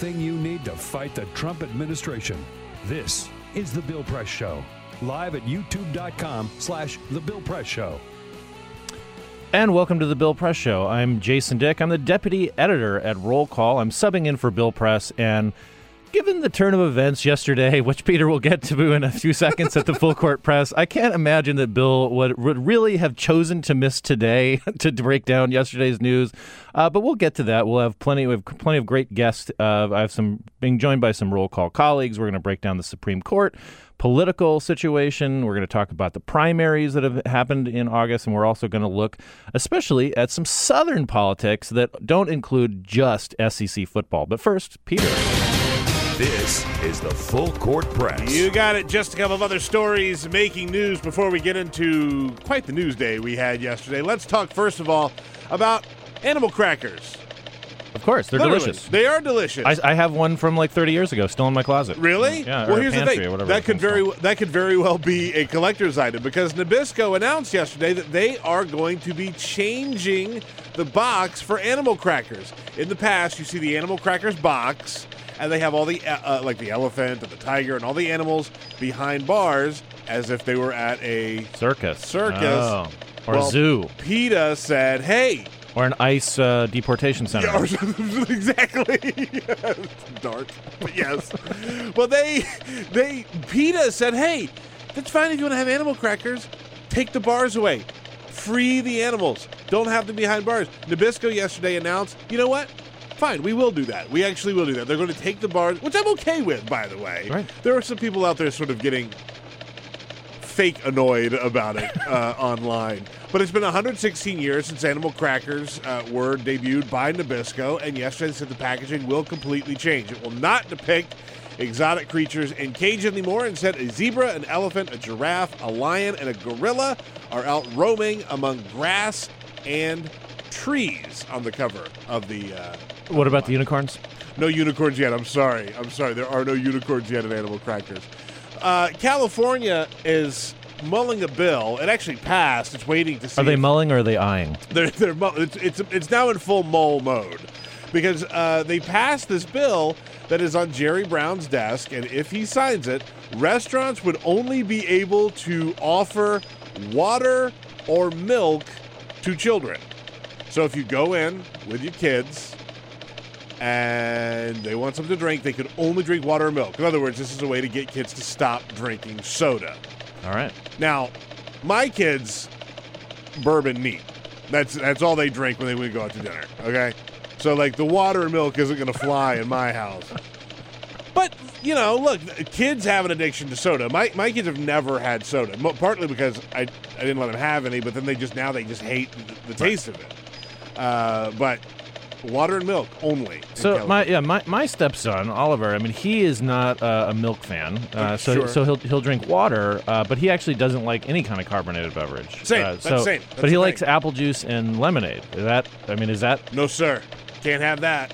everything you need to fight the Trump administration. This is The Bill Press Show, live at youtube.com slash The Bill Press Show. And welcome to the Bill Press Show. I'm Jason Dick. I'm the deputy editor at Roll Call. I'm subbing in for Bill Press, and given the turn of events yesterday, which Peter will get to in a few seconds at the full court press, I can't imagine that Bill would, would really have chosen to miss today to break down yesterday's news. Uh, but we'll get to that. We'll have plenty. We have plenty of great guests. Uh, I have some being joined by some Roll Call colleagues. We're going to break down the Supreme Court political situation. We're going to talk about the primaries that have happened in August, and we're also going to look, especially, at some Southern politics that don't include just SEC football. But first, Peter. This is the Full Court Press. You got it. Just a couple of other stories making news before we get into quite the news day we had yesterday. Let's talk first of all about animal crackers. Of course, they're Literally, delicious. They are delicious. I, I have one from like 30 years ago, still in my closet. Really? Yeah. Well, or here's the pantry thing. Or whatever that could very called. that could very well be a collector's item because Nabisco announced yesterday that they are going to be changing the box for animal crackers. In the past, you see the animal crackers box, and they have all the uh, uh, like the elephant and the tiger and all the animals behind bars as if they were at a circus. circus. Oh. Or Well, zoo. PETA said, "Hey, Or an ICE uh, deportation center. Yeah, exactly. Dark, but yes. well, they they PETA said, "Hey, that's fine if you want to have animal crackers. Take the bars away. Free the animals. Don't have them behind bars." Nabisco yesterday announced, "You know what? Fine, we will do that. We actually will do that. They're going to take the bars, which I'm okay with, by the way. Right. There are some people out there sort of getting fake annoyed about it uh, online. But it's been 116 years since animal crackers uh, were debuted by Nabisco, and yesterday they said the packaging will completely change. It will not depict exotic creatures in cage anymore. Instead, a zebra, an elephant, a giraffe, a lion, and a gorilla are out roaming among grass and trees on the cover of the. Uh, What about the unicorns? no unicorns yet. I'm sorry. I'm sorry. There are no unicorns yet in animal crackers. Uh, California is mulling a bill. It actually passed. It's waiting to see. Are they mulling or are they eyeing? they're, they're it's, it's it's now in full mull mode because uh, they passed this bill that is on Jerry Brown's desk, and if he signs it, restaurants would only be able to offer water or milk to children. So if you go in with your kids and they want something to drink, they could only drink water or milk. In other words, this is a way to get kids to stop drinking soda. All right. Now, my kids, bourbon neat. That's that's all they drink when they, when go out to dinner. Okay, so like the water and milk isn't going to fly in my house. But you know, look, kids have an addiction to soda. My my kids have never had soda, mo- partly because I I didn't let them have any, but then they just now they just hate the, the taste of it. Uh, but water and milk only. So my yeah my, my stepson Oliver I mean he is not uh, a milk fan uh, so Sure. so he'll he'll drink water uh, but he actually doesn't like any kind of carbonated beverage Same. uh, That's so, same. but he likes thing. apple juice and lemonade is that I mean is that no sir, can't have that.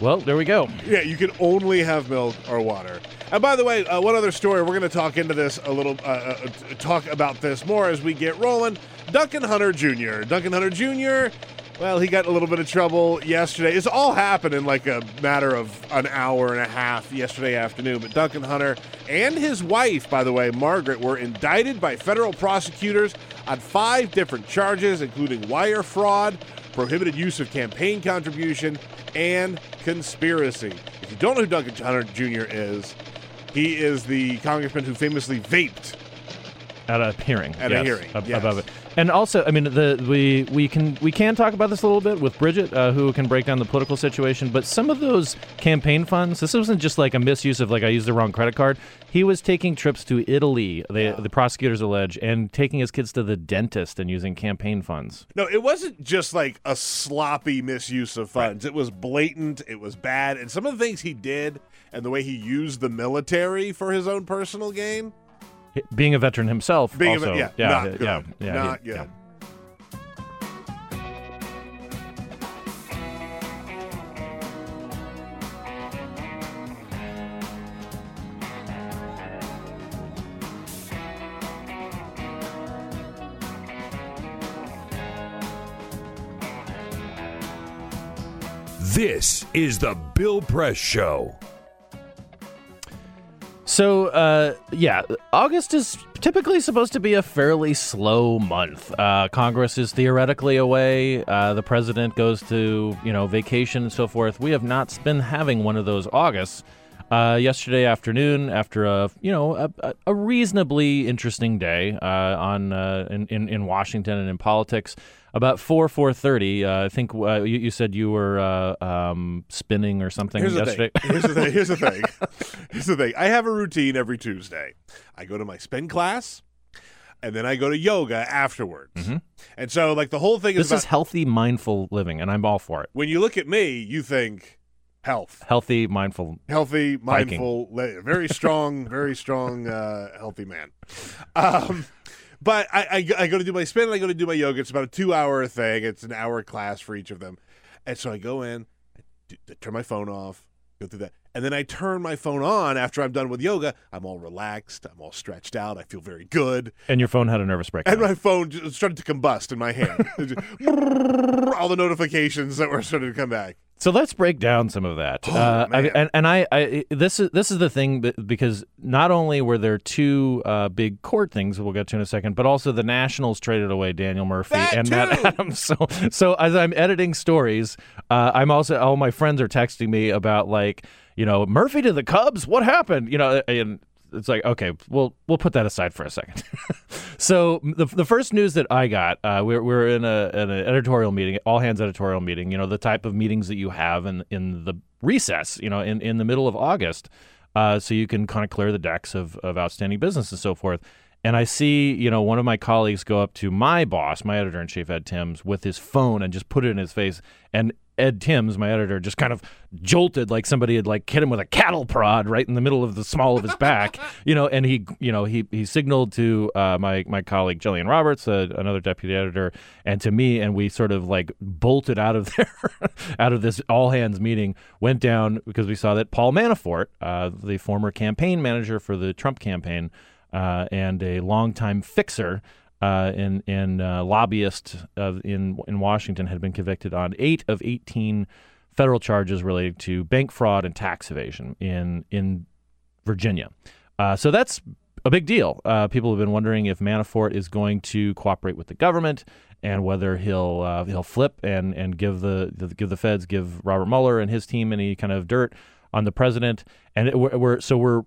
Well, there we go. Yeah, you can only have milk or water. And by the way, uh, one other story. We're going to talk into this a little, uh, uh, talk about this more as we get rolling. Duncan Hunter Jr. Duncan Hunter Jr. Well, he got a little bit of trouble yesterday. It's all happened in like a matter of an hour and a half yesterday afternoon. But Duncan Hunter and his wife, by the way, Margaret, were indicted by federal prosecutors on five different charges, including wire fraud, prohibited use of campaign contribution, and conspiracy. If you don't know who Duncan Hunter Jr. is, he is the congressman who famously vaped. At a hearing. At a hearing, ab- yes. Above it. And also, I mean, the we we can we can talk about this a little bit with Bridget, uh, who can break down the political situation. But some of those campaign funds, this wasn't just like a misuse of like I used the wrong credit card. He was taking trips to Italy. They, The prosecutors allege, and taking his kids to the dentist and using campaign funds. No, it wasn't just like a sloppy misuse of funds. It was blatant. It was bad. And some of the things he did and the way he used the military for his own personal gain, Being a veteran himself, being also, a, yeah, yeah, not yeah, good. yeah, yeah, not he- good. yeah. This is the Bill Press Show. So, uh, yeah, August is typically supposed to be a fairly slow month. Uh, Congress is theoretically away. Uh, the president goes to, you know, vacation and so forth. We have not been having one of those Augusts. Uh, yesterday afternoon, after a you know a, a- reasonably interesting day uh, on uh, in, in in Washington and in politics, about four four thirty, uh, I think uh, you, you said you were uh, um, spinning or something Here's yesterday. thing. Here's the thing. Here's the thing. Here's the thing. I have a routine every Tuesday. I go to my spin class, and then I go to yoga afterwards. And so, like the whole thing is Mm-hmm. This about is healthy, mindful living, and I'm all for it. when you look at me, you think health, Healthy, mindful. healthy, mindful, la- very strong, very strong, uh, healthy man. Um, but I, I, I go to do my spin, and I go to do my yoga. It's about a two-hour thing. It's an hour class for each of them, and so I go in, I do- I turn my phone off, go through that, and then I turn my phone on after I'm done with yoga. I'm all relaxed. I'm all stretched out. I feel very good. And your phone had a nervous breakdown. And my phone started to combust in my hand. All the notifications that were starting to come back. So let's break down some of that. uh, I, and and I, I this is this is the thing because not only were there two uh, big court things we'll get to in a second, but also the Nationals traded away Daniel Murphy That and too! Matt Adams. So so as I'm editing stories, uh, I'm also all my friends are texting me about like you know Murphy to the Cubs. What happened? You know and. It's like okay, we'll we'll put that aside for a second. so the, the first news that I got, uh, we're we're in a in an editorial meeting, all hands editorial meeting. You know the type of meetings that you have in in the recess. You know in in the middle of August, uh, so you can kind of clear the decks of of outstanding business and so forth. And I see, you know, one of my colleagues go up to my boss, my editor in chief, Ed Timms, with his phone and just put it in his face. And Ed Timms, my editor, just kind of jolted like somebody had like hit him with a cattle prod right in the middle of the small of his back, you know. And he, you know, he he signaled to uh, my my colleague Jillian Roberts, uh, another deputy editor, and to me, and we sort of like bolted out of there, out of this all hands meeting, went down because we saw that Paul Manafort, uh, the former campaign manager for the Trump campaign uh, and a longtime fixer uh, and and uh, lobbyist of, in in Washington had been convicted on eight of eighteen federal charges related to bank fraud and tax evasion in in Virginia. Uh, so that's a big deal. Uh, people have been wondering if Manafort is going to cooperate with the government and whether he'll uh, he'll flip and and give the, the give the feds give Robert Mueller and his team any kind of dirt on the president. And it, we're, we're so we're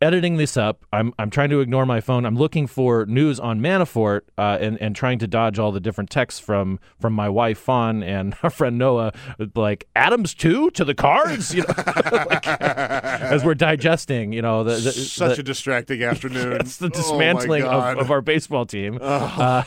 editing this up. I'm I'm trying to ignore my phone. I'm looking for news on Manafort uh, and and trying to dodge all the different texts from from my wife Fawn and our friend Noah, like Adams too to the cards. You know, like, as we're digesting, you know, the, the Such the- a distracting afternoon. it's the Oh, dismantling God. of, of our baseball team. Uh,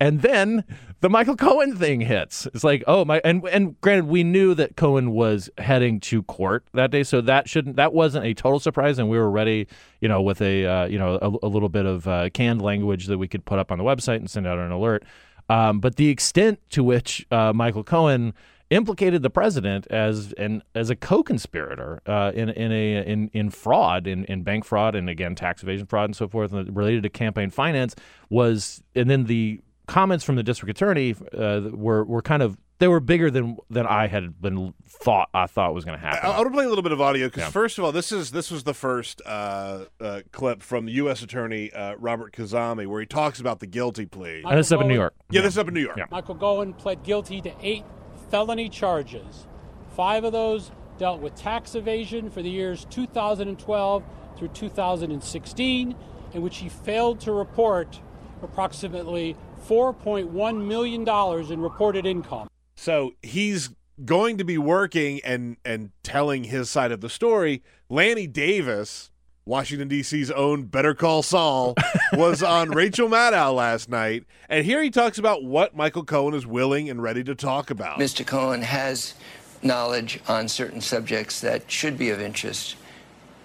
and then the Michael Cohen thing hits. It's like, oh my, and and granted, we knew that Cohen was heading to court that day, so that shouldn't that wasn't a total surprise, and we were ready, you know, with a uh, you know a, a little bit of uh, canned language that we could put up on the website and send out an alert. Um, but the extent to which uh, Michael Cohen implicated the president as an as a co-conspirator uh, in in a in in fraud in, in bank fraud and again tax evasion fraud and so forth and related to campaign finance was and then the comments from the district attorney uh, were were kind of they were bigger than than I had been thought I thought was going to happen. I, I want to play a little bit of audio because first of all, this is this was the first uh, uh, clip from the U.S. Attorney uh, Robert Khuzami where he talks about the guilty plea. and this is up in New York. Yeah, this is up in New York. Yeah. Michael Cohen pled guilty to eight felony charges. Five of those dealt with tax evasion for the years 2012 through 2016, in which he failed to report approximately $4.1 million in reported income. So he's going to be working and and telling his side of the story. Lanny Davis, Washington D.C.'s own Better Call Saul, was on Rachel Maddow last night, and here he talks about what Michael Cohen is willing and ready to talk about. Mr. Cohen has knowledge on certain subjects that should be of interest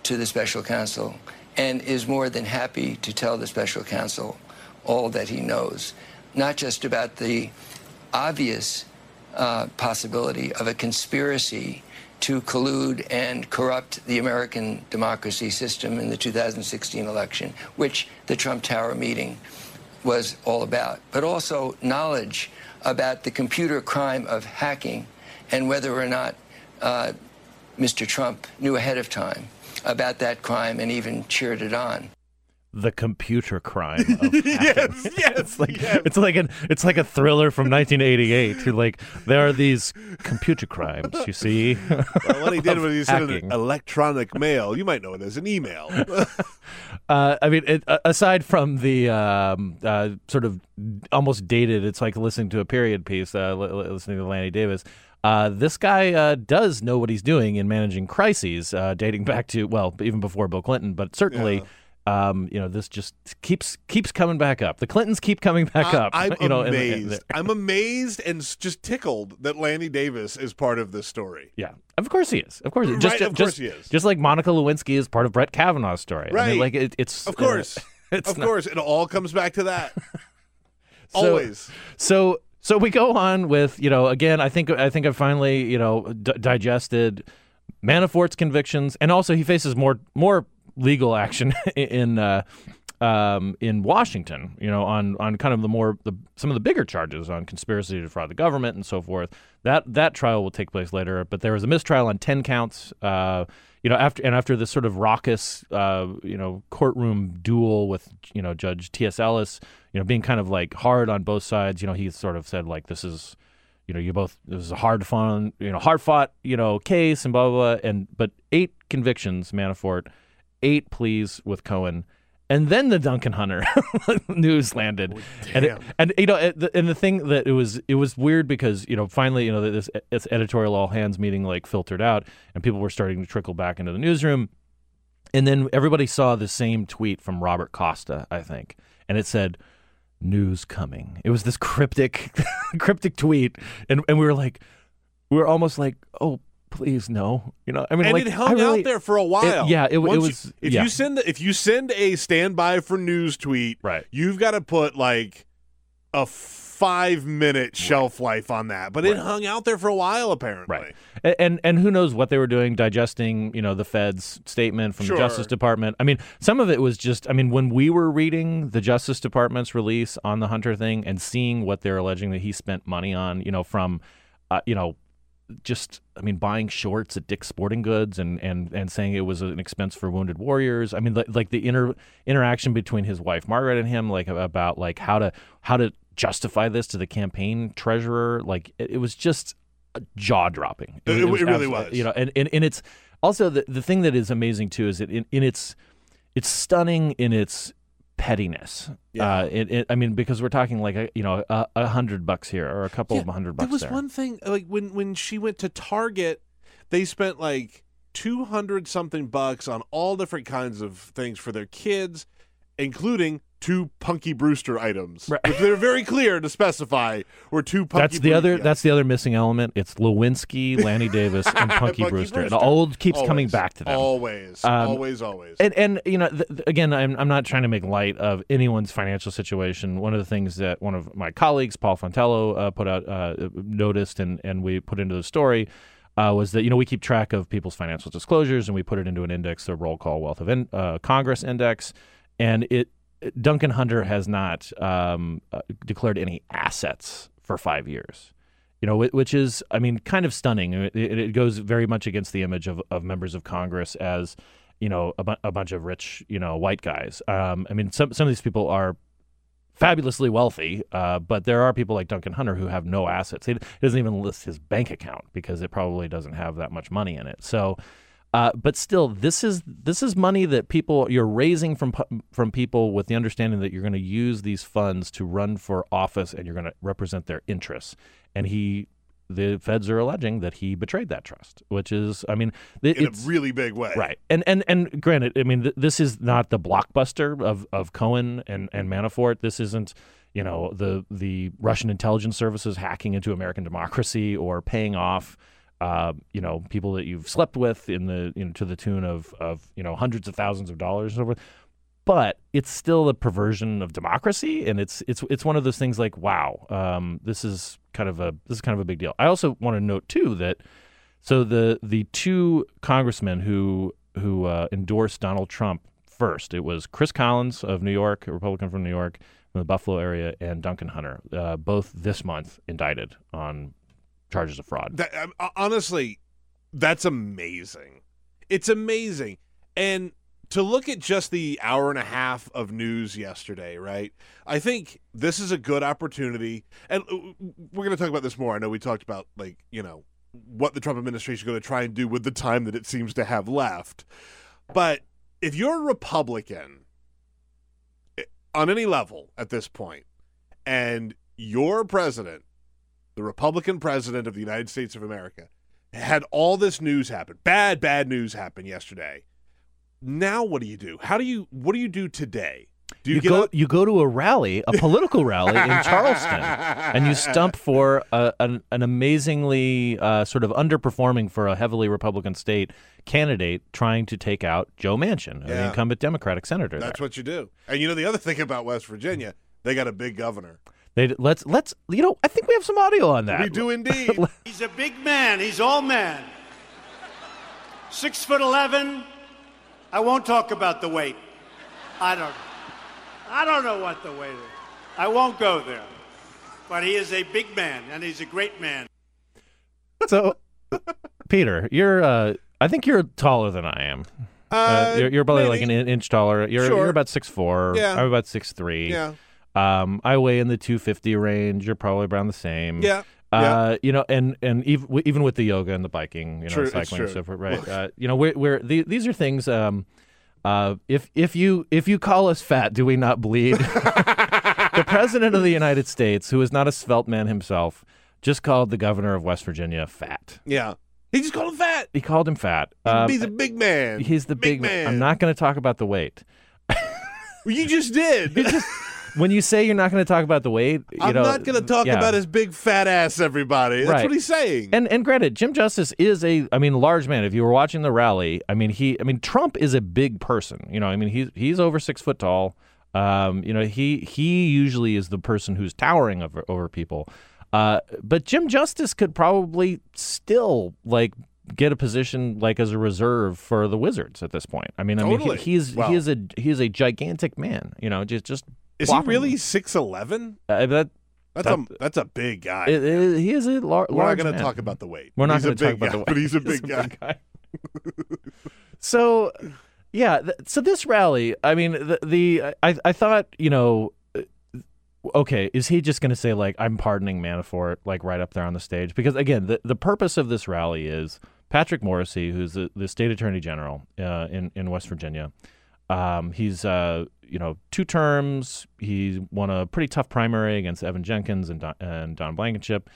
to the special counsel and is more than happy to tell the special counsel all that he knows, not just about the obvious uh, possibility of a conspiracy to collude and corrupt the American democracy system in the 2016 election, which the Trump Tower meeting was all about, but also knowledge about the computer crime of hacking and whether or not uh, Mr. Trump knew ahead of time about that crime and even cheered it on. The computer crime. Of hacking. yes, yes, It's like yes. it's like an it's like a thriller from 1988. You're like there are these computer crimes. You see, Well, what he did was he sent an electronic mail. You might know it as an email. Uh, I mean, it, aside from the um, uh, sort of almost dated, it's like listening to a period piece, uh, li- li- listening to Lanny Davis. Uh, this guy uh, does know what he's doing in managing crises, uh, dating back to well, even before Bill Clinton, but certainly. Um, you know, this just keeps keeps coming back up. The Clintons keep coming back up. I, am you know, amazed. and- I'm amazed and just tickled that Lanny Davis is part of this story. yeah, of course he is. Of course, just, Right, of just, course he is. Just like Monica Lewinsky is part of Brett Kavanaugh's story. I Right. mean, like it, it's Of course. it's of not- course, it all comes back to that. So- Always. So so we go on with you know again I think I think I finally you know d- digested Manafort's convictions and also he faces more more legal action in uh, um, in Washington you know on on kind of the more the some of the bigger charges on conspiracy to defraud the government and so forth that that trial will take place later but there was a mistrial on 10 counts uh, you know after and after this sort of raucous uh, you know courtroom duel with you know Judge T.S. Ellis you know being kind of like hard on both sides you know he sort of said like this is you know you both this is a hard fun you know hard fought you know case and blah blah blah and but eight convictions Manafort eight pleas with Cohen and then the Duncan Hunter news landed, and it, and you know, it- and the thing that it was it was weird because you know finally you know this, this editorial all hands meeting like filtered out, and people were starting to trickle back into the newsroom, and then everybody saw the same tweet from Robert Costa, I think, and it said, "News coming." It was this cryptic, cryptic tweet, and and we were like, we were almost like, oh. Please no, you know. I mean, and like, it hung really- out there for a while. yeah, it- it Once you- was- if yeah. you send if you send a standby for news tweet, Right. you've got to put like a five minute shelf life on that. But it hung out there for a while, apparently. Right. A- And and who knows what they were doing digesting, you know, the Fed's statement from Sure. the Justice Department. I mean, some of it was just I mean, when we were reading the Justice Department's release on the Hunter thing and seeing what they're alleging that he spent money on, you know, from uh, you know, just I mean, buying shorts at Dick's Sporting Goods and and and saying it was an expense for wounded warriors. I mean, like, like the inter interaction between his wife Margaret and him, like about like how to how to justify this to the campaign treasurer. Like it, it was just jaw dropping. It- it really absolute- was. You know, and, and, and it's also the the thing that is amazing too is that in, in its it's stunning in its pettiness. Yeah. Uh, it, it, I mean, because we're talking like a, you know a, a hundred bucks here or a couple Yeah, of hundred bucks. There was there. one thing like when when she went to Target, they spent like two hundred something bucks on all different kinds of things for their kids, including two Punky Brewster items, which they're very clear to specify were two Punky. That's the Brewster- other. That's the other missing element. It's Lewinsky, Lanny Davis, and Punky, Punky Brewster. It Brewster. old keeps coming back to them. Always, Um, always, always. And and you know, th- th- again, I'm I'm not trying to make light of anyone's financial situation. One of the things that one of my colleagues, Paul Fontelo, uh, put out uh, noticed and and we put into the story. Uh, was that you know we keep track of people's financial disclosures and we put it into an index, the roll call wealth of in, uh, Congress index, and it Duncan Hunter has not um, uh, declared any assets for five years. You know, which is, I mean, kind of stunning. It, it goes very much against the image of, of members of Congress as, you know, a, bu- a bunch of rich, you know, white guys. Um, I mean, some some of these people are fabulously wealthy, uh, but there are people like Duncan Hunter who have no assets. He doesn't even list his bank account because it probably doesn't have that much money in it. So, uh, but still, this is this is money that people you're raising from from people with the understanding that you're going to use these funds to run for office and you're going to represent their interests. And he. The feds are alleging that he betrayed that trust, which is, I mean, it, in a really big way. Right. And and and granted, I mean, th- this is not the blockbuster of of Cohen and and Manafort. This isn't, you know, the the Russian intelligence services hacking into American democracy or paying off uh, you know, people that you've slept with in the you know to the tune of of, you know, hundreds of thousands of dollars and so forth. But it's still a perversion of democracy, and it's it's it's one of those things like, wow, um, this is kind of a this is kind of a big deal. I also want to note too that so the the two congressmen who who uh, endorsed Donald Trump first, it was Chris Collins of New York, a Republican from New York, from the Buffalo area, and Duncan Hunter, uh, both this month indicted on charges of fraud. That, um, honestly, that's amazing. It's amazing. And to look at just the hour and a half of news yesterday, right? I think this is a good opportunity. And uh, we're going to talk about this more. I know we talked about, like, you know, what the Trump administration is going to try and do with the time that it seems to have left. But if you're a Republican eh, on any level at this point, and your president, the Republican president of the United States of America, had all this news happen, bad, bad news happen yesterday. Now, what do you do? How do you? What do you do today? Do you, You go up? you go to a rally, a political rally in Charleston, and you stump for a, an, an amazingly uh, sort of underperforming for a heavily Republican state candidate trying to take out Joe Manchin, the incumbent Democratic senator. That's there. what you do. And you know the other thing about West Virginia, they got a big governor. They let's let's you know I think we have some audio on that. We do indeed. He's a big man. He's all man. Six foot eleven. I won't talk about the weight. I don't. I don't know what the weight is. I won't go there. But he is a big man, and he's a great man. So, Peter, you're uh, I think you're taller than I am. Uh, you're, you're probably like an inch taller. You're Sure. you're about six four. Yeah. I'm about six three. Yeah. Um, I weigh in the 250 range. You're probably around the same. Yeah. Uh, you know, and and even even with the yoga and the biking, you know, True, cycling and forth, right? Uh, you know, we're, we're the, these are things. Um, uh, if if you if you call us fat, do we not bleed? the president of the United States, who is not a svelte man himself, just called the governor of West Virginia fat. yeah. He just called him fat. He called him fat. Um, he's a big man. he's the big, man. I'm not going to talk about the weight. Well, you just did. When you say you're not going to talk about the weight, you I'm know, not going to talk yeah. about his big fat ass. Everybody. That's Right. what he's saying. And and granted, Jim Justice is a I mean large man. If you were watching the rally, I mean he I mean Trump is a big person. You know, I mean he's he's over six foot tall. Um, you know he he usually is the person who's towering over over people. Uh, but Jim Justice could probably still like get a position like as a reserve for the Wizards at this point. I mean, I mean Totally. he, he's Well- he is a he is a gigantic man. You know, just just is he really six eleven? Uh, that, That's That- a that's a big guy. it- it- he is a lar- We're not going to talk about the weight. We're not He's a going to talk big about guy, the way, but he's a big guy. so, yeah. Th- so this rally, I mean, the, the I I thought you know, uh, okay, is he just going to say like I'm pardoning Manafort like right up there on the stage? Because again, the the purpose of this rally is Patrick Morrisey, who's the, the state attorney general uh, in in West Virginia. Um, he's uh, you know two terms. He won a pretty tough primary against Evan Jenkins and Don, and Don Blankenship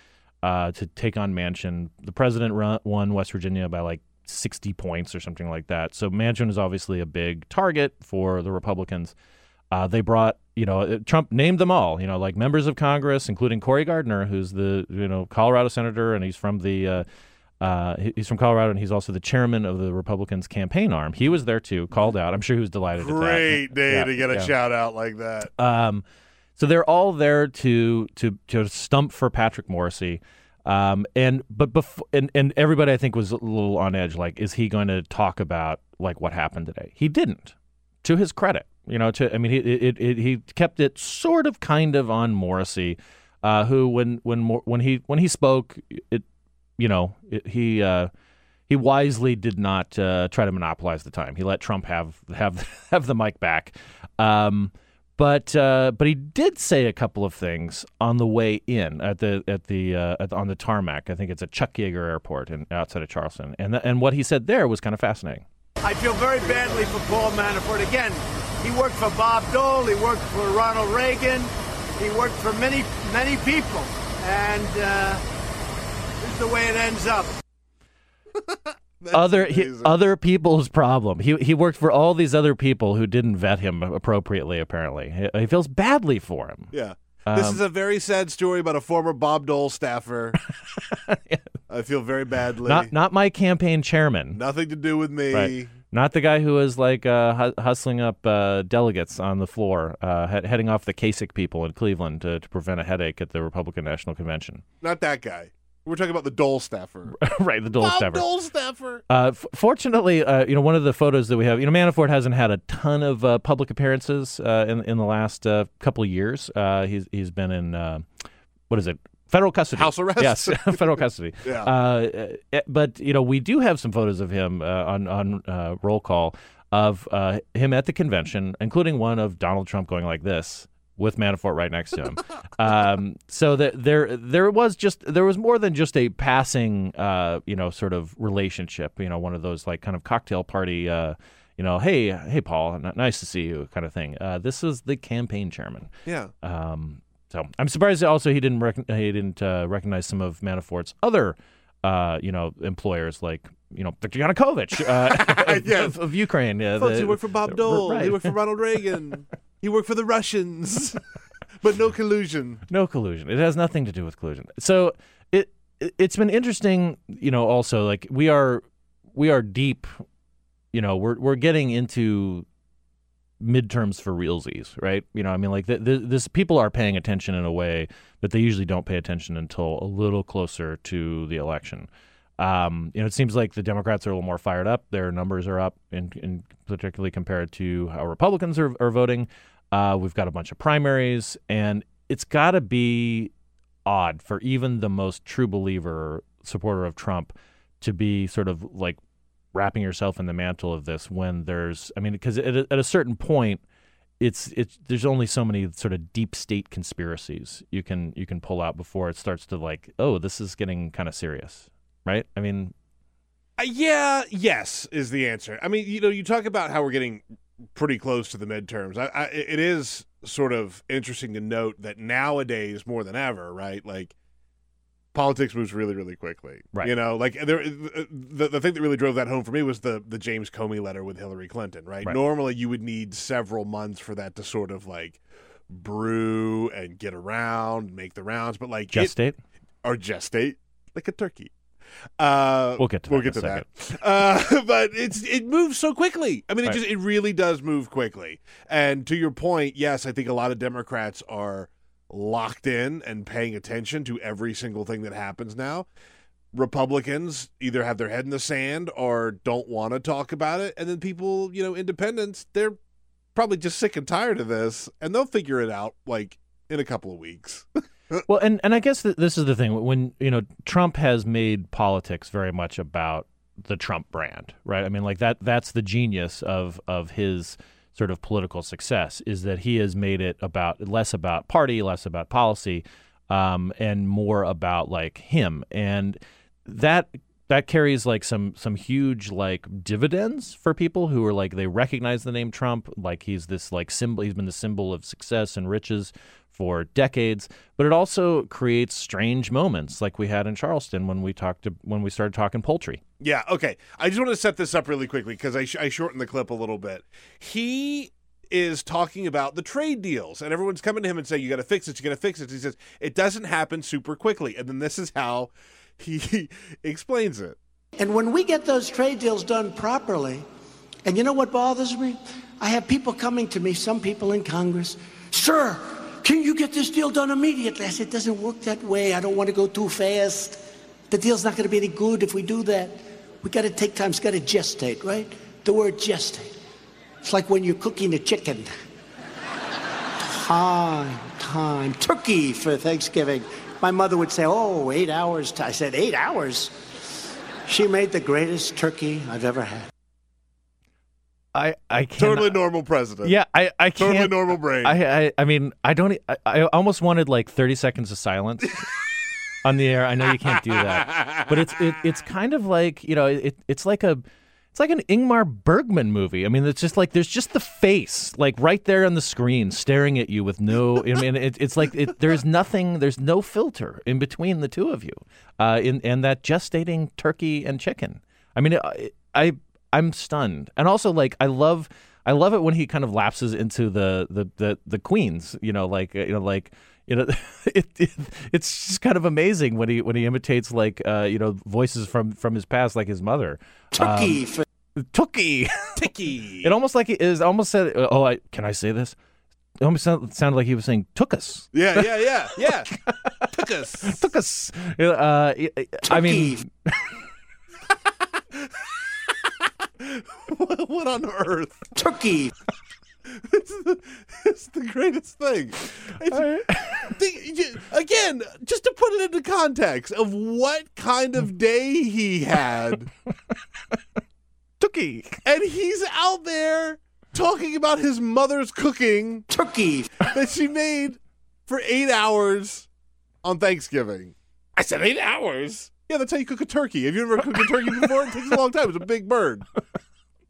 uh, to take on Manchin. The president run, won West Virginia by like 60 points or something like that. So Manchin is obviously a big target for the Republicans. Uh, they brought, you know, uh, Trump named them all, you know, like members of Congress, including Cory Gardner, who's the, you know, Colorado senator, and he's from the, uh, uh, he's from Colorado, and he's also the chairman of the Republicans' campaign arm. He was there too, called out. I'm sure he was delighted. Great day Yeah, to get a yeah. shout out like that. Um, so they're all there to to to stump for Patrick Morrisey. Um, and but before and, and everybody I think was a little on edge. Like, is he going to talk about like what happened today? He didn't. To his credit, you know. To I mean, he it, it, he kept it sort of kind of on Morrisey, uh, who when when when he when he spoke, it you know he. Uh, he wisely did not uh, try to monopolize the time. He let Trump have have have the mic back, um, but uh, but he did say a couple of things on the way in at the at the, uh, at on the tarmac. I think it's at Chuck Yeager Airport in, outside of Charleston, and and what he said there was kind of fascinating. I feel very badly for Paul Manafort. Again, he worked for Bob Dole, he worked for Ronald Reagan, he worked for many, many people. And uh, the way it ends up. other he, other people's problem. He he worked for all these other people who didn't vet him appropriately. Apparently, he, he feels badly for him. Yeah. This Um, is a very sad story about a former Bob Dole staffer. I feel very badly. Not not my campaign chairman. Nothing to do with me. Right. Not the guy who was like uh, hu- hustling up uh, delegates on the floor, uh, he- heading off the Kasich people in Cleveland to, to prevent a headache at the Republican National Convention. Not that guy. We're talking about the Dole staffer. right, the Dole Bob staffer. Dole staffer. Uh, f- fortunately, uh, you know, one of the photos that we have, you know, Manafort hasn't had a ton of uh, public appearances uh, in in the last uh, couple of years. Uh, he's he's been in uh, what is it? Federal custody. House arrest? Yes, federal custody. Yeah. Uh, uh, but you know, we do have some photos of him uh, on on uh, roll call of uh, him at the convention, including one of Donald Trump going like this with Manafort right next to him. um, so that there there was just there was more than just a passing uh, you know sort of relationship. You know, one of those like kind of cocktail party. Uh, you know, hey, hey, Paul, n- nice to see you, kind of thing. Uh, this is the campaign chairman. Yeah. Um, so I'm surprised also he didn't rec- he didn't uh, recognize some of Manafort's other uh, you know employers like you know Viktor Yanukovych uh, of, Yes. of, of Ukraine. Folks, the- he worked for Bob Dole. He worked for Ronald Reagan. he worked for the Russians. but no collusion. No collusion. It has nothing to do with collusion. So it it- it's been interesting, you know. Also, like we are we are deep. You know, we're we're getting into midterms for realsies, right? You know, I mean, like th- th- this people are paying attention in a way that they usually don't pay attention until a little closer to the election. Um, you know, it seems like the Democrats are a little more fired up. Their numbers are up, in particularly compared to how Republicans are, are voting. Uh, we've got a bunch of primaries, and it's got to be odd for even the most true believer supporter of Trump to be sort of like wrapping yourself in the mantle of this when there's, I mean, because at a, at a certain point, it's it's there's only so many sort of deep state conspiracies you can you can pull out before it starts to like, oh, this is getting kind of serious, right? I mean, Uh, yeah, yes is the answer. I mean, you know, you talk about how we're getting pretty close to the midterms. I, I, it is sort of interesting to note that nowadays, more than ever, right? Like, politics moves really, really quickly. Right. You know, like there, the the thing that really drove that home for me was the the James Comey letter with Hillary Clinton. Right. Right. Normally, you would need several months for that to sort of like brew and get around, make the rounds, but like it- gestate. or gestate like a turkey. Uh, We'll get to we'll that get in a to that. Uh, but it's it moves so quickly. I mean, it Right. just it really does move quickly. And to your point, yes, I think a lot of Democrats are locked in and paying attention to every single thing that happens now. Republicans either have their head in the sand or don't want to talk about it, and then people, you know, independents, they're probably just sick and tired of this, and they'll figure it out like in a couple of weeks. well, and and I guess that this is the thing when you know Trump has made politics very much about the Trump brand, right? I mean, like that that's the genius of of his sort of political success is that he has made it about less about party, less about policy, um, and more about like him, and that that carries like some some huge like dividends for people who are like they recognize the name Trump like he's this like symbol he's been the symbol of success and riches for decades but it also creates strange moments like we had in Charleston when we talked to, when we started talking poultry Yeah, okay. I just want to set this up really quickly because I, sh- I shortened the clip a little bit. He is talking about the trade deals, and everyone's coming to him and saying, "You got to fix it. You got to fix it." He says, "It doesn't happen super quickly," and then this is how he explains it. And when we get those trade deals done properly, and you know what bothers me? I have people coming to me, some people in Congress, sir, can you get this deal done immediately? I said, it doesn't work that way. I don't want to go too fast. The deal's not going to be any good if we do that. We got to take time. It's got to gestate, right? The word gestate. It's like when you're cooking a chicken. Time, time. Turkey for Thanksgiving. My mother would say, oh, eight hours. I said, eight hours? She made the greatest turkey I've ever had. I I can't. Totally normal president. Yeah, I I can't. Totally normal brain. I I, I mean I don't. I, I almost wanted like thirty seconds of silence on the air. I know you can't do that, but it's it, it's kind of like you know it it's like a it's like an Ingmar Bergman movie. I mean, it's just like there's just the face like right there on the screen staring at you with no. I mean, it, it's like it, there's nothing. There's no filter in between the two of you. Uh, in and that gestating turkey and chicken. I mean, I, I I'm stunned, and also like I love I love it when he kind of lapses into the the the, the queens. You know, like you know, like you know, it, it, it's just kind of amazing when he when he imitates like uh, you know voices from from his past, like his mother. Turkey. Um, Tookie. Ticky. It almost like it is almost said. Oh, I can I say this? It almost sound, sounded like he was saying "took us." Yeah, yeah, yeah, yeah. Took us. Took us. Uh, I mean, what, on earth? Turkey. It's the, it's the greatest thing. The- again, just to put it into context of what kind of day he had, Turkey. and he's out there talking about his mother's cooking Turkey. that she made for eight hours on Thanksgiving. I said eight hours. Yeah, that's how you cook a turkey. Have you ever cooked a turkey before? It takes a long time. It's a big bird.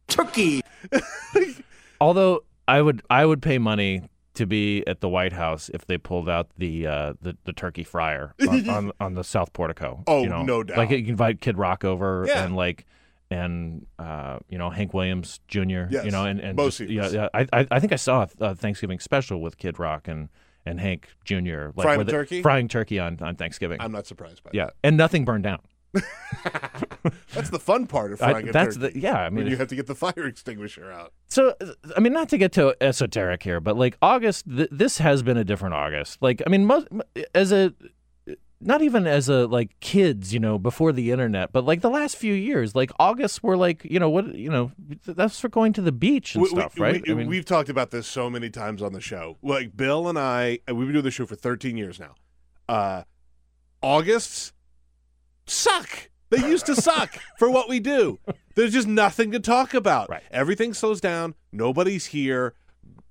Turkey. Although I would I would pay money to be at the White House if they pulled out the uh, the, the turkey fryer on, on, on the South Portico. Oh, you know? no doubt. Like you can invite Kid Rock over Yeah. and like and uh, you know Hank Williams Jr. Yes, You know and and most just- yeah, yeah. I, I I think I saw a, a Thanksgiving special with Kid Rock and and Hank Jr. Like Frying they- turkey? frying turkey on on Thanksgiving. I'm not surprised by yeah, and nothing burned down. That's the fun part of I- frying a that's turkey. the yeah. I mean, you have to get the fire extinguisher out. So, I mean, not to get too esoteric here, but like August, th- this has been a different August. Like, I mean, most, as a, not even as a like kids, you know, before the internet, but like the last few years, like August were like, you know, what, you know, that's for going to the beach and We- stuff, we, right? We, I mean, we've talked about this so many times on the show. Like Bill and I, we've been doing the show for 13 years now. Uh, Augusts suck. They used to suck for what we do. There's just nothing to talk about. Right. Everything slows down. Nobody's here.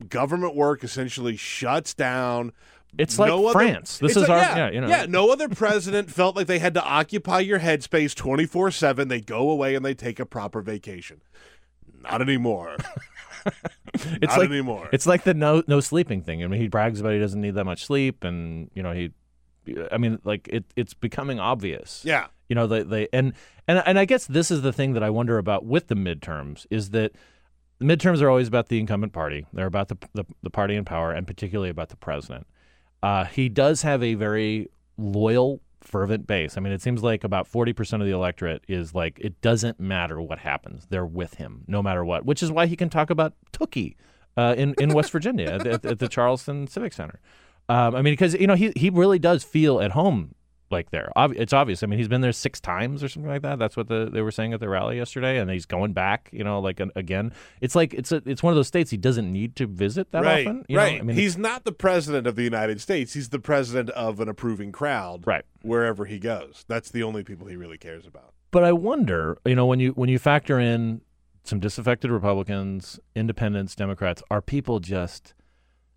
Government work essentially shuts down. It's like no other- France. This is like- our, yeah, you know, yeah. No other president felt like they had to occupy your headspace 24 seven. They go away and they take a proper vacation. Not anymore. it's Not like anymore. It's like the no no sleeping thing. I mean, he brags about he doesn't need that much sleep, and you know he, I mean, like it it's becoming obvious. yeah. You know, they, they and and and I guess this is the thing that I wonder about with the midterms is that the midterms are always about the incumbent party. They're about the the, the party in power, and particularly about the president. Uh, he does have a very loyal, fervent base. I mean, it seems like about forty percent of the electorate is like it doesn't matter what happens; they're with him no matter what. Which is why he can talk about Tookie uh, in in West Virginia at, at, at the Charleston Civic Center. Um, I mean, because you know he he really does feel at home like there. It's obvious. I mean, he's been there six times or something like that. That's what the, they were saying at the rally yesterday, and he's going back. You know, like an, again. It's like it's a, it's one of those states he doesn't need to visit that right, often. you know? right. I mean, he's not the president of the United States. He's the president of an approving crowd. Right. Wherever he goes, that's the only people he really cares about. But I wonder, you know, when you when you factor in some disaffected Republicans, independents, Democrats, are people just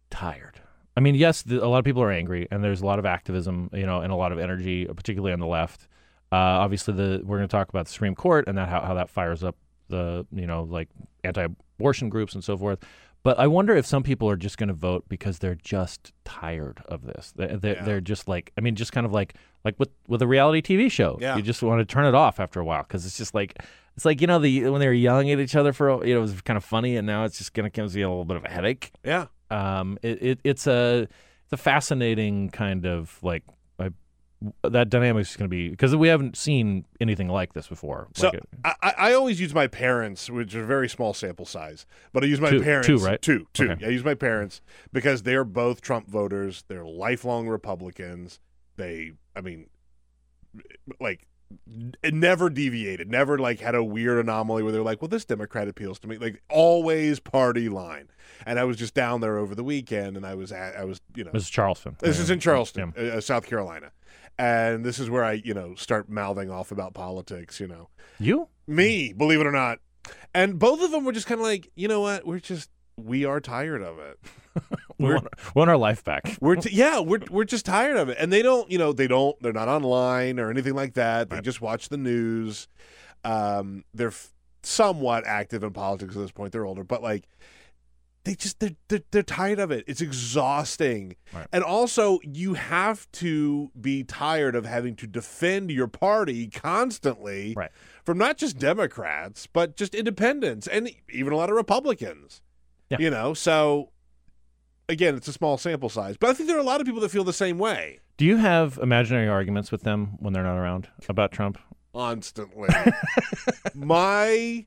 tired? I mean, yes, the, a lot of people are angry, and there's a lot of activism, you know, and a lot of energy, particularly on the left. Uh, obviously, the we're going to talk about the Supreme Court and that how, how that fires up the you know like anti-abortion groups and so forth. But I wonder if some people are just going to vote because they're just tired of this. They're, they're, Yeah. they're just like, I mean, just kind of like like with with a reality TV show. Yeah. You just want to turn it off after a while because it's just like it's like you know the when they were yelling at each other for you know it was kind of funny and now it's just going to give you a little bit of a headache. Yeah. Um, it, it it's a it's a fascinating kind of like. I, that dynamic is going to be because we haven't seen anything like this before. So Like it- I, I always use my parents, which are a very small sample size, but I use my Two- parents. two, right? Two, two. Okay. I use my parents because they're both Trump voters. They're lifelong Republicans. They, I mean, like, it never deviated. Never like had a weird anomaly where they're like, "Well, this Democrat appeals to me." Like always party line. And I was just down there over the weekend, and I was at, I was, you know, this is Charleston. this is in Charleston, Yeah. uh, South Carolina. And this is where I, you know, start mouthing off about politics, you know. You? Me, believe it or not. And both of them were just kind of like, you know what? We're just we are tired of it. We want, want our life back. We're t- yeah, we're we're just tired of it. And they don't, you know, they don't they're not online or anything like that. They just watch the news. Um they're f- somewhat active in politics at this point. They're older, but like they just they're, they're they're tired of it. It's exhausting. Right. And also you have to be tired of having to defend your party constantly Right. from not just Democrats, but just independents and even a lot of Republicans. Yeah. You know, so again, it's a small sample size, but I think there are a lot of people that feel the same way Do you have imaginary arguments with them when they're not around about Trump? constantly. my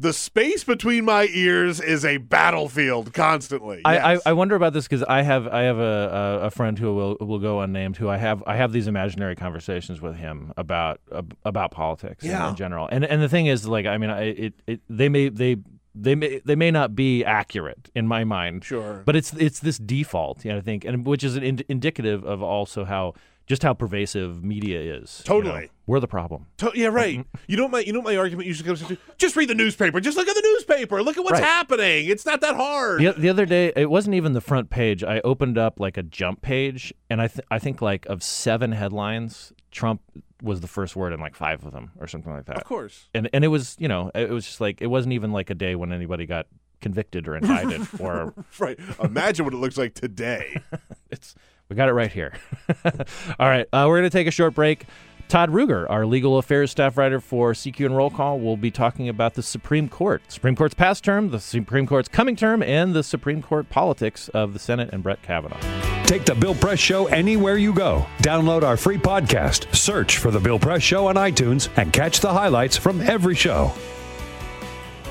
the space between my ears is a battlefield constantly. I, Yes. I, I wonder about this because I have I have a, a, a friend who will will go unnamed who I have I have these imaginary conversations with him about ab- about politics in- in, general and and the thing is like I mean I, it, it they may they they may they may not be accurate in my mind Sure. but it's it's this default yeah I think and which is an ind- indicative of also how just how pervasive media is you know? Totally. we're the problem To- yeah, right. Mm-hmm. You know what my you know what my argument usually comes to just read the newspaper. Just look at the newspaper. Look at what's Right. happening. It's not that hard. The, the other day, it wasn't even the front page. I opened up like a jump page, and I th- I think like of seven headlines, Trump was the first word in like five of them or something like that. Of course. And and it was you know it was just like it wasn't even like a day when anybody got convicted or indicted or Right. Imagine what it looks like today. it's we got it right here. All right, uh, we're going to take a short break. Todd Ruger, our legal affairs staff writer for CQ and Roll Call, will be talking about the Supreme Court, Supreme Court's past term, the Supreme Court's coming term, and the Supreme Court politics of the Senate and Brett Kavanaugh. Take the Bill Press Show anywhere you go. Download our free podcast, search for The Bill Press Show on iTunes, and catch the highlights from every show.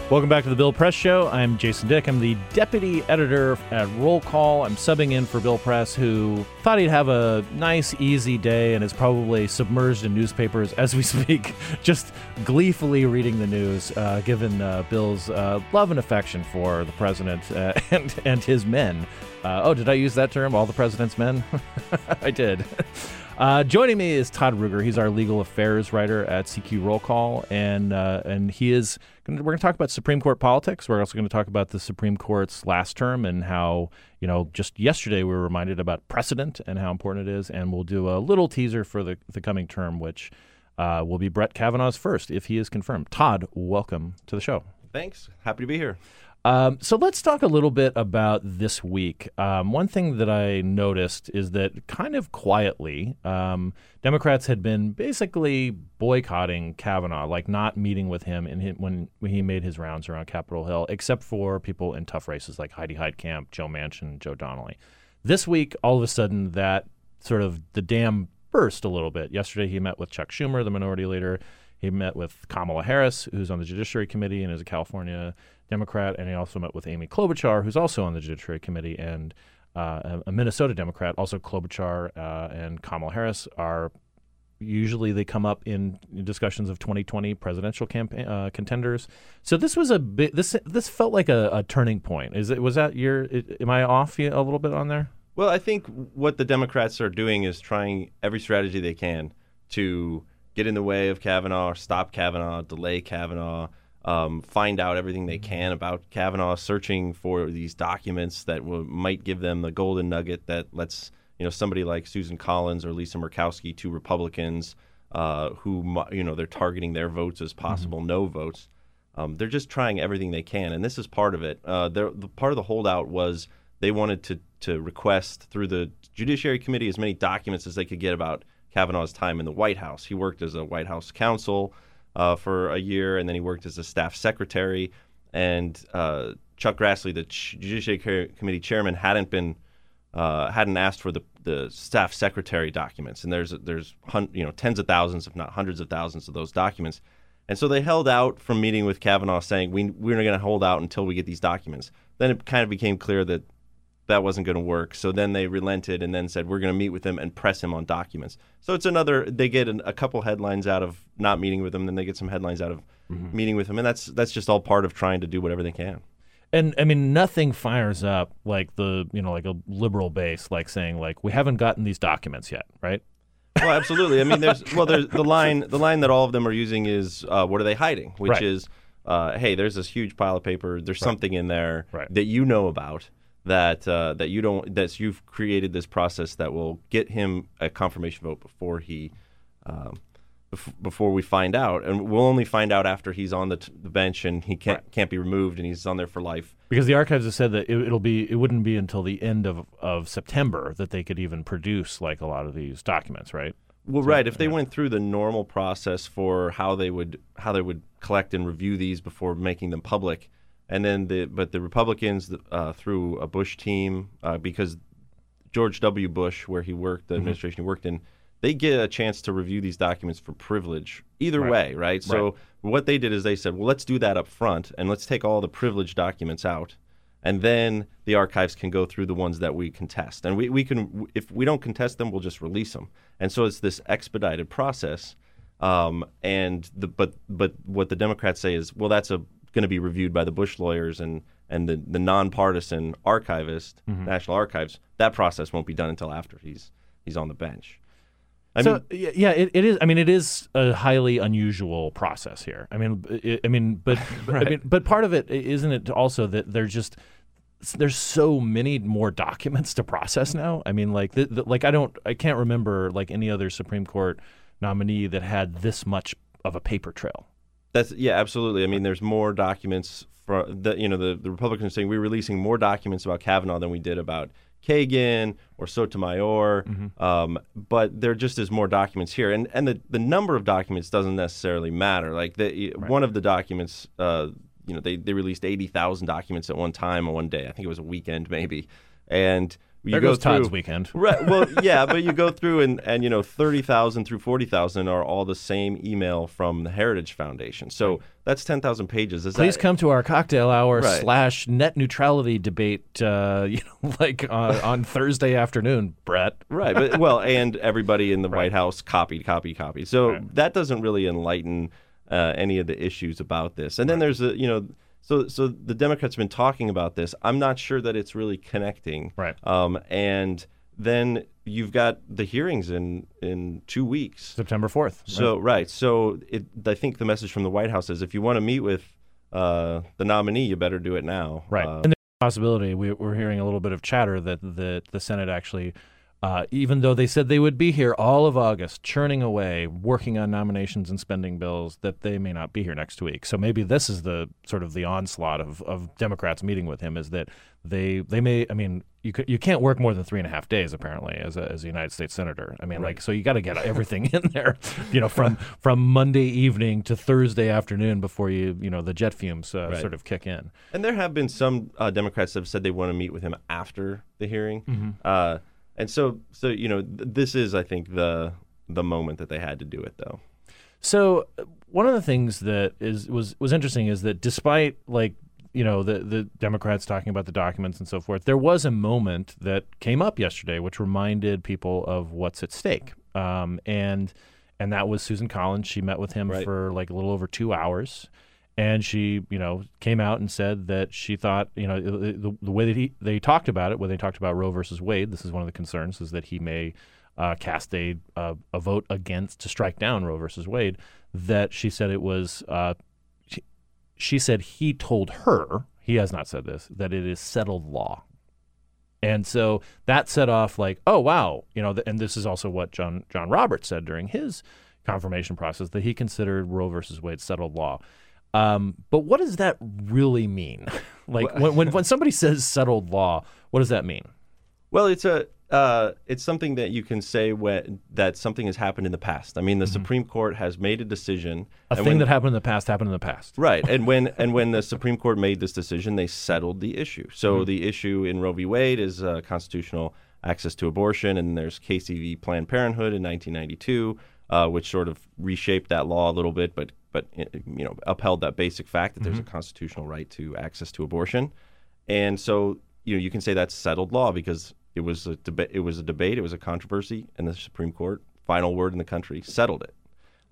Welcome back to the Bill Press Show. I'm Jason Dick. I'm the deputy editor at Roll Call. I'm subbing in for Bill Press, who thought he'd have a nice, easy day and is probably submerged in newspapers as we speak, just gleefully reading the news, uh, given uh, Bill's uh, love and affection for the president uh, and, and his men. Uh, oh, did I use that term? All the president's men? I did. Uh, joining me is Todd Ruger. He's our legal affairs writer at CQ Roll Call, and uh, and he is. We're going to talk about Supreme Court politics. We're also going to talk about the Supreme Court's last term and how you know just yesterday we were reminded about precedent and how important it is, and we'll do a little teaser for the the coming term, which uh, will be Brett Kavanaugh's first if he is confirmed. Todd, welcome to the show. Thanks. Happy to be here. Um, so let's talk a little bit about this week. Um, one thing that I noticed is that kind of quietly, um, Democrats had been basically boycotting Kavanaugh, like not meeting with him his, when, when he made his rounds around Capitol Hill, except for people in tough races like Heidi Heitkamp, Joe Manchin, Joe Donnelly. This week, all of a sudden, that sort of the dam burst a little bit. Yesterday, he met with Chuck Schumer, the minority leader. He met with Kamala Harris, who's on the Judiciary Committee and is a California Democrat, and he also met with Amy Klobuchar, who's also on the Judiciary Committee and uh, a- Minnesota Democrat. Also, Klobuchar uh, and Kamala Harris are usually they come up in discussions of 2020 presidential campaign uh, contenders. So this was a bit. This this felt like a, a turning point. Is it? Was that your? Am I off a little bit on there? Well, I think what the Democrats are doing is trying every strategy they can to get in the way of Kavanaugh, stop Kavanaugh, delay Kavanaugh, um, find out everything they can about Kavanaugh, searching for these documents that will, might give them the golden nugget that lets you know somebody like Susan Collins or Lisa Murkowski, two Republicans, uh, who you know they're targeting their votes as possible no votes. Um, they're just trying everything they can, and this is part of it. Uh, the part of the holdout was they wanted to to request through the Judiciary Committee as many documents as they could get about Kavanaugh's time in the White House. He worked as a White House counsel uh, for a year, and then he worked as a staff secretary. And uh, Chuck Grassley, the Judiciary Committee chairman, hadn't been uh, hadn't asked for the, the staff secretary documents, and there's there's hun- you know tens of thousands, if not hundreds of thousands, of those documents. And so they held out from meeting with Kavanaugh, saying we we're going to hold out until we get these documents. Then it kind of became clear that that wasn't going to work. So then they relented and then said we're going to meet with him and press him on documents. So it's another. They get an, a couple headlines out of not meeting with him, then they get some headlines out of mm-hmm. meeting with him, and that's that's just all part of trying to do whatever they can. And I mean, nothing fires up like the you know like a liberal base, like saying like we haven't gotten these documents yet, right? Well, absolutely. I mean, there's well, there's the line the line that all of them are using is uh, what are they hiding, which right. is. Uh, hey, there's this huge pile of paper. There's right. something in there right. that you know about that uh, that you don't that you've created this process that will get him a confirmation vote before he um, bef- before we find out, and we'll only find out after he's on the, t- the bench and he can't Right. can't be removed and he's on there for life. Because the archives have said that it, it'll be it wouldn't be until the end of of September that they could even produce like a lot of these documents, right? Well, So, right. If they yeah. went through the normal process for how they would how they would collect and review these before making them public, and then the but the Republicans uh, through a Bush team uh, because George W. Bush, where he worked, the Mhm. administration he worked in, they get a chance to review these documents for privilege either Right. way, right? So Right. what they did is they said, well, let's do that up front and let's take all the privileged documents out. And then the archives can go through the ones that we contest. And we, we can, if we don't contest them, we'll just release them. And so it's this expedited process. Um, and the, but, but what the Democrats say is, well, that's a, going to be reviewed by the Bush lawyers and, and the, the nonpartisan archivist, Mhm. National Archives. That process won't be done until after he's, he's on the bench. I so mean, yeah, it, it is. I mean, it is a highly unusual process here. I mean, it, I mean, but but- I mean, but part of it isn't it also that there's just there's so many more documents to process now. I mean, like the, the, like I don't I can't remember like any other Supreme Court nominee that had this much of a paper trail. That's yeah, absolutely. I mean, there's more documents for the you know the, the Republicans saying we're releasing more documents about Kavanaugh than we did about Kagan or Sotomayor, um, but there just is more documents here, and and the, the number of documents doesn't necessarily matter. Like the one of the documents, uh, you know, they they released eighty thousand documents at one time on one day. I think it was a weekend maybe, and you There go goes Todd's weekend. Right. Well, yeah, but you go through and, and you know, 30,000 through 40,000 are all the same email from the Heritage Foundation. So that's 10,000 pages. Is Please that, come to our cocktail hour Right. slash net neutrality debate. Uh, you know, like uh, on Thursday afternoon, Brett. Right. But, well, and everybody in the White House copied, copy, copy. So that doesn't really enlighten uh, any of the issues about this. And then there's a, you know, so so the Democrats have been talking about this. I'm not sure that it's really connecting. Right. Um, and then you've got the hearings in in two weeks. September 4th. So right. So it, I think the message from the White House is if you want to meet with uh, the nominee, you better do it now. Right. Uh, and there's a possibility we, we're hearing a little bit of chatter that the, the Senate actually, uh, even though they said they would be here all of August, churning away, working on nominations and spending bills, that they may not be here next week. So maybe this is the sort of the onslaught of, of Democrats meeting with him is that they they may. I mean, you could, you can't work more than three and a half days apparently as a, as a United States senator. I mean, like so you got to get everything in there, you know, from from Monday evening to Thursday afternoon before you you know the jet fumes uh, Right. sort of kick in. And there have been some uh, Democrats that have said they want to meet with him after the hearing. Mhm. And so, so you know, th- this is, I think, the the moment that they had to do it, though. So one of the things that is was was interesting is that despite like you know the the Democrats talking about the documents and so forth, there was a moment that came up yesterday which reminded people of what's at stake. Um, and and that was Susan Collins. She met with him Right. for like a little over two hours. And she, you know, came out and said that she thought, you know, the, the, way that he they talked about it, when they talked about Roe versus Wade, this is one of the concerns, is that he may uh, cast a, a vote against to strike down Roe versus Wade. That she said it was. Uh, she, she said he told her he has not said this that it is settled law. And so that set off like, oh wow, you know, and this is also what John John Roberts said during his confirmation process that he considered Roe versus Wade settled law. Um, but what does that really mean? like when, when when somebody says settled law, what does that mean? Well, it's a uh, it's something that you can say when that something has happened in the past. I mean, the Supreme Court has made a decision. Mm-hmm. A thing when- that happened in the past happened in the past. Right, and when and when the Supreme Court made this decision, they settled the issue. So Mm-hmm. the issue in Roe v. Wade is uh, constitutional access to abortion, and there's Casey v. Planned Parenthood in 1992, uh, which sort of reshaped that law a little bit, but but uh, you know upheld that basic fact that there's a constitutional right to access to abortion, and so you know you can say that's settled law because it was a debate, it was a debate, it was a controversy, and the Supreme Court, final word in the country, settled it.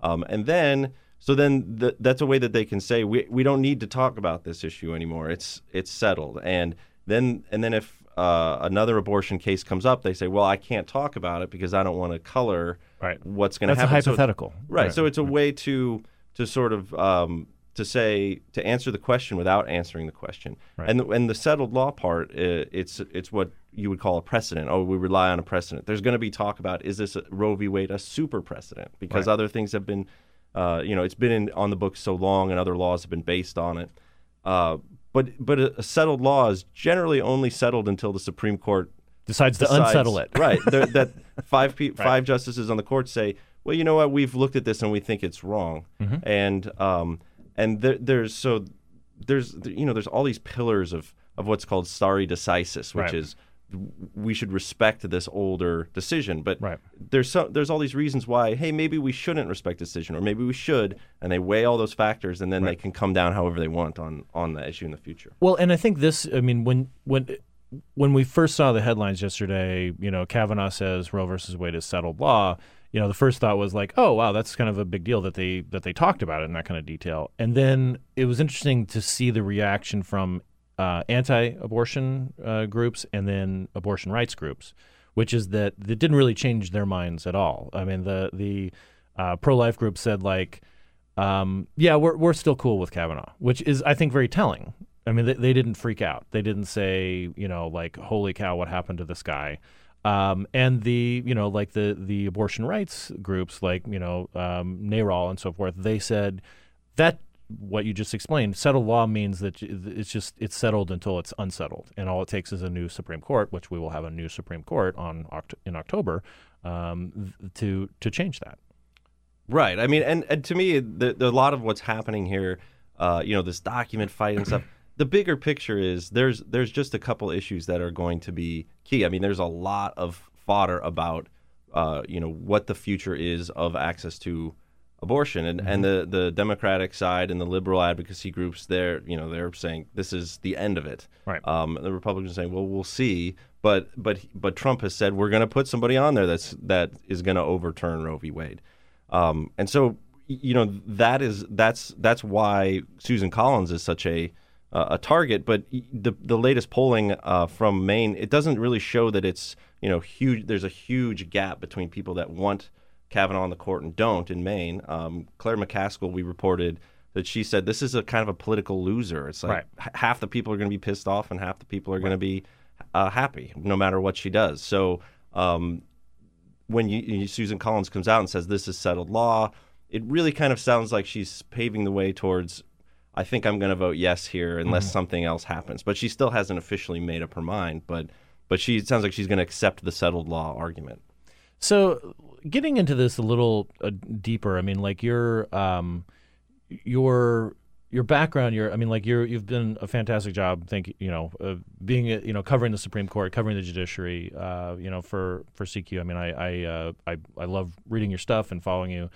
Um, and then, so then th- that's a way that they can say we, we don't need to talk about this issue anymore. It's it's settled. And then and then if uh, another abortion case comes up, they say, well, I can't talk about it because I don't want to color Right. what's going to That's happen. So- hypothetical. right. Right. So it's a way to to sort of um, to say to answer the question without answering the question. Right. And the, and the settled law part, uh, it's it's what you would call a precedent. Oh, we rely on a precedent. There's going to be talk about is this a, Roe v. Wade a super precedent because Right. other things have been, uh, you know, it's been in, on the books so long and other laws have been based on it. Uh, but but a, a settled law is generally only settled until the Supreme Court Decides to unsettle it. right. That five pe- five justices on the court say, well, you know what, we've looked at this and we think it's wrong, Mm-hmm. and um, and there, there's so there's you know there's all these pillars of of what's called stare decisis, which Right. is we should respect this older decision, but Right. there's so, there's all these reasons why hey maybe we shouldn't respect decision or maybe we should, and they weigh all those factors and then they can come down however they want on on the issue in the future. Well, and I think this. I mean, when when when we first saw the headlines yesterday, you know, Kavanaugh says Roe versus Wade is settled law. You know, the first thought was like, oh wow, that's kind of a big deal that they that they talked about it in that kind of detail. And then it was interesting to see the reaction from uh, anti-abortion uh, groups and then abortion rights groups, which is that it didn't really change their minds at all. I mean, the the uh, pro-life group said like, um, yeah, we're we're still cool with Kavanaugh, which is I think very telling. I mean, they, they didn't freak out. They didn't say, you know, like, holy cow, what happened to this guy? Um, and the, you know, like the the abortion rights groups, like you know, um, NARAL and so forth, they said that what you just explained, settled law means that it's just it's settled until it's unsettled, and all it takes is a new Supreme Court, which we will have a new Supreme Court on in October, um, to to change that. Right. I mean, and, and to me, the, the, a lot of what's happening here, uh, you know, this document fight and stuff. The bigger picture is there's there's just a couple issues that are going to be key. I mean, there's a lot of fodder about, uh, you know, what the future is of access to abortion, and and the the Democratic side and the liberal advocacy groups, they're you know they're saying this is the end of it. Right. Um, the Republicans are saying, well, we'll see. But but but Trump has said we're going to put somebody on there that's that is going to overturn Roe v. Wade. Um, and so you know that is that's that's why Susan Collins is such a uh, a target. But the the latest polling uh, from Maine it doesn't really show that it's you know huge. There's a huge gap between people that want Kavanaugh on the court and don't in Maine. Um, Claire McCaskill, we reported that she said this is a kind of a political loser. It's like Right. half the people are going to be pissed off and half the people are going to be uh, happy no matter what she does. So um, when you, you- Susan Collins comes out and says this is settled law, it really kind of sounds like she's paving the way towards. I think I'm going to vote yes here unless something else happens. But she still hasn't officially made up her mind. But but she it sounds like she's going to accept the settled law argument. So, getting into this a little uh, deeper, I mean, like your um, your your background, your I mean, like you're you've done a fantastic job. Think you know, uh, being you know covering the Supreme Court, covering the judiciary, uh, you know, for for CQ. I mean, I I uh, I, I love reading your stuff and following you.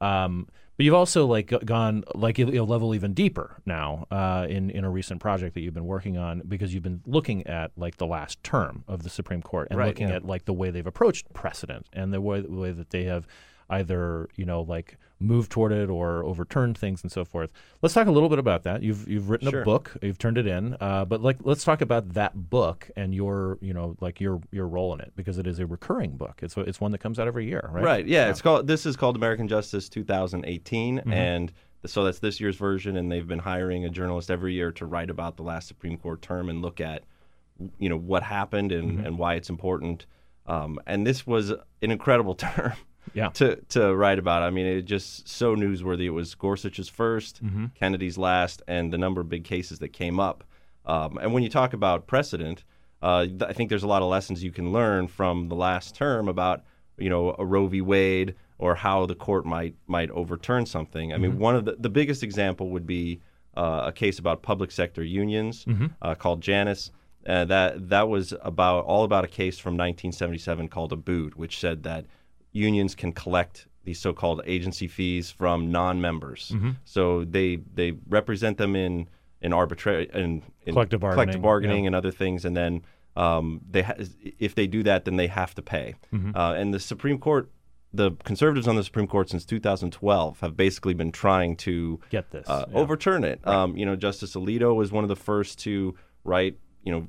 Um, but you've also like gone like a, level even deeper now uh, in in a recent project that you've been working on because you've been looking at like the last term of the Supreme Court and Right, looking yeah. at like the way they've approached precedent and the way, the way that they have either you know like moved toward it or overturned things and so forth. Let's talk a little bit about that. You've you've written Sure. a book, you've turned it in, uh, but like let's talk about that book and your you know like your your role in it because it is a recurring book. It's it's one that comes out every year, right? Right. Yeah, It's called. This is called American Justice 2018, Mm-hmm. and so that's this year's version. And they've been hiring a journalist every year to write about the last Supreme Court term and look at, you know, what happened and, Mm-hmm. and why it's important. Um, and this was an incredible term. Yeah. to to write about. I mean, it just so newsworthy. It was Gorsuch's 1st Mm-hmm. Kennedy's last, and the number of big cases that came up. Um, and when you talk about precedent, uh, I think there's a lot of lessons you can learn from the last term about you know a Roe v. Wade or how the court might might overturn something. I mean, one of the the biggest example would be uh, a case about public sector unions uh, called Janus. Uh, that that was about all about a case from 1977 called Abood, which said that unions can collect these so-called agency fees from non-members. So they they represent them in in arbitrary in, in Collective bargaining, collective bargaining yeah. and other things, and then um, they ha- if they do that, then they have to pay. Mm-hmm. Uh, and the Supreme Court, the conservatives on the Supreme Court since 2012 have basically been trying to Get this, uh, yeah. overturn it. Um, you know, Justice Alito was one of the first to write, you know,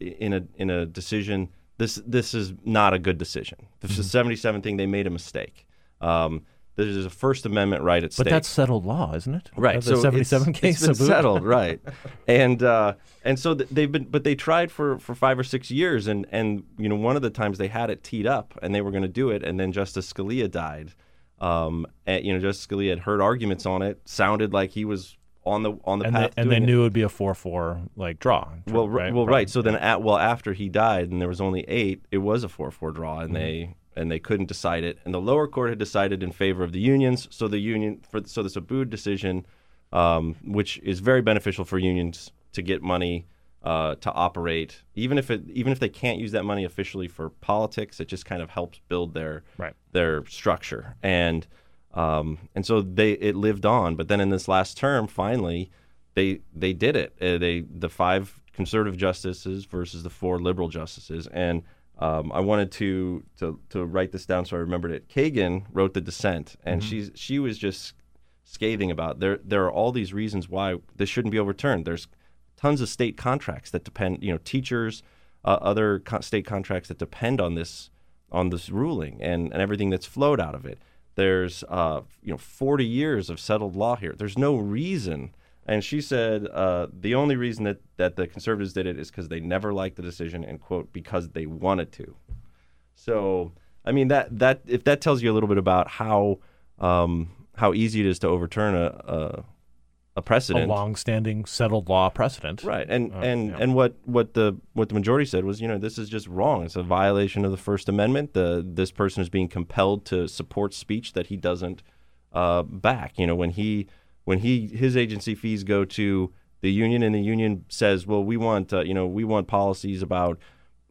in a in a decision. This this is not a good decision. This Mm-hmm. is 77 thing. They made a mistake. Um, this is a First Amendment right at stake. But that's settled law, isn't it? Right. The so 77 it's, case it's been settled, right? and uh, and so th- they've been, but they tried for, for five or six years, and and you know one of the times they had it teed up, and they were going to do it, and then Justice Scalia died. Um, and, you know, Justice Scalia had heard arguments on it, sounded like he was on the on the and they, path. and they knew it would be a four-four like draw. Well, right? well, right. So then, at well, after he died, and there was only eight, it was a four-four draw, Mm-hmm. and they and they couldn't decide it. And the lower court had decided in favor of the unions. So the union for so this Abood decision, um, which is very beneficial for unions to get money uh, to operate, even if it even if they can't use that money officially for politics, it just kind of helps build their Right. their structure and. Um, and so they it lived on, but then in this last term, finally, they they did it. Uh, they the five conservative justices versus the four liberal justices, and um, I wanted to, to to write this down so I remembered it. Kagan wrote the dissent, and she's she was just scathing about there there are all these reasons why this shouldn't be overturned. There's tons of state contracts that depend, you know, teachers, uh, other co- state contracts that depend on this on this ruling and, and everything that's flowed out of it. There's uh, you know 40 years of settled law here. There's no reason. And she said uh, the only reason that, that the conservatives did it is because they never liked the decision and quote because they wanted to. So I mean that that if that tells you a little bit about how um, how easy it is to overturn a a, a precedent, a long-standing settled law precedent. Right, and Uh, and yeah. and what what the what the majority said was, you know, this is just wrong. It's a violation of the First Amendment. The this person is being compelled to support speech that he doesn't uh, back. You know, when he when he his agency fees go to the union, and the union says, well, we want uh, you know we want policies about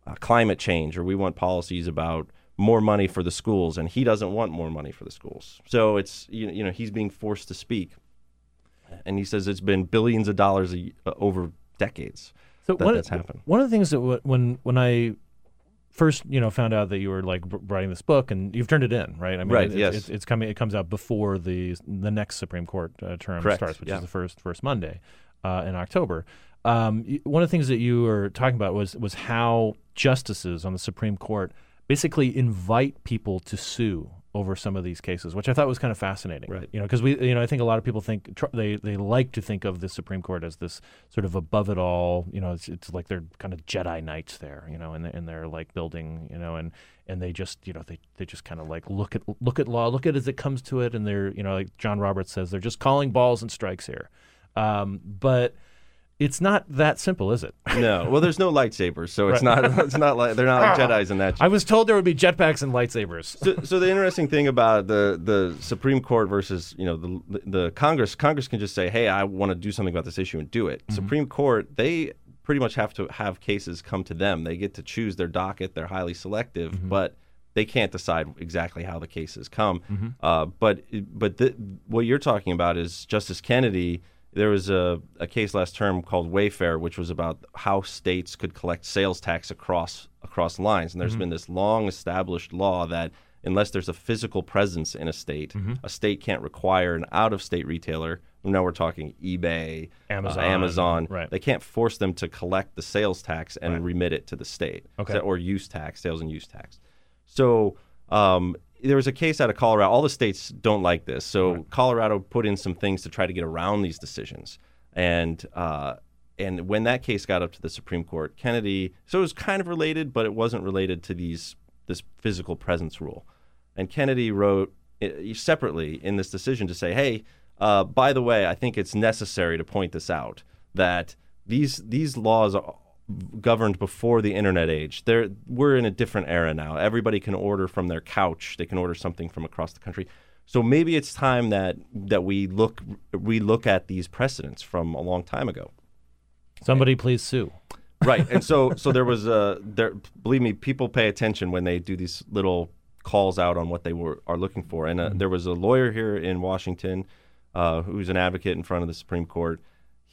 uh, climate change, or we want policies about more money for the schools, and he doesn't want more money for the schools. So it's you you know he's being forced to speak and he says it's been billions of dollars a, uh, over decades So that one, that's happened. One of the things that w- when when I first you know found out that you were like writing this book and you've turned it in, right? I mean, Right, It, yes. It's, it's coming. It comes out before the the next Supreme Court uh, term Correct, starts, which yeah. is the first first Monday uh, in October. Um, one of the things that you were talking about was was how justices on the Supreme Court basically invite people to sue over some of these cases, which I thought was kind of fascinating. Right. You know, because we, you know, I think a lot of people think tr- they they like to think of the Supreme Court as this sort of above it all. You know, it's, it's like they're kind of Jedi knights there. You know, and and they're like building. You know, and and they just you know they, they just kind of like look at look at law, look at it as it comes to it, and they're you know like John Roberts says they're just calling balls and strikes here. Um, but it's not that simple, is it? No, well, there's no lightsabers, so it's Right. not it's not like they're not like ah. Jedi's in that. I was told there would be jetpacks and lightsabers. so, so the interesting thing about the the Supreme Court versus you know the the Congress, Congress can just say, hey, I want to do something about this issue and do it. Mm-hmm. Supreme Court, they pretty much have to have cases come to them. They get to choose their docket. They're highly selective, mm-hmm. but they can't decide exactly how the cases come. Mm-hmm. Uh, but but the, what you're talking about is Justice Kennedy. There was a, a case last term called Wayfair, which was about how states could collect sales tax across across lines. And there's been this long established law that unless there's a physical presence in a state, a state can't require an out of state retailer. Now we're talking eBay, uh, Amazon, Amazon. right. They can't force them to collect the sales tax and remit it to the state, Okay. or use tax, sales and use tax. So um, there was a case out of Colorado. All the states don't like this. So Colorado put in some things to try to get around these decisions. And uh, and when that case got up to the Supreme Court, Kennedy. So it was kind of related, but it wasn't related to these this physical presence rule. And Kennedy wrote uh, separately in this decision to say, hey, uh, by the way, I think it's necessary to point this out that these these laws are governed before the internet age. They're, we're in a different era now. Everybody can order from their couch. They can order something from across the country. So maybe it's time that that we look we look at these precedents from a long time ago. Somebody please sue. Right, and so so there was a there. Believe me, people pay attention when they do these little calls out on what they were are looking for. And uh, there was a lawyer here in Washington uh, who's an advocate in front of the Supreme Court.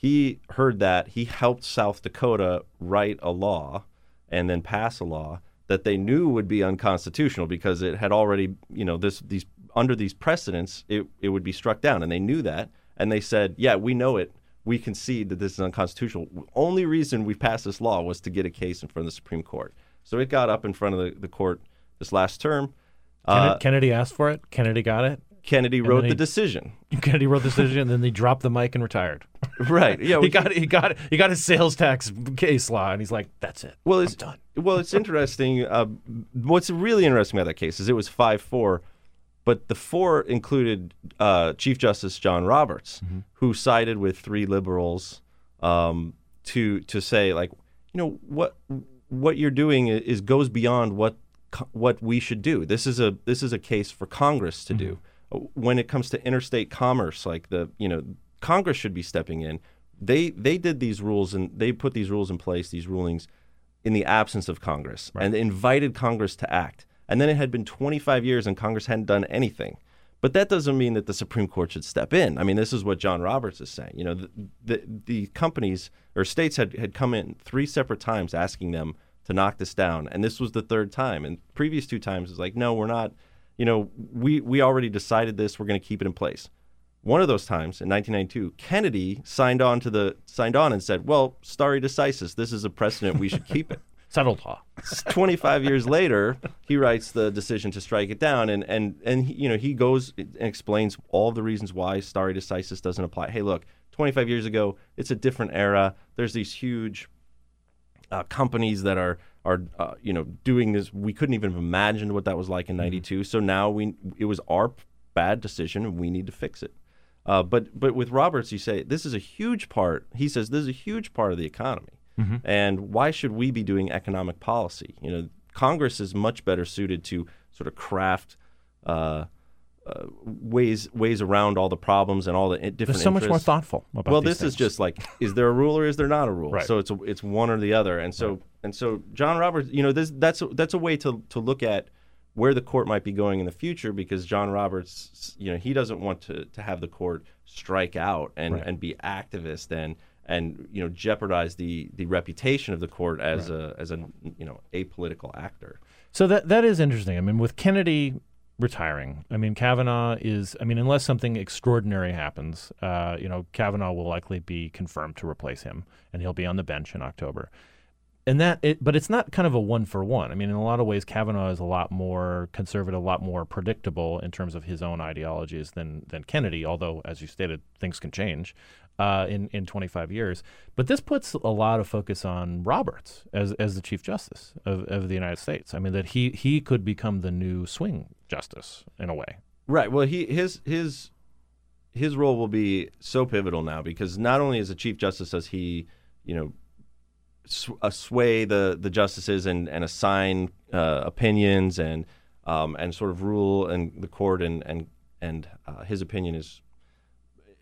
He heard that he helped South Dakota write a law and then pass a law that they knew would be unconstitutional because it had already, you know, this these under these precedents, it, it would be struck down, and they knew that, and they said, yeah, we know it. We concede that this is unconstitutional. Only reason we passed this law was to get a case in front of the Supreme Court. So it got up in front of the, the court this last term. Kennedy, uh, Kennedy asked for it. Kennedy got it. Kennedy wrote he, the decision. Kennedy wrote the decision, and then they dropped the mic and retired. Right. Yeah. he got he got he got his sales tax case law, and he's like, "That's it. Well, it's I'm done." Well, it's interesting. Uh, what's really interesting about that case is it was five four, but the four included uh, Chief Justice John Roberts, mm-hmm. who sided with three liberals um, to to say like, you know what what you're doing is goes beyond what what we should do. This is a this is a case for Congress to mm-hmm. do. When it comes to interstate commerce, like the you know Congress should be stepping in. They they did these rules and they put these rules in place, these rulings, in the absence of Congress, right. and invited Congress to act. And then it had been 25 years and Congress hadn't done anything. But that doesn't mean that the Supreme Court should step in. I mean, this is what John Roberts is saying. You know, the, the, the companies or states had, had come in three separate times asking them to knock this down. And this was the third time. And previous two times was like, no, we're not, you know, we, we already decided this. We're going to keep it in place. One of those times in 1992, Kennedy signed on to the signed on and said, "Well, stare decisis. This is a precedent. We should keep it." Settled law. 25 years later, he writes the decision to strike it down, and and and he, you know he goes and explains all the reasons why stare decisis doesn't apply. Hey, look, 25 years ago, it's a different era. There's these huge uh, companies that are are uh, you know doing this. We couldn't even have imagined what that was like in '92. Mm-hmm. So now we it was our bad decision, and we need to fix it. Uh, but but with Roberts, you say this is a huge part. He says this is a huge part of the economy, mm-hmm. and why should we be doing economic policy? You know, Congress is much better suited to sort of craft. Uh, uh, ways ways around all the problems and all the different. They're so interests. much more thoughtful. well, this things. is just like, is there a rule or is there not a rule? Right. So it's a, it's one or the other, and so right. and so John Roberts, you know, this, that's a, that's a way to to look at where the court might be going in the future because John Roberts, you know, he doesn't want to to have the court strike out and right. and be activist and and you know jeopardize the the reputation of the court as a as a you know apolitical actor. So that that is interesting. I mean, with Kennedy retiring. I mean, Kavanaugh is. I mean, unless something extraordinary happens, uh, you know, Kavanaugh will likely be confirmed to replace him, and he'll be on the bench in October. And that, it, but it's not kind of a one for one. I mean, in a lot of ways, Kavanaugh is a lot more conservative, a lot more predictable in terms of his own ideologies than than Kennedy. Although, as you stated, things can change uh, in in 25 years. But this puts a lot of focus on Roberts as as the Chief Justice of, of the United States. I mean, that he he could become the new swing justice in a way. Right. Well, he his his his role will be so pivotal now because not only as a Chief Justice does he, you know, uh, sway the the justices and and assign uh, opinions and um, and sort of rule and the court and and and uh, his opinion is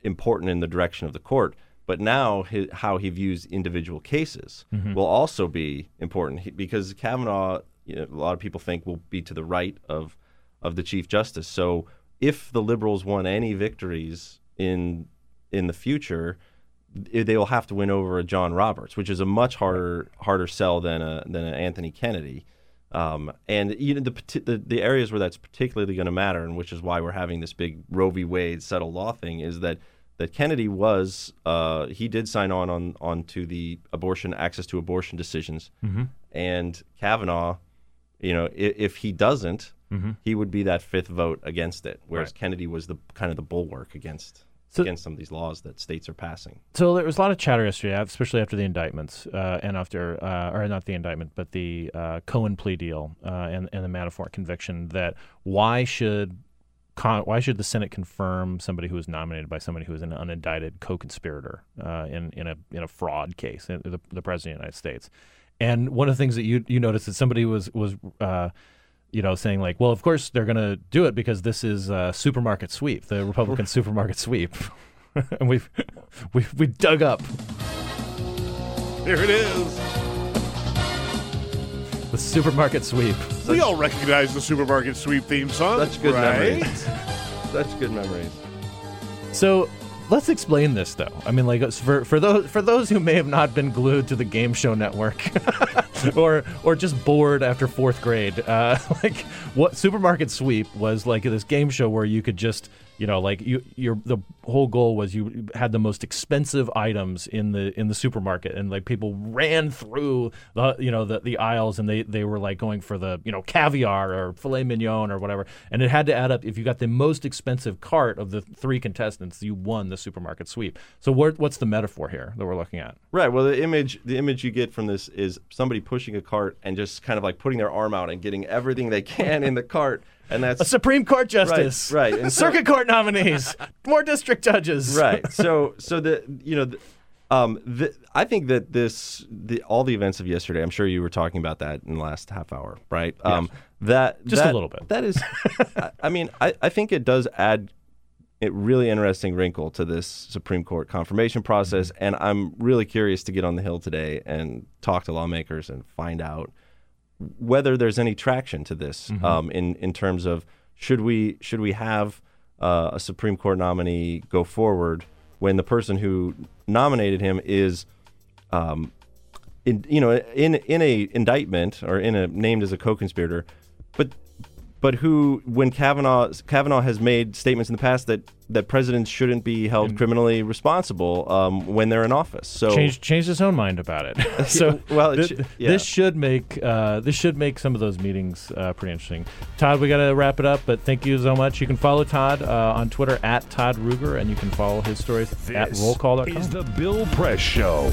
important in the direction of the court. But now his, how he views individual cases mm-hmm. will also be important he, because Kavanaugh, you know, a lot of people think will be to the right of of the Chief Justice. So if the liberals won any victories in in the future, they will have to win over a John Roberts, which is a much harder harder sell than a than an Anthony Kennedy. Um, and you know the, the, the areas where that's particularly going to matter, and which is why we're having this big Roe v. Wade settle law thing, is that that Kennedy was uh, he did sign on on on to the abortion access to abortion decisions, mm-hmm. and Kavanaugh, you know, if, if he doesn't, mm-hmm. he would be that fifth vote against it, whereas right. Kennedy was the kind of the bulwark against So- against some of these laws that states are passing. So there was a lot of chatter yesterday, especially after the indictments, uh, and after, uh, or not the indictment, but the uh, Cohen plea deal uh, and, and the Manafort conviction. That why should con- why should the Senate confirm somebody who was nominated by somebody who is an unindicted co-conspirator uh, in in a in a fraud case, in the, the president of the United States? And one of the things that you you noticed that somebody was was uh, you know, saying like, well, of course they're going to do it because this is uh, supermarket sweep, the Republican supermarket sweep, and we've we we dug up Here it is. the supermarket sweep. we all recognize the supermarket sweep theme song. Such good right? memories. Such good memories. So let's explain this though. I mean, like for for those for those who may have not been glued to the game show network, or or just bored after fourth grade, uh, like what supermarket sweep was like this game show where you could just you know like you your the whole goal was you had the most expensive items in the in the supermarket. And like people ran through the you know the, the aisles and they they were like going for the you know caviar or filet mignon or whatever. And it had to add up. If you got the most expensive cart of the three contestants you won the supermarket sweep. So what, what's the metaphor here that we're looking at? Right. Well, the image the image you get from this is somebody pushing a cart and just kind of like putting their arm out and getting everything they can in the cart, and that's a supreme court justice right, and so- circuit court nominees more district judges right. So so the you know. The, um, the, I think that this, the, all the events of yesterday. I'm sure you were talking about that in the last half hour, right? Um, that Just a little bit. That is, I, I mean, I, I think it does add a really interesting wrinkle to this Supreme Court confirmation process, and I'm really curious to get on the Hill today and talk to lawmakers and find out whether there's any traction to this um, in in terms of should we should we have uh, a Supreme Court nominee go forward when the person who nominated him is, um, in you know in in a indictment or in a named as a co-conspirator, but but who when Kavanaugh Kavanaugh has made statements in the past that that presidents shouldn't be held criminally responsible um, when they're in office. So changed changed his own mind about it. so well, it thi- sh- yeah. this should make uh, this should make some of those meetings uh, pretty interesting. Todd, we got to wrap it up, but thank you so much. You can follow Todd uh, on Twitter at Todd Ruger, and you can follow his stories at This rollcall.com. is the Bill Press Show.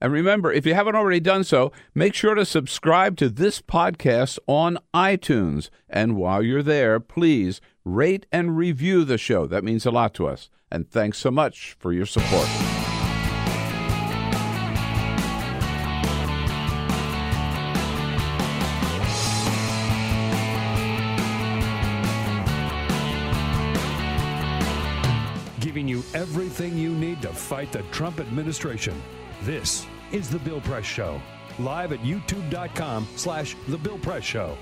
And remember, if you haven't already done so, make sure to subscribe to this podcast on iTunes. And while you're there, please rate and review the show. That means a lot to us. And thanks so much for your support. Giving you everything you need to fight the Trump administration. This is the Bill Press Show. Live at youtube.com slash the Bill Press Show.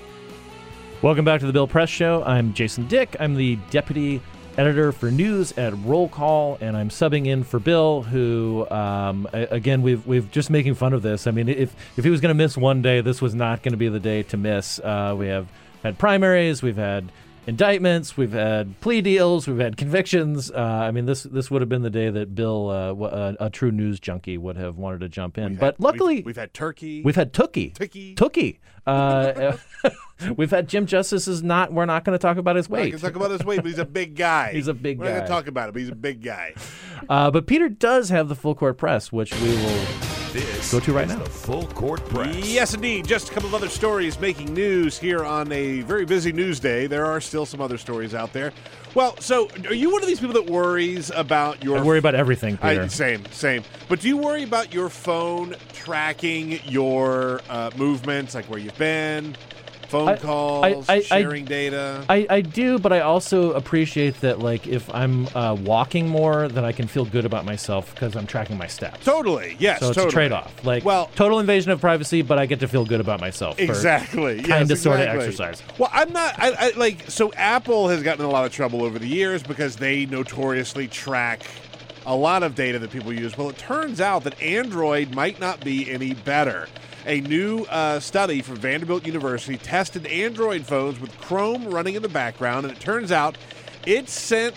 Welcome back to the Bill Press Show. I'm Jason Dick. I'm the deputy editor for news at Roll Call, and I'm subbing in for Bill, who, um, again, we've we've just making fun of this. I mean, if if he was going to miss one day, this was not going to be the day to miss. Uh, we have had primaries, we've had indictments, we've had plea deals, we've had convictions. Uh, I mean, this this would have been the day that Bill, uh, w- a, a true news junkie, would have wanted to jump in. but luckily, we've, we've had turkey. We've had Tookie. Tookie. Tookie. Uh, we've had Jim Justice is not. We're not going to talk about his weight. can talk about his weight, but he's a big guy. He's a big We're not guy. going to talk about it, but he's a big guy. Uh, but Peter does have the full court press, which we will. This Go to right now. the Full Court Press. Yes, indeed. Just a couple of other stories making news here on a very busy news day. There are still some other stories out there. Well, so are you one of these people that worries about your I worry about everything, Peter. I, same, same. But do you worry about your phone tracking your uh, movements, like where you've been, phone I- calls, I- I- sharing data? I, I do, but I also appreciate that, like, if I'm uh, walking more, then I can feel good about myself because I'm tracking my steps. totally. Yes. So it's totally. a trade-off. Like, well, total invasion of privacy, but I get to feel good about myself. Exactly. Kind yes, of, sort of exercise. Well, I'm not. I, I like. So Apple has gotten in a lot of trouble over the years because they notoriously track a lot of data that people use. Well, it turns out that Android might not be any better. A new uh, study from Vanderbilt University tested Android phones with Chrome running in the background, and it turns out it sent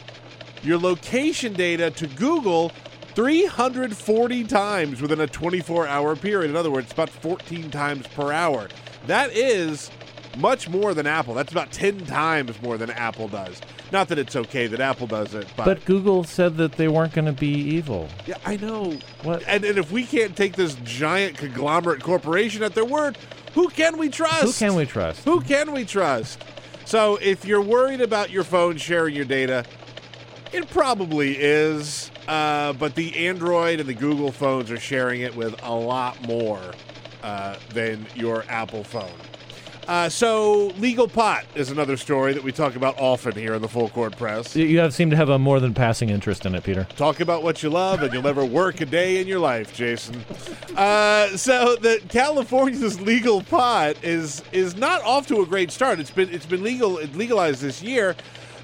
your location data to Google 340 times within a 24 hour period. In other words, about 14 times per hour. That is much more than Apple. That's about 10 times more than Apple does. Not that it's okay that Apple does it, but. But Google said that they weren't going to be evil. yeah, I know. What? And, and if we can't take this giant conglomerate corporation at their word, who can we trust? Who can we trust? Who can we trust? So if you're worried about your phone sharing your data, it probably is. Uh, but the Android and the Google phones are sharing it with a lot more uh, than your Apple phone. Uh, so legal pot is another story that we talk about often here in the full court press. You have seem to have a more than passing interest in it, Peter. Talk about what you love, and you'll never work a day in your life, Jason. Uh, so the California's legal pot is is not off to a great start. It's been it's been legal legalized this year.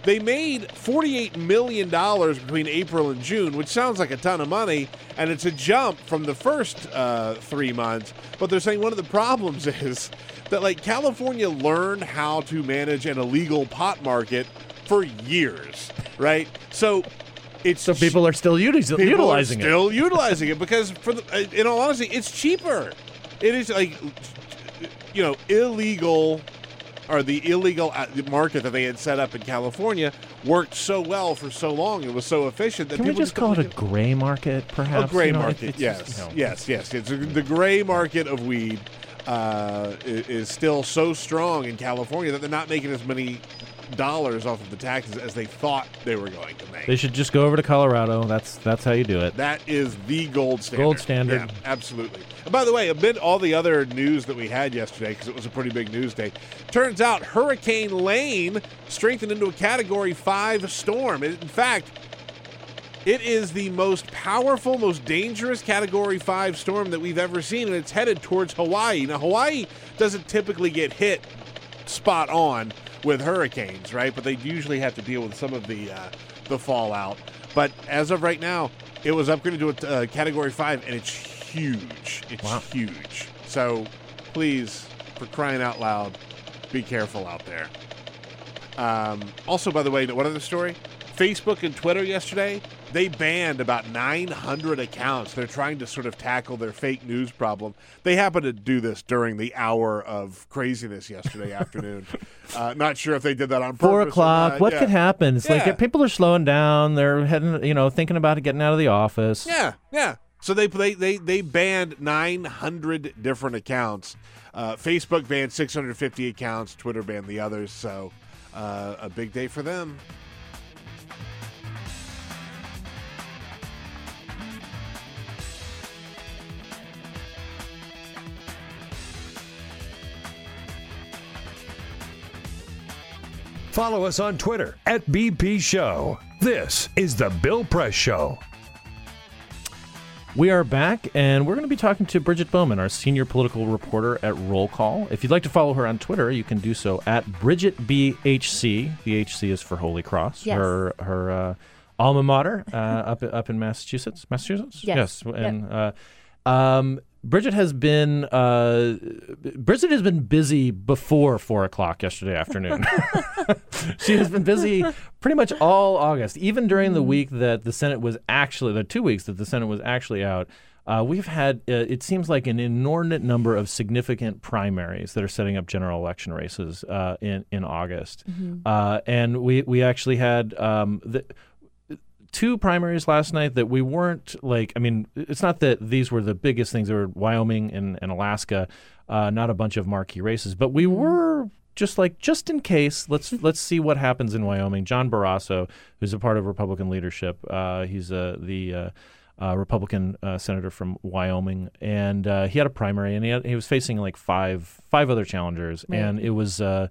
They made $48 million between April and June, which sounds like a ton of money, and it's a jump from the first uh, three months. But they're saying one of the problems is that, like, California learned how to manage an illegal pot market for years, right? So it's So people are still utis- people utilizing are it. still utilizing it because for the, uh, in all honesty it's cheaper it is like you know illegal or the illegal uh, market that they had set up in California worked so well for so long it was so efficient that Can we people just call it a gray market, perhaps? a gray You know, it- market yes just, you know. yes yes it's a, the gray market of weed uh, is still so strong in California that they're not making as many dollars off of the taxes as they thought they were going to make They should just go over to Colorado. That's that's how you do it. That is the gold standard. Gold standard. Yeah, absolutely. And by the way, amid all the other news that we had yesterday, because it was a pretty big news day, turns out Hurricane Lane strengthened into a Category 5 storm. In fact, it is the most powerful, most dangerous Category 5 storm that we've ever seen, and it's headed towards Hawaii. Now, Hawaii doesn't typically get hit spot on with hurricanes, right? But they usually have to deal with some of the uh, the fallout. But as of right now, it was upgraded to a uh, Category Five, and it's huge. It's Wow. huge. So please, for crying out loud, be careful out there. Um, also, by the way, what other story: Facebook and Twitter yesterday they banned about 900 accounts. They're trying to sort of tackle their fake news problem. They happened to do this during the hour of craziness yesterday afternoon. Uh, not sure if they did that on purpose. Four o'clock. What Yeah. could happen? It's Yeah. like people are slowing down. They're heading, you know, thinking about getting out of the office. Yeah, yeah. So they they they, they banned 900 different accounts. Uh, Facebook banned 650 accounts. Twitter banned the others. So uh, a big day for them. Follow us on Twitter at BP Show. This is The Bill Press Show. We are back, and we're going to be talking to Bridget Bowman, our senior political reporter at Roll Call. If you'd like to follow her on Twitter, you can do so at Bridget BHC. The HC is for Holy Cross. Yes. Her her uh, alma mater uh, up up in Massachusetts. Massachusetts. Yes. And uh, um, Bridget has been uh, Bridget has been busy before four o'clock yesterday afternoon. she has been busy pretty much all August, even during the week that the Senate was actually the two weeks that the Senate was actually out. Uh, we've had uh, it seems like an inordinate number of significant primaries that are setting up general election races uh, in in August, uh, and we we actually had um, the two primaries last night that we weren't like i mean it's not that these were the biggest things. There were wyoming and, and alaska uh, not a bunch of marquee races but we were just like just in case let's let's see what happens in wyoming. John barrasso who's a part of republican leadership uh, he's uh, the uh, uh, Republican uh, senator from Wyoming, and uh, he had a primary, and he, had, he was facing like five five other challengers, Right. and it was uh,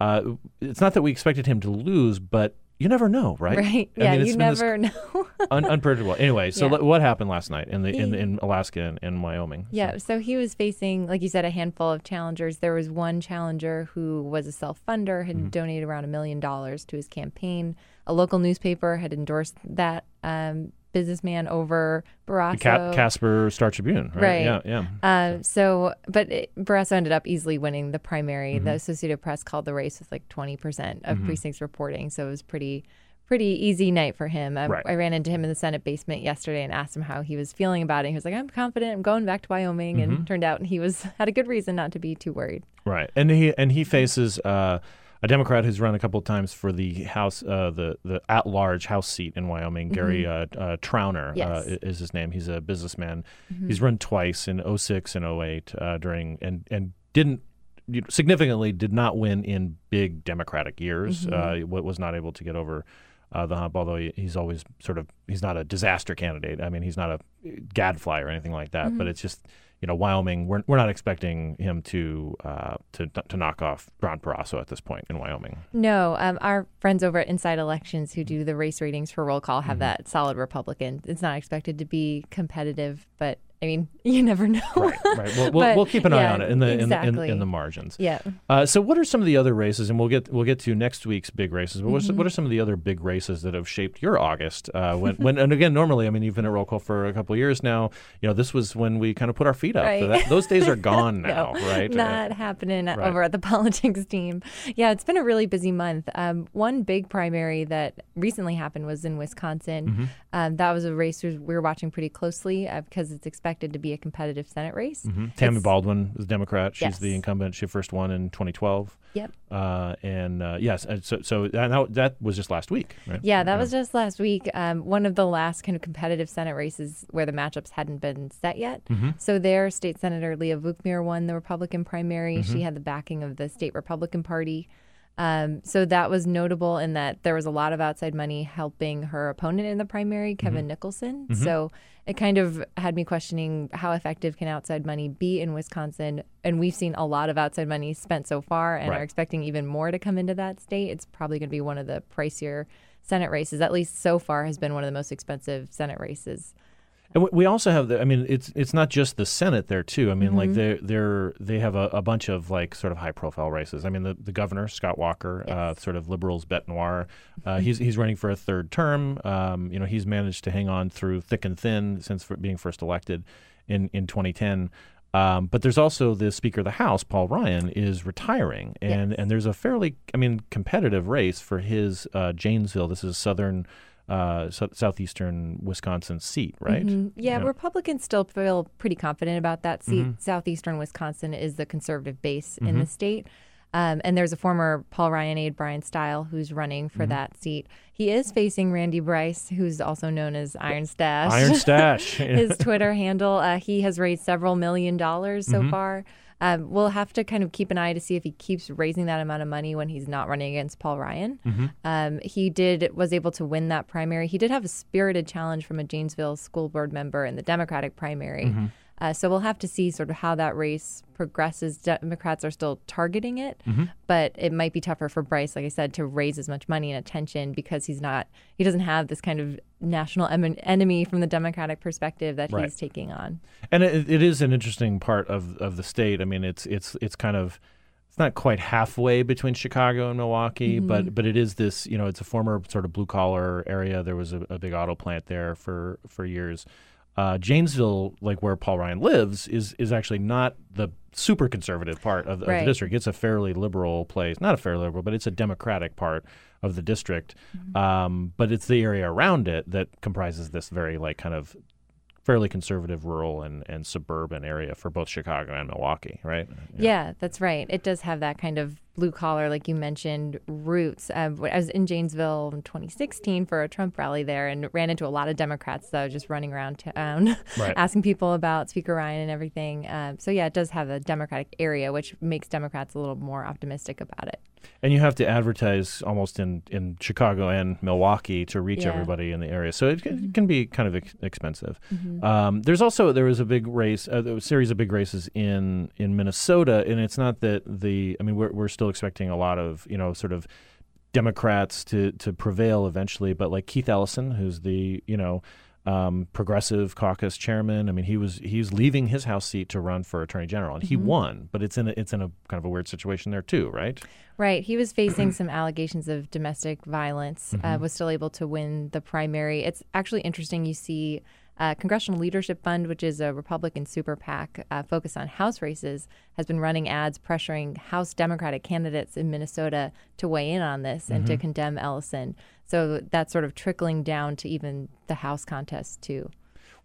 uh, it's not that we expected him to lose, but you never know, right? Right. I Yeah, mean, it's you never know. un- unpredictable. Anyway, so Yeah. le- what happened last night in the in, in Alaska and, and Wyoming? Yeah, so he was facing, like you said, a handful of challengers. There was one challenger who was a self funder, had Mm-hmm. donated around a million dollars to his campaign. A local newspaper had endorsed that um, businessman over Barrasso. Ca- Casper Star Tribune, right? Right. Yeah, yeah. Uh, so, but it, Barrasso ended up easily winning the primary. Mm-hmm. The Associated Press called the race with like 20% of Mhm. precincts reporting. So it was pretty, pretty easy night for him. I, Right. I ran into him in the Senate basement yesterday and asked him how he was feeling about it. He was like, "I'm confident. I'm going back to Wyoming." Mhm. And turned out he was had a good reason not to be too worried. Right, and he and he faces uh, a Democrat who's run a couple of times for the House, uh, the the at large House seat in Wyoming. Gary uh, uh, Trauner Yes. uh, is his name. He's a businessman. Mhm. He's run twice in 06 and 08 uh, during and and didn't. you know, Significantly, did not win in big Democratic years. Mhm. Uh, was not able to get over uh, the hump. Although he, he's always sort of he's not a disaster candidate. I mean, he's not a gadfly or anything like that. But Mhm. it's just you know, Wyoming, we're, we're not expecting him to uh, to to knock off Ron Barrasso at this point in Wyoming. No, um, our friends over at Inside Elections who do the race ratings for roll call have Mm-hmm. that solid Republican. It's not expected to be competitive, but I mean, you never know. Right, right. We'll, we'll, But, we'll keep an eye on it in the, in, the- in, in the margins. Yeah. Uh, so, what are some of the other races, and we'll get we'll get to next week's big races. But Mhm. what are some of the other big races that have shaped your August? Uh, when, when and again, normally, I mean, you've been at roll call for a couple of years now. You know, this was when we kind of put our feet up. Right. That- those days are gone now, No, right? Not happening Right. over at the politics team. Yeah, it's been a really busy month. Um, one big primary that recently happened was in Wisconsin. Mhm. Um, that was a race we were watching pretty closely uh, because it's expected to be a competitive Senate race. Mhm. Tammy It's- Baldwin is a Democrat. She's Yes. the incumbent. She first won in 2012. Yep. Uh, and uh, yes, and so so that, that was just last week, right? Yeah, that was just last week. Um, one of the last kind of competitive Senate races where the matchups hadn't been set yet. Mhm. So there, State Senator Leah Vukmir won the Republican primary. She Mhm. had the backing of the state Republican Party. Um, so that was notable in that there was a lot of outside money helping her opponent in the primary, Kevin Nicholson. Mhm. So it kind of had me questioning how effective can outside money be in Wisconsin. And we've seen a lot of outside money spent so far and Right. are expecting even more to come into that state. It's probably going to be one of the pricier Senate races, at least so far, has been one of the most expensive Senate races. And we- also have the. I mean, it's it's not just the Senate there too. I mean, like Mhm. they they're they have a, a bunch of like sort of high profile races. I mean, the, the governor Scott Walker, uh, sort of liberals bet noir. Uh, he's he's running for a third term. Um, you know, he's managed to hang on through thick and thin since being first elected in in 2010. Um, but there's also the Speaker of the House, Paul Ryan, is retiring, and and there's a fairly, I mean, competitive race for his uh, Janesville. This is southern, uh, sou- southeastern Wisconsin seat, right? Mhm. Yeah, Republicans still feel pretty confident about that seat. Mhm. Southeastern Wisconsin is the conservative base in Mhm. the state. Um, and there's a former Paul Ryan aide, Bryan Steil, who's running for Mhm. that seat. He is facing Randy Bryce, who's also known as Iron Stache. Iron Stache. His Twitter handle. Uh, he has raised several million dollars so Mhm. far. Um, we'll have to kind of keep an eye to see if he keeps raising that amount of money when he's not running against Paul Ryan. Mhm. Um, he did was able to win that primary. He did have a spirited challenge from a Janesville school board member in the Democratic primary. Mhm. Uh, so we'll have to see sort of how that race progresses. Democrats are still targeting it, Mhm. but it might be tougher for Bryce, like I said, to raise as much money and attention because he's not he doesn't have this kind of national em- enemy from the Democratic perspective that Right. he's taking on. And it, it is an interesting part of, of the state. I mean, it's it's it's kind of it's not quite halfway between Chicago and Milwaukee, Mhm. but but it is this. You know, it's a former sort of blue collar area. There was a, a big auto plant there for for years. Uh, Janesville, like where Paul Ryan lives, is is actually not the super conservative part of, the- of the district. It's a fairly liberal place, not a fairly liberal, but it's a Democratic part of the district. Um, but it's the area around it that comprises this very like kind of fairly conservative rural and, and suburban area for both Chicago and Milwaukee, right? Yeah. that's right. It does have that kind of blue collar, like you mentioned, roots. Um, I was in Janesville in 2016 for a Trump rally there and ran into a lot of Democrats that were just running around town Right. asking people about Speaker Ryan and everything. Um, so, yeah, it does have a Democratic area, which makes Democrats a little more optimistic about it. And you have to advertise almost in, in Chicago and Milwaukee to reach Yeah. Mm-hmm. everybody in the area. So it, can- it can be kind of ex- expensive. Mhm. Um, there's also there was a big race, uh, a series of big races in in Minnesota, and it's not that the I mean we're we're still expecting a lot of you know sort of Democrats to to prevail eventually, but like Keith Ellison, who's the you know um, progressive caucus chairman. I mean, he was he's leaving his House seat to run for Attorney General, and he Mhm. won. But it's in a, it's in a kind of a weird situation there too, right? Right. He was facing some allegations of domestic violence, uh, Mhm. was still able to win the primary. It's actually interesting. You see, uh, Congressional Leadership Fund, which is a Republican super PAC uh, focused on House races, has been running ads pressuring House Democratic candidates in Minnesota to weigh in on this and to Mhm. condemn Ellison. So that's sort of trickling down to even the House contest, too.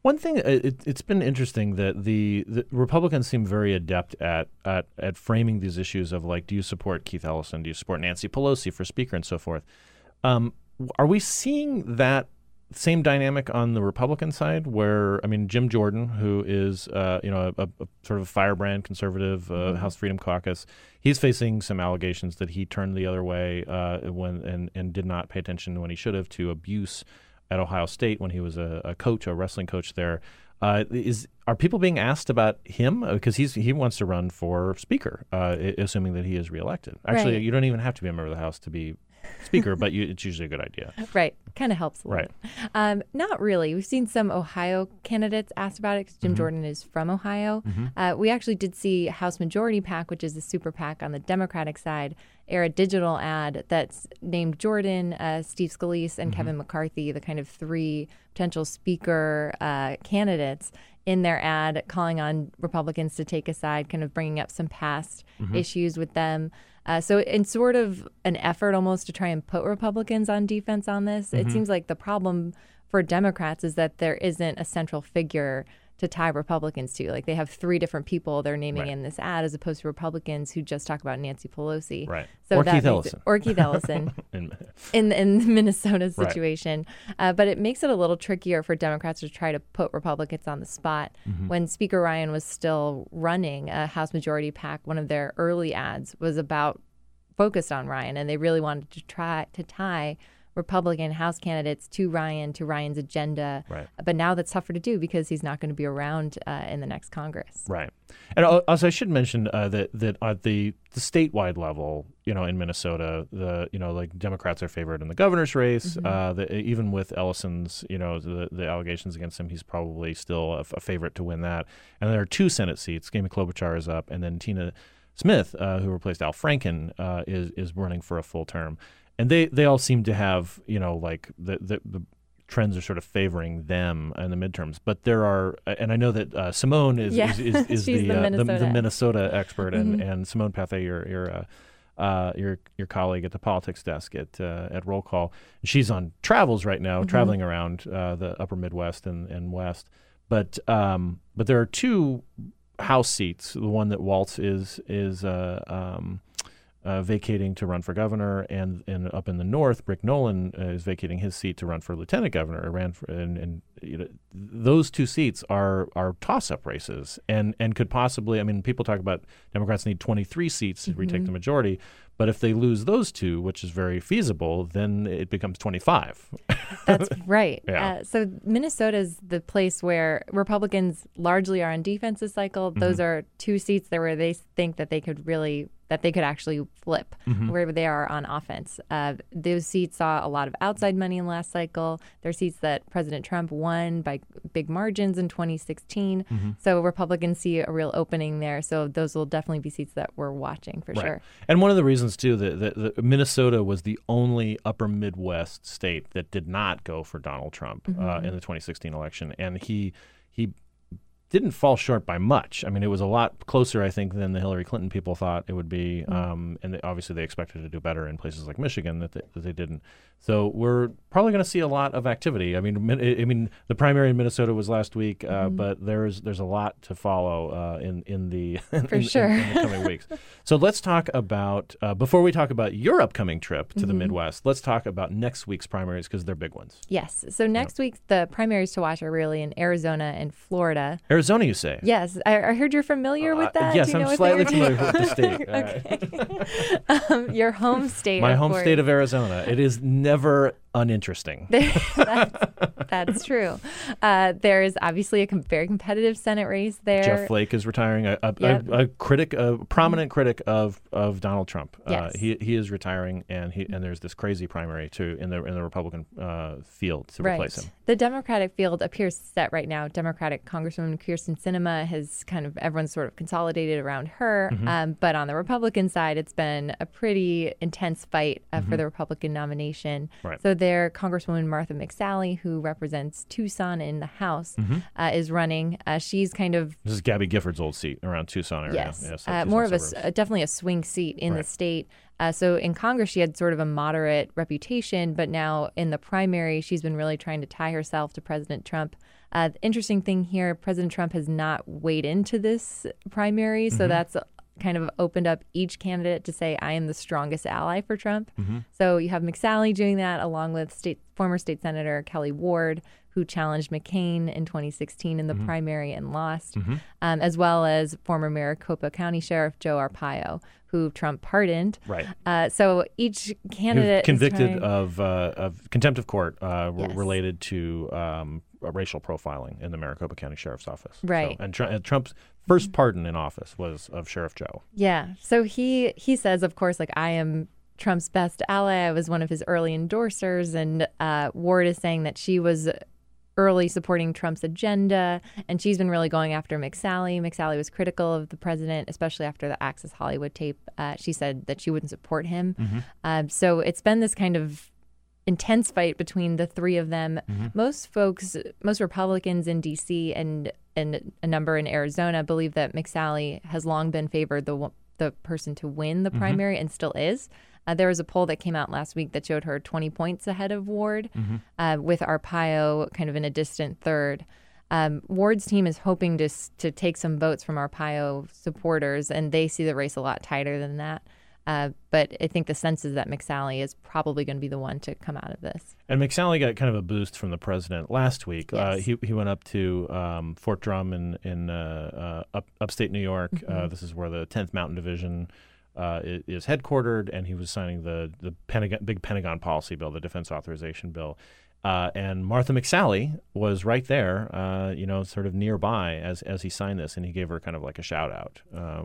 One thing, uh, it, it's been interesting that the, the Republicans seem very adept at, at at framing these issues of like, do you support Keith Ellison? Do you support Nancy Pelosi for Speaker and so forth? Um, are we seeing that same dynamic on the Republican side, where I mean, Jim Jordan, who is uh, you know a, a sort of a firebrand conservative, uh, Mhm. House Freedom Caucus, he's facing some allegations that he turned the other way uh, when and and did not pay attention when he should have to abuse at Ohio State when he was a, a coach, a wrestling coach there. Uh, is are people being asked about him because he's he wants to run for speaker, uh, assuming that he is reelected. Actually, Right. you don't even have to be a member of the House to be speaker, but you, it's usually a good idea. Right. Kind of helps a little Right. Um, not really. We've seen some Ohio candidates asked about it because Jim Mhm. Jordan is from Ohio. Mhm. Uh, we actually did see House Majority PAC, which is the super PAC on the Democratic side, air a digital ad that's named Jordan, uh, Steve Scalise, and Mhm. Kevin McCarthy, the kind of three potential speaker uh, candidates. In their ad, calling on Republicans to take a side, kind of bringing up some past Mhm. issues with them. Uh, so, in sort of an effort almost to try and put Republicans on defense on this, it Mhm. seems like the problem for Democrats is that there isn't a central figure to tie Republicans to. Like they have three different people they're naming Right. in this ad, as opposed to Republicans who just talk about Nancy Pelosi. Right. So Or that Keith it- Ellison. or Keith Ellison. In- in in Minnesota's Right. situation, uh, but it makes it a little trickier for Democrats to try to put Republicans on the spot. Mhm. When Speaker Ryan was still running a House Majority PAC, one of their early ads was about focused on Ryan, and they really wanted to try to tie Republican House candidates to Ryan to Ryan's agenda. Right. But now that's tougher to do because he's not going to be around uh, in the next Congress. Right. And also, I should mention uh, that that at the, the statewide level, you know, in Minnesota, the you know, like Democrats are favored in the governor's race. Mhm. Uh, the, even with Ellison's, you know, the, the allegations against him, he's probably still a, f- a favorite to win that. And there are two Senate seats. Amy Klobuchar is up, and then Tina Smith, uh, who replaced Al Franken, uh, is is running for a full term. And they, they all seem to have, you know, like the, the, the trends are sort of favoring them in the midterms. But there are, and I know that uh, Simone is Yeah. is, is, is the, the uh, Minnesota. the Minnesota expert, and, Mhm. and Simone Pathé, your your uh, uh, your your colleague at the politics desk at uh, at Roll Call. She's on travels right now, Mhm. traveling around uh, the Upper Midwest and, and West. But um, but there are two House seats. The one that Walz is is uh, um, uh, vacating to run for governor, and, and up in the north, Rick Nolan uh, is vacating his seat to run for lieutenant governor. Or ran for, and, and you know, those two seats are are toss up races, and and could possibly. I mean, people talk about Democrats need 23 seats to retake Mhm. the majority, but if they lose those two, which is very feasible, then it becomes 25. That's right. Yeah. Uh, so Minnesota is the place where Republicans largely are on defense this cycle. Those Mhm. are two seats there where they think that they could really that they could actually flip Mhm. where they are on offense. Uh, those seats saw a lot of outside money in last cycle. They're seats that President Trump won by big margins in 2016. Mhm. So Republicans see a real opening there. So those will definitely be seats that we're watching for Right. sure. And one of the reasons too that, that, that Minnesota was the only Upper Midwest state that did not go for Donald Trump uh, Mhm. in the 2016 election, and he he didn't fall short by much. I mean, it was a lot closer, I think, than the Hillary Clinton people thought it would be. Mm. Um, and they, obviously, they expected to do better in places like Michigan that they, that they didn't. So we're probably going to see a lot of activity. I mean, I mean, the primary in Minnesota was last week, uh, Mhm. but there's there's a lot to follow uh, in in the in, For in- sure. in the coming weeks. So let's talk about uh, before we talk about your upcoming trip to the Mhm. Midwest. Let's talk about next week's primaries because they're big ones. Yes. So next week, the primaries to watch are really in Arizona and Florida. Arizona, you say? Yes, I, I heard you're familiar with Uh, that. yes, you I'm know slightly familiar with the state. Uh, okay. um, your home state. My home course. state of Arizona. It is never uninteresting. that's, that's true. Uh, there is obviously a com- very competitive Senate race there. Jeff Flake is retiring, a, a, Yep. a, a critic, a prominent critic of, of Donald Trump. Uh, Yes. he he is retiring, and he and there's this crazy primary too in the in the Republican uh, field to right. replace him. The Democratic field appears set right now. Democratic Congresswoman Kyrsten Sinema has kind of everyone's sort of consolidated around her. Mm-hmm. Um, but on the Republican side, it's been a pretty intense fight uh, for the Republican nomination. Mm-hmm. Right. So there, Congresswoman Martha McSally, who represents Tucson in the House, Mm-hmm. uh, is running. Uh, she's kind of This is Gabby Giffords' old seat around Tucson area. Yes, Yeah, so uh, more of a uh, definitely a swing seat in the state. Uh, so in Congress, she had sort of a moderate reputation, but now in the primary, she's been really trying to tie herself to President Trump. Uh, the interesting thing here, President Trump has not weighed into this primary, Mm-hmm. so that's kind of opened up each candidate to say, "I am the strongest ally for Trump." Mm-hmm. So you have McSally doing that, along with state former state senator Kelli Ward, who challenged McCain in 2016 in the Mm-hmm. primary and lost, um, as well as former Maricopa County Sheriff Joe Arpaio, who Trump pardoned. Right. Uh, so each candidate convicted trying- of uh, of contempt of court uh, Yes. related to um, racial profiling in the Maricopa County Sheriff's Office. So- Right. and, Tr- and Trump's first pardon in office was of Sheriff Joe. Yeah. So he he says, of course, like I am Trump's best ally. I was one of his early endorsers, and uh, Ward is saying that she was early supporting Trump's agenda, and she's been really going after McSally. McSally was critical of the president, especially after the Access Hollywood tape. Uh, she said that she wouldn't support him. Um, so it's been this kind of intense fight between the three of them. Most folks, most Republicans in D.C. and and a number in Arizona believe that McSally has long been favored the the person to win the primary and still is. Uh, there was a poll that came out last week that showed her 20 points ahead of Ward, uh, with Arpaio kind of in a distant third. Um, Ward's team is hoping to to take some votes from Arpaio supporters, and they see the race a lot tighter than that. Uh, but I think the sense is that McSally is probably going to be the one to come out of this. And McSally got kind of a boost from the president last week. Uh, he he went up to um, Fort Drum in in uh, uh, up, upstate New York. Mm-hmm. Uh, this is where the 10th Mountain Division uh, is headquartered, and he was signing the the Pentagon, big Pentagon policy bill, the Defense Authorization Bill. Uh, and Martha McSally was right there, uh, you know, sort of nearby as as he signed this, and he gave her kind of like a shout out. Uh,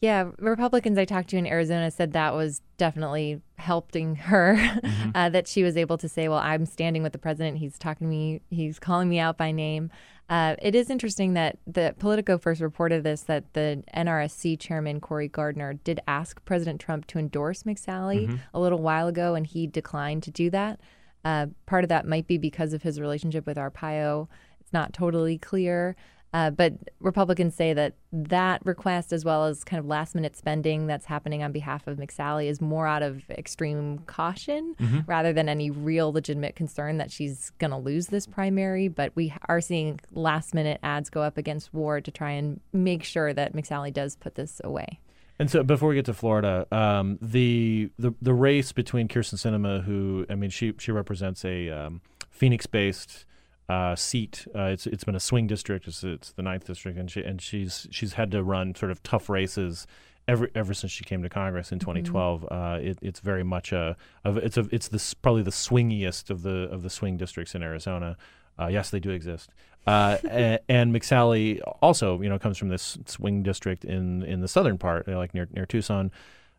Yeah, Republicans I talked to in Arizona said that was definitely helping her. uh, that she was able to say, "Well, I'm standing with the president. He's talking to me. He's calling me out by name." Uh, it is interesting that the Politico first reported this that the NRSC chairman Cory Gardner did ask President Trump to endorse McSally a little while ago, and he declined to do that. Uh, part of that might be because of his relationship with Arpaio. It's not totally clear. Uh, but Republicans say that that request, as well as kind of last minute spending that's happening on behalf of McSally, is more out of extreme caution rather than any real legitimate concern that she's going to lose this primary. But we are seeing last minute ads go up against Ward to try and make sure that McSally does put this away. And so, before we get to Florida, um, the, the the race between Kyrsten Sinema, who I mean, she she represents a um, Phoenix-based uh, seat. Uh, it's it's been a swing district. It's, it's the ninth district, and she and she's she's had to run sort of tough races ever ever since she came to Congress in 2012. Uh, it, it's very much a, of it's a it's the probably the swingiest of the of the swing districts in Arizona. Uh, yes, they do exist. Uh, a- and McSally also, you know, comes from this swing district in in the southern part, like near near Tucson.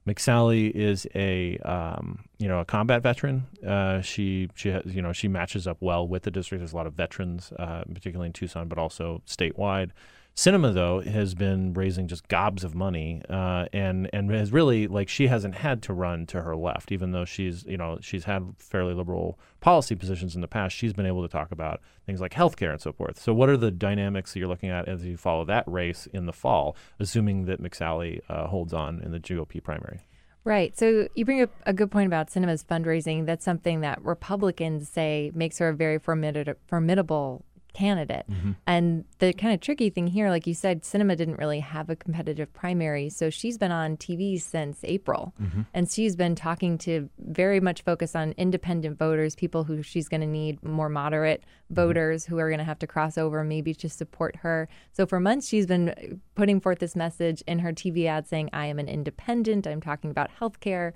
McSally is a um, you know a combat veteran. Uh, she she has, you know she matches up well with the district. There's a lot of veterans, uh, particularly in Tucson, but also statewide. Sinema though has been raising just gobs of money, uh, and and has really like she hasn't had to run to her left, even though she's you know she's had fairly liberal policy positions in the past. She's been able to talk about things like healthcare and so forth. So what are the dynamics that you're looking at as you follow that race in the fall, assuming that McSally uh, holds on in the GOP primary? Right. So you bring up a good point about Sinema's fundraising. That's something that Republicans say makes her a very formidable, formidable candidate. Mm-hmm. And the kind of tricky thing here, like you said, Sinema didn't really have a competitive primary. So she's been on TV since April. Mm-hmm. And she's been talking to very much focus on independent voters, people who she's going to need more moderate mm-hmm. voters who are going to have to cross over maybe to support her. So for months, she's been putting forth this message in her TV ad saying, I am an independent. I'm talking about healthcare.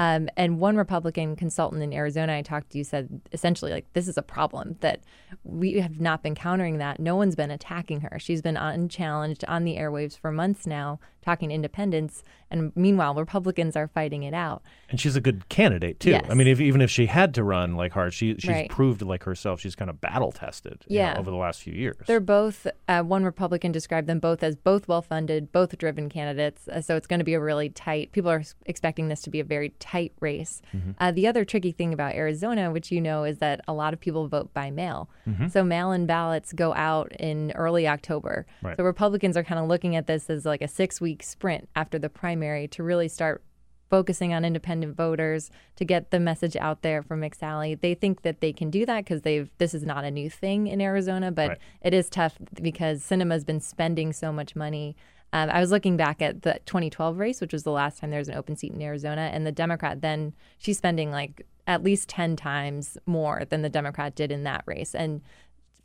Um, and one Republican consultant in Arizona I talked to said essentially, like, this is a problem that we have not been countering that. No one's been attacking her. She's been unchallenged on the airwaves for months now, talking independence. And meanwhile, Republicans are fighting it out. And she's a good candidate too. Yes. I mean, if, even if she had to run like hard, she she's Right. proved like herself. She's kind of battle tested. you know, over the last few years. They're both, uh, one Republican described them both as both well funded, both driven candidates. Uh, so it's going to be a really tight, people are expecting this to be a very tight race. Mm-hmm. Uh, the other tricky thing about Arizona, which you know, is that a lot of people vote by mail. Mhm. So mail in ballots go out in early October. Right. So Republicans are kind of looking at this as like a six week sprint after the primary to really start focusing on independent voters to get the message out there from McSally. They think that they can do that because they've this is not a new thing in Arizona, but Right. it is tough because Sinema's been spending so much money. Um, I was looking back at the 2012 race, which was the last time there was an open seat in Arizona, and the Democrat then she's spending like at least 10 times more than the Democrat did in that race, and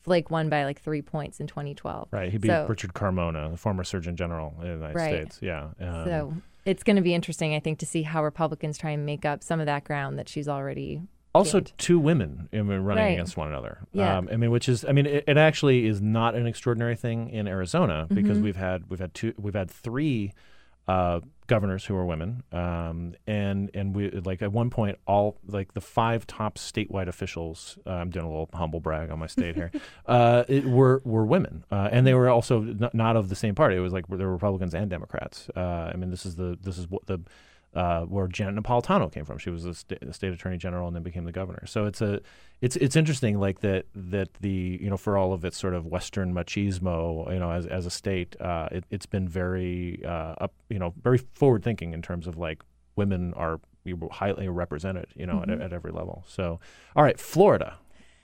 Flake won by like three points in 2012. right. He beat So- Richard Carmona, the former Surgeon General in the United Right. States. Yeah. Um, So it's going to be interesting, I think, to see how Republicans try and make up some of that ground that she's already. also gained. two women I mean, running Right. against one another. Yeah. Um, I mean, which is, I mean, it, it actually is not an extraordinary thing in Arizona because Mhm. we've had we've had two we've had three uh, governors who are women, um, and and we like at one point all like the five top statewide officials. Uh, I'm doing a little humble brag on my state here. uh, it, were were women, uh, and they were also not, not of the same party. It was like there were Republicans and Democrats. Uh, I mean, this is the this is what the uh, where Janet Napolitano came from. She was a, sta- a state attorney general and then became the governor. So it's a it's it's interesting like that that the you know for all of its sort of Western machismo you know as as a state uh, it, it's been very uh, up you know very forward thinking in terms of like women are highly represented you know Mhm. at, at every level. So all right, Florida.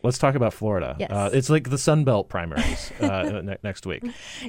Let's talk about Florida. Yes. Uh, it's like the Sun Belt primaries uh, ne- next week.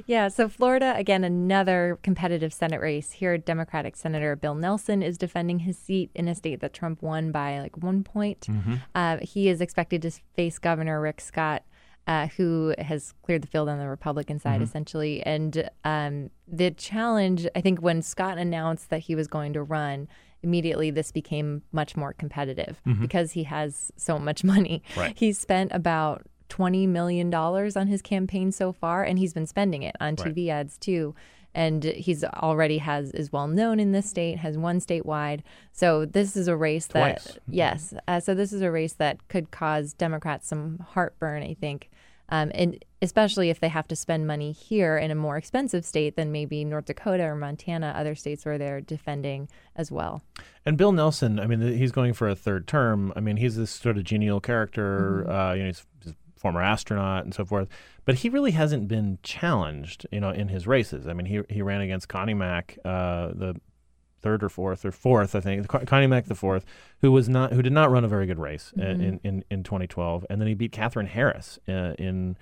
Yeah, so Florida, again, another competitive Senate race. Here, Democratic Senator Bill Nelson is defending his seat in a state that Trump won by like one point. Mhm. Uh, he is expected to face Governor Rick Scott. Uh, who has cleared the field on the Republican side, Mhm. essentially. And um, the challenge, I think, when Scott announced that he was going to run, immediately this became much more competitive Mhm. because he has so much money. Right. He's spent about $20 million on his campaign so far, and he's been spending it on Right. TV ads too. And he's already has is well known in this state, has won statewide. So this is a race Twice. that yes. Uh, so this is a race that could cause Democrats some heartburn, I think, um, and especially if they have to spend money here in a more expensive state than maybe North Dakota or Montana, other states where they're defending as well. And Bill Nelson, I mean, he's going for a third term. I mean, he's this sort of genial character. Mhm. Uh, you know, he's, he's a former astronaut and so forth. But he really hasn't been challenged, you know, in his races. I mean, he he ran against Connie Mack, uh, the third or fourth or fourth, I think, Connie Mack the fourth, who was not who did not run a very good race Mhm. in, in in 2012, and then he beat Katherine Harris uh, in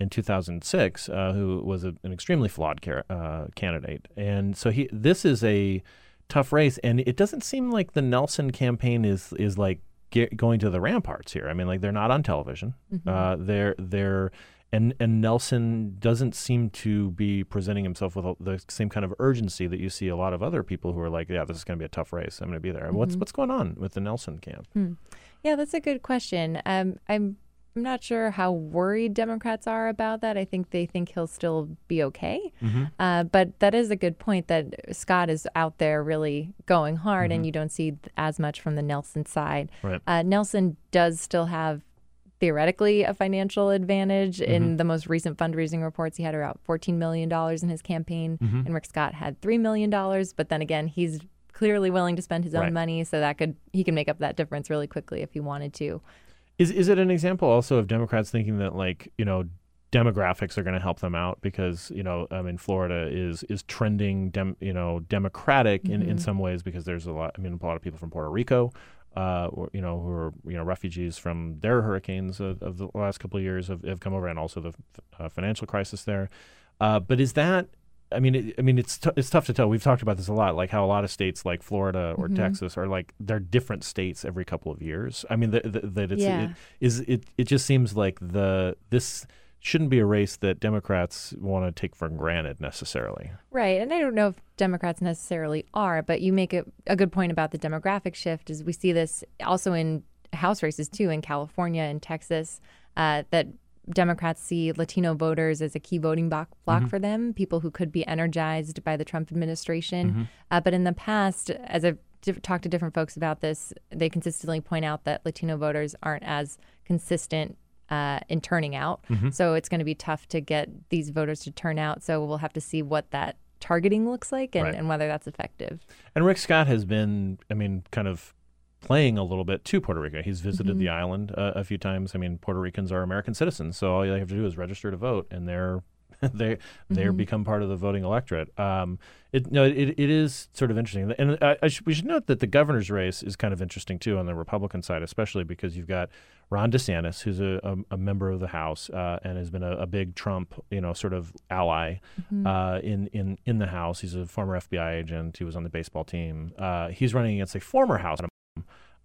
in 2006, uh, who was a, an extremely flawed car- uh, candidate. And so he this is a tough race, and it doesn't seem like the Nelson campaign is is like get, going to the ramparts here. I mean, like they're not on television. Mhm. Uh, they're they're and and Nelson doesn't seem to be presenting himself with the same kind of urgency that you see a lot of other people who are like, yeah, this is going to be a tough race. I'm going to be there. What's Mhm. what's going on with the Nelson camp? Hmm. Yeah, that's a good question. Um, I'm I'm not sure how worried Democrats are about that. I think they think he'll still be okay. Mhm. Uh, but that is a good point that Scott is out there really going hard, and Mhm. you don't see th- as much from the Nelson side. Right. Uh, Nelson does still have theoretically a financial advantage. In Mhm. the most recent fundraising reports, he had about $14 million in his campaign, Mhm. and Rick Scott had $3 million. But then again, he's clearly willing to spend his own Right. money, so that could he can make up that difference really quickly if he wanted to. Is is it an example also of Democrats thinking that like you know demographics are going to help them out because you know I mean Florida is is trending dem, you know democratic in, in Mhm. some ways because there's a lot I mean a lot of people from Puerto Rico uh, or, you know who are you know refugees from their hurricanes of, of the last couple of years have, have come over and also the uh, financial crisis there uh, but is that I mean, it, I mean, it's t- it's tough to tell. We've talked about this a lot, like how a lot of states, like Florida or Mhm. Texas, are like they're different states every couple of years. I mean, that that it's Yeah. it, is it it just seems like the this shouldn't be a race that Democrats want to take for granted necessarily. Right. And I don't know if Democrats necessarily are, but you make a, a good point about the demographic shift is we see this also in House races too in California and Texas uh, that Democrats see Latino voters as a key voting block, block Mhm. for them, people who could be energized by the Trump administration. Mhm. Uh, but in the past, as I've talked to different folks about this, they consistently point out that Latino voters aren't as consistent uh, in turning out. Mhm. So it's going to be tough to get these voters to turn out. So we'll have to see what that targeting looks like and, Right. and whether that's effective. And Rick Scott has been, I mean, kind of playing a little bit to Puerto Rico. He's visited Mhm. the island uh, a few times. I mean, Puerto Ricans are American citizens, so all you have to do is register to vote, and they're they they Mhm. become part of the voting electorate. Um, it no, it, it is sort of interesting, and I, I sh- we should note that the governor's race is kind of interesting too on the Republican side, especially because you've got Ron DeSantis, who's a, a, a member of the House uh, and has been a, a big Trump, you know, sort of ally Mhm. uh, in in in the House. He's a former FBI agent. He was on the baseball team. Uh, he's running against a former House.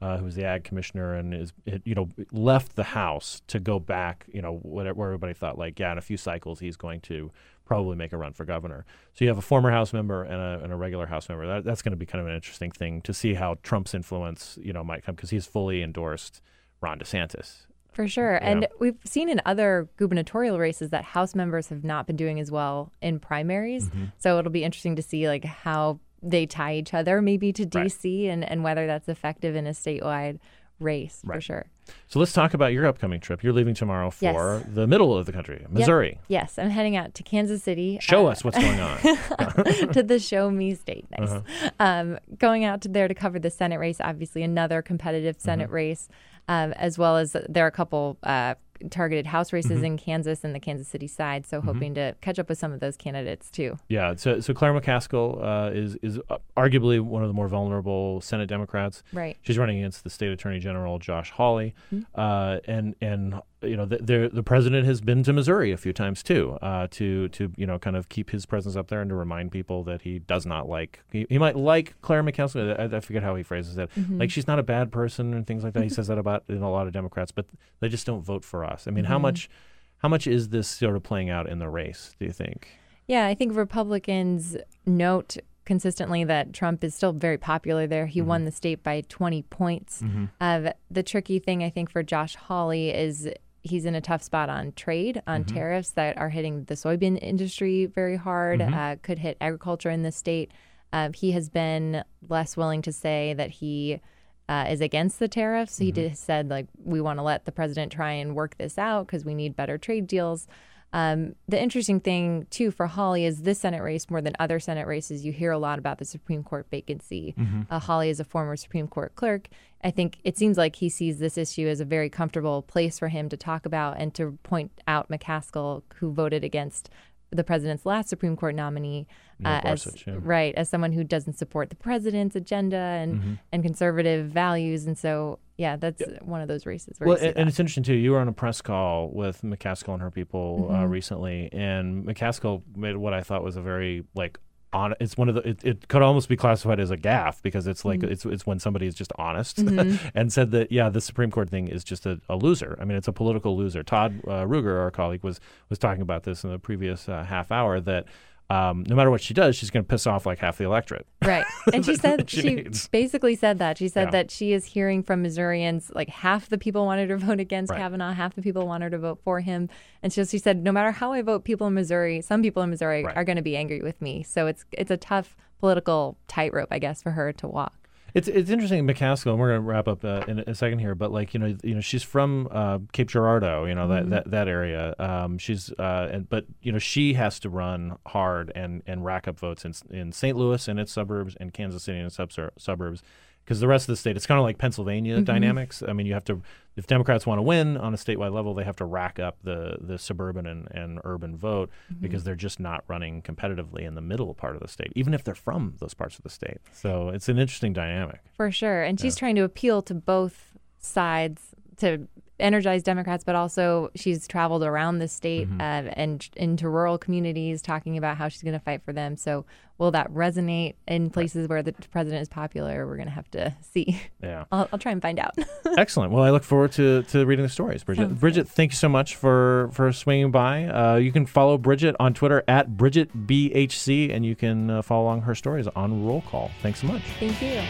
Uh, who was the ag commissioner and is it, you know left the House to go back you know whatever, where everybody thought like yeah in a few cycles he's going to probably make a run for governor. So you have a former House member and a, and a regular House member. That, that's going to be kind of an interesting thing to see how Trump's influence you know might come because he's fully endorsed Ron DeSantis. For sure. And we've seen in other gubernatorial races that House members have not been doing as well in primaries. Mhm. So it'll be interesting to see like how they tie each other maybe to Right. DC and, and whether that's effective in a statewide race for sure. So let's talk about your upcoming trip. You're leaving tomorrow for Yes. the middle of the country, Yep. Missouri. Yes, I'm heading out to Kansas City. Show uh, us what's going on. to the Show Me State. Nice. Uh-huh. Um, going out to there to cover the Senate race, obviously another competitive Senate Mhm. race, um, as well as there are a couple uh, targeted House races Mhm. in Kansas and the Kansas City side. So Mhm. hoping to catch up with some of those candidates too. Yeah, so so Claire McCaskill uh, is is uh, arguably one of the more vulnerable Senate Democrats. Right. She's running against the state Attorney General Josh Hawley, Mhm. uh, and and you know the, the the president has been to Missouri a few times too, uh, to to you know kind of keep his presence up there and to remind people that he does not like he, he might like Claire McCaskill. I, I forget how he phrases it. Mhm. Like she's not a bad person and things like that. He says that about in a lot of Democrats, but they just don't vote for us. I mean, how Mhm. much how much is this sort of playing out in the race? Do you think? Yeah, I think Republicans note consistently that Trump is still very popular there. He won the state by 20 points. Mhm. Uh, the tricky thing, I think, for Josh Hawley is he's in a tough spot on trade, on Mhm. tariffs that are hitting the soybean industry very hard, Mhm. uh, could hit agriculture in the state. Uh, he has been less willing to say that he uh, is against the tariffs. He did, said, like, we want to let the president try and work this out because we need better trade deals. Um, the interesting thing, too, for Hawley is this Senate race, more than other Senate races, you hear a lot about the Supreme Court vacancy. Mhm. Uh, Hawley is a former Supreme Court clerk. I think it seems like he sees this issue as a very comfortable place for him to talk about and to point out McCaskill, who voted against the president's last Supreme Court nominee, uh, as Gorsuch, yeah. right as someone who doesn't support the president's agenda and Mhm. and conservative values. And so, yeah, that's one of those races. Well, and, and it's interesting too. You were on a press call with McCaskill and her people uh, Mhm. recently, and McCaskill made what I thought was a very like on. It's one of the. It, it could almost be classified as a gaffe because it's like Mhm. it's it's when somebody is just honest Mhm. and said that yeah, the Supreme Court thing is just a, a loser. I mean, it's a political loser. Todd uh, Ruger, our colleague, was was talking about this in the previous uh, half hour that. Um, no matter what she does, she's going to piss off like half the electorate. Right. And she said she she, basically said that. She said Yeah. that she is hearing from Missourians like half the people wanted to vote against Right. Kavanaugh, half the people wanted to vote for him. And so she said no matter how I vote, people in Missouri, some people in Missouri Right. are going to be angry with me. So it's it's a tough political tightrope, I guess, for her to walk. It's it's interesting, McCaskill, and we're going to wrap up uh, in a second here. But like you know, you know, she's from uh, Cape Girardeau, you know that, that that area. Um, she's uh, and but you know she has to run hard and and rack up votes in in St. Louis and its suburbs and Kansas City and its sub- suburbs. Because the rest of the state, it's kind of like Pennsylvania Mhm. dynamics. I mean, you have to, if Democrats want to win on a statewide level, they have to rack up the the suburban and, and urban vote Mhm. because they're just not running competitively in the middle part of the state, even if they're from those parts of the state. So it's an interesting dynamic. For sure. And she's trying to appeal to both sides to energize Democrats, but also she's traveled around the state Mm-hmm. uh, and into rural communities talking about how she's going to fight for them. So, will that resonate in places where the president is popular? We're going to have to see. Yeah. I'll, I'll try and find out. Excellent. Well, I look forward to, to reading the stories, Bridget. Sounds Bridget, thank you so much for for swinging by. Uh, you can follow Bridget on Twitter at BridgetBHC, and you can uh, follow along her stories on Roll Call. Thanks so much. Thank you.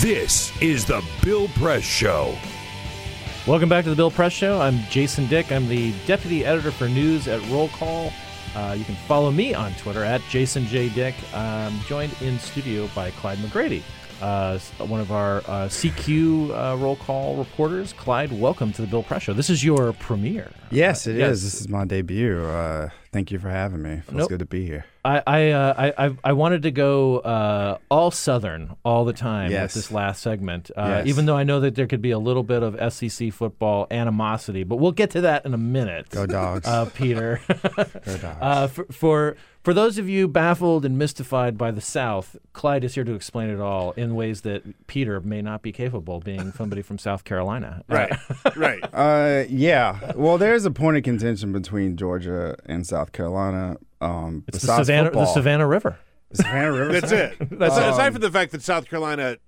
This is the Bill Press Show. Welcome back to the Bill Press Show. I'm Jason Dick. I'm the deputy editor for news at Roll Call. Uh, you can follow me on Twitter at Jason J. Dick. I'm joined in studio by Clyde McGrady, uh, one of our uh, CQ uh, Roll Call reporters. Clyde, welcome to the Bill Press Show. This is your premiere. Yes, it is. yes. This is my debut. Thank you for having me. Feels Nope. good to be here. I I, uh, I I I wanted to go uh, all Southern all the time Yes. with this last segment, uh, Yes. even though I know that there could be a little bit of SEC football animosity, but we'll get to that in a minute. Go dogs. uh, Peter. Go dogs. uh, for, for for those of you baffled and mystified by the South, Clyde is here to explain it all in ways that Peter may not be capable, being somebody from South Carolina. Right, right. Uh, yeah. Well, there's a point of contention between Georgia and South Carolina. Um, it's the Savannah, the. Savannah River. The Savannah River. That's it. That's aside, it. aside from the fact that South Carolina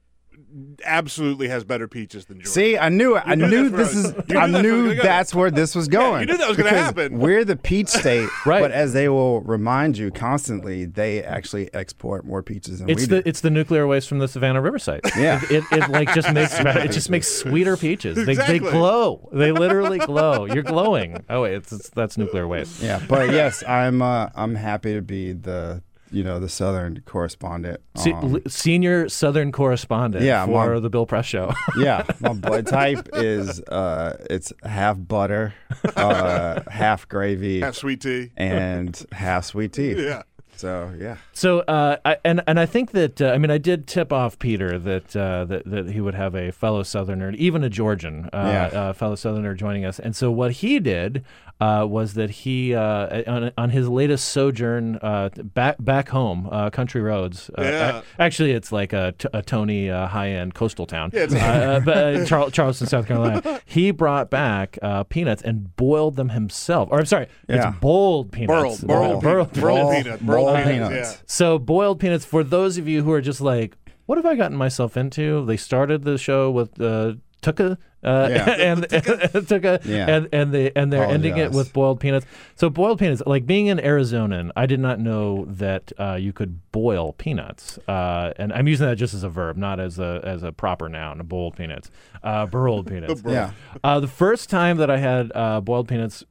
absolutely has better peaches than Georgia. See, I knew it. I knew knew this is. I was- you I knew that's where knew it was gonna that's where this was going. you knew that was gonna happen. We're the peach state, Right. But as they will remind you constantly, they actually export more peaches than It's we the do. it's the nuclear waste from the Savannah River site. Yeah. it, it, it like just makes it just makes sweeter peaches. They, they glow. They literally glow. You're glowing. Oh wait, it's, it's that's nuclear waste. yeah, but yes, I'm. Uh, I'm happy to be the you know the southern correspondent. Se- Um, l- senior Southern correspondent Yeah, for Mom. the Bill Press Show. yeah, my blood type is uh, it's half butter, uh, half gravy, half sweet tea. and half sweet tea. Yeah. So yeah, So, uh, I, and and I think that uh, I mean I did tip off Peter that uh, that that he would have a fellow Southerner, even a Georgian, uh, Yeah. uh, fellow Southerner joining us. And so what he did uh, was that he uh, on, on his latest sojourn uh, back back home, uh, country roads. Uh, Yeah. ac- actually, it's like a, t- a Tony uh, high end coastal town. Yeah, uh, but, uh, Charl- Charleston, South Carolina. He brought back uh, peanuts and boiled them himself. Or I'm sorry, Yeah. it's boiled peanuts. Burled, burled, burled, peanut, burled Burled- peanut, burled burled peanuts. peanuts. Yeah. So boiled peanuts for those of you who are just like, what have I gotten myself into? They started the show with uh, Tuka. Uh, Yeah. and, and Tuka, Yeah. and and they and they're ending it with boiled peanuts. So boiled peanuts, like being an Arizonan, I did not know that uh, you could boil peanuts, uh, and I'm using that just as a verb, not as a as a proper noun. Boiled peanuts, uh, boiled peanuts. yeah. Uh, the first time that I had uh, boiled peanuts,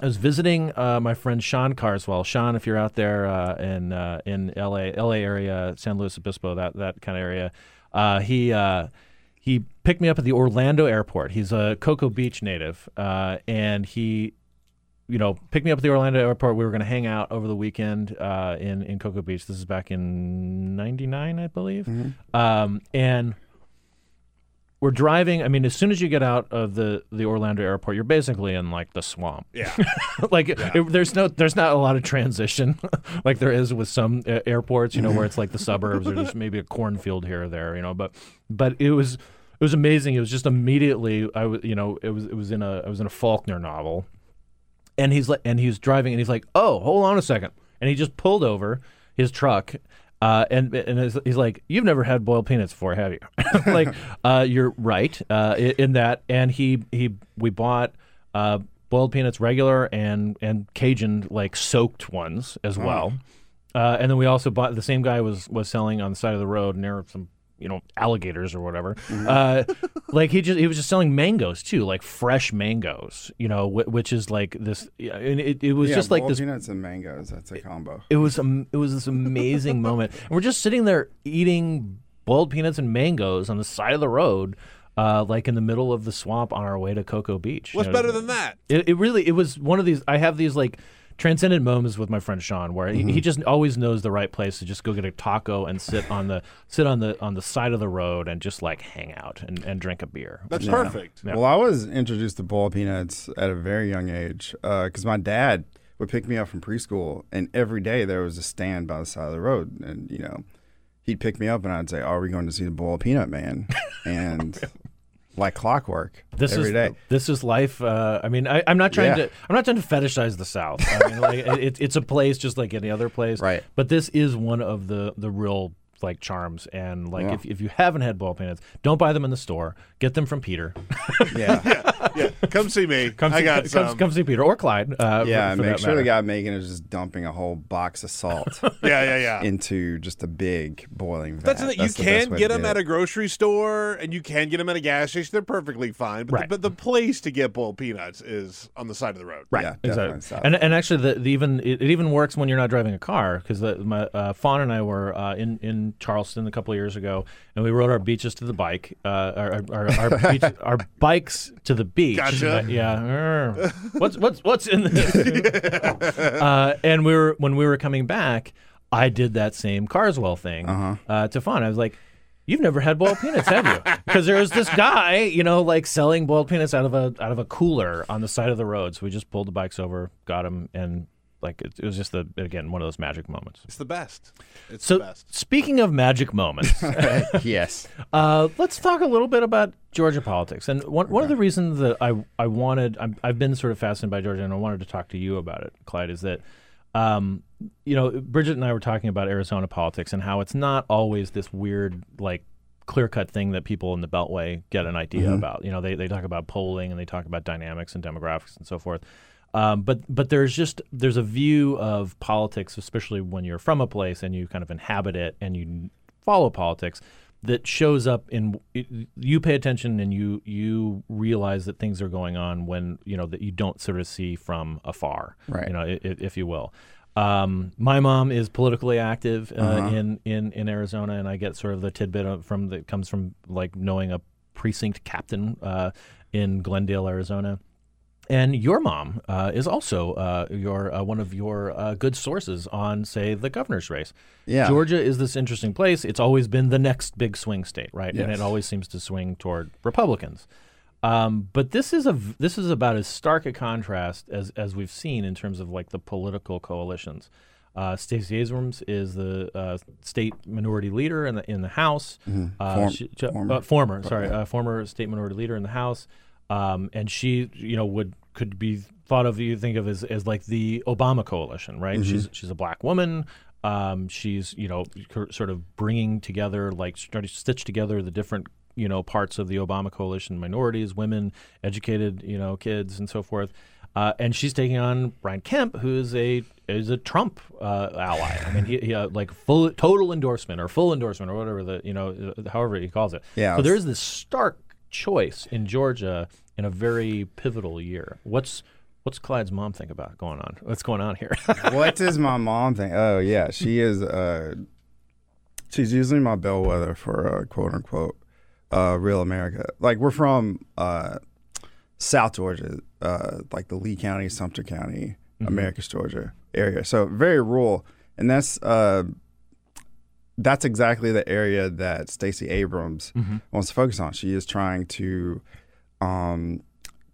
I was visiting uh, my friend Sean Carswell. Sean, if you're out there uh, in uh, in LA, LA area, San Luis Obispo, that that kind of area, uh, he uh, he picked me up at the Orlando airport. He's a Cocoa Beach native, uh, and he. You know, picked me up at the Orlando airport. We were going to hang out over the weekend uh, in in Cocoa Beach. This is back in '99, I believe. Um, and we're driving. I mean, as soon as you get out of the the Orlando airport, you're basically in like the swamp. Yeah. like it- there's no there's not a lot of transition like there is with some uh, airports. You know, where it's like the suburbs or just maybe a cornfield here or there. You know, but but it was it was amazing. It was just immediately I was you know it was it was in a I was in a Faulkner novel, and he's like and he's driving and he's like oh hold on a second and he just pulled over his truck uh, and and he's- like, "You've never had boiled peanuts before, have you?" like, uh, you're right uh, in that. And he he we bought uh, boiled peanuts, regular and and Cajun like soaked ones as well. Uh, and then we also bought the same guy was was selling on the side of the road near some you know alligators or whatever. Uh, like he just he was just selling mangoes too, like fresh mangoes. You know, wh- which is like this. And it, it was yeah, just like boiled this peanuts and mangoes. That's a combo. it was um, it was this amazing moment. And we're just sitting there eating boiled peanuts and mangoes on the side of the road, uh, like in the middle of the swamp on our way to Cocoa Beach. What's You know, better than that? It, it really it was one of these. I have these like transcendent moments with my friend Sean where he, he mm-hmm. just always knows the right place to just go get a taco and sit on the sit on the on the side of the road and just like hang out and, and drink a beer. That's Yeah. perfect. Yeah. Well, I was introduced to boiled peanuts at a very young age uh, because my dad would pick me up from preschool, and every day there was a stand by the side of the road, and you know, he'd pick me up, and I'd say, "Are we going to see the boiled peanut man?" And like clockwork This every is day. this is life. Uh, I mean, I, I'm not trying Yeah. to I'm not trying to fetishize the South. I mean, like it, it's a place just like any other place. Right. But this is one of the the real like charms and like Yeah. if, if you haven't had ball peanuts, don't buy them in the store. Get them from Peter. Yeah. yeah, come see me. Come I see, got come, some. come see Peter or Clyde. Uh, yeah, for, for make that sure the guy making it is just dumping a whole box of salt yeah, yeah, yeah. into just a big boiling vat. That's the thing. You the can get them at a grocery store, and you can get them at a gas station. They're perfectly fine. But, Right. the, but the place to get boiled peanuts is on the side of the road. Right, Yeah, exactly. definitely. And and actually, the, the even it, it even works when you're not driving a car because my uh, Fawn and I were uh, in in Charleston a couple of years ago, and we rode our beaches to the bike, uh, our our our, beach, our bikes to the beach. Gotcha. Uh, yeah. What's what's what's in this? uh, and we were when we were coming back, I did that same Carswell thing uh to Fawn. I was like. You've never had boiled peanuts, have you? Because there was this guy, you know, like selling boiled peanuts out of a out of a cooler on the side of the road. So we just pulled the bikes over, got them, and like it, it was just the again one of those magic moments. It's the best. It's So the best. speaking of magic moments, yes. uh, let's talk a little bit about Georgia politics. And one, one of the reasons that I I wanted I'm, I've been sort of fascinated by Georgia, and I wanted to talk to you about it, Clyde, is that um, you know Bridget and I were talking about Arizona politics and how it's not always this weird like clear cut thing that people in the Beltway get an idea about. You know, they they talk about polling and they talk about dynamics and demographics and so forth. Um, but but there's just there's a view of politics, especially when you're from a place and you kind of inhabit it and you follow politics, that shows up in you pay attention and you you realize that things are going on when you know that you don't sort of see from afar, Right. You know, i- i- if you will. Um, my mom is politically active uh, Uh-huh. in, in in Arizona, and I get sort of the tidbit of, from that comes from like knowing a precinct captain uh, in Glendale, Arizona. And your mom uh, is also uh, your uh, one of your uh, good sources on, say, the governor's race. Yeah. Georgia is this interesting place. It's always been the next big swing state, right? And it always seems to swing toward Republicans. Um, but this is a this is about as stark a contrast as as we've seen in terms of like the political coalitions. Uh, Stacey Abrams is the uh, state minority leader in the in the House. Uh, Mm-hmm. Form- she- former. uh, former, sorry, uh, former state minority leader in the House, um, and she, you know, would could be thought of you think of as, as like the Obama coalition, right? Mm-hmm. She's she's a black woman. Um, she's you know sort of bringing together, like starting to stitch together the different you know parts of the Obama coalition: minorities, women, educated, you know, kids, and so forth. Uh, and she's taking on Brian Kemp, who is a is a Trump uh, ally. I mean, he, he uh, like full total endorsement or full endorsement or whatever the you know however he calls it. Yeah, So there is this stark choice in Georgia in a very pivotal year. What's what's Clyde's mom think about going on? What's going on here? what does my mom think? Oh yeah, she is. Uh, she's usually my bellwether for uh, quote unquote uh, real America. Like we're from uh, South Georgia, uh, like the Lee County, Sumter County, Americus Georgia area. So very rural, and that's uh, that's exactly the area that Stacey Abrams wants to focus on. She is trying to um,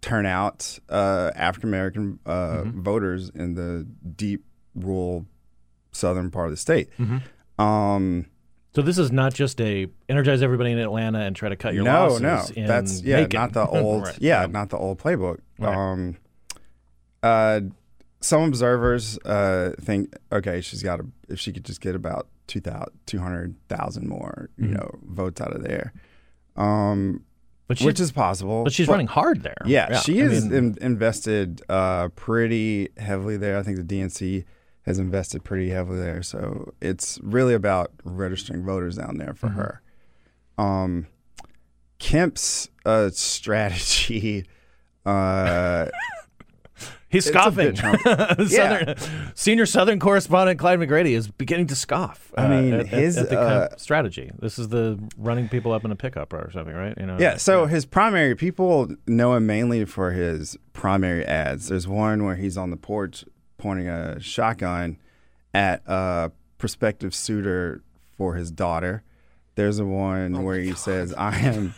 turn out uh, African American uh, voters in the deep rural southern part of the state. Um, so this is not just a energize everybody in Atlanta and try to cut your no, losses. no, in that's yeah, Macon. not the old, Right. yeah, not the old playbook. Right. Um, uh, some observers uh, think, okay, she's got to if she could just get about 200,000 200,000 more, you Mhm. know, votes out of there, um, But which is possible. but she's running hard there. Yeah, Yeah, she I is mean- in, invested uh, pretty heavily there. I think the DNC has invested pretty heavily there. So it's really about registering voters down there for Mhm. her. Um, Kemp's uh, strategy. Uh, He's scoffing. Southern, Senior Southern correspondent Clyde McGrady is beginning to scoff. I uh, mean, at, at- his, at the uh, strategy. This is the running people up in a pickup or something, right? You know. Yeah, so his primary people know him mainly for his primary ads. There's one where he's on the porch pointing a shotgun at a prospective suitor for his daughter. There's a one where he says, "I am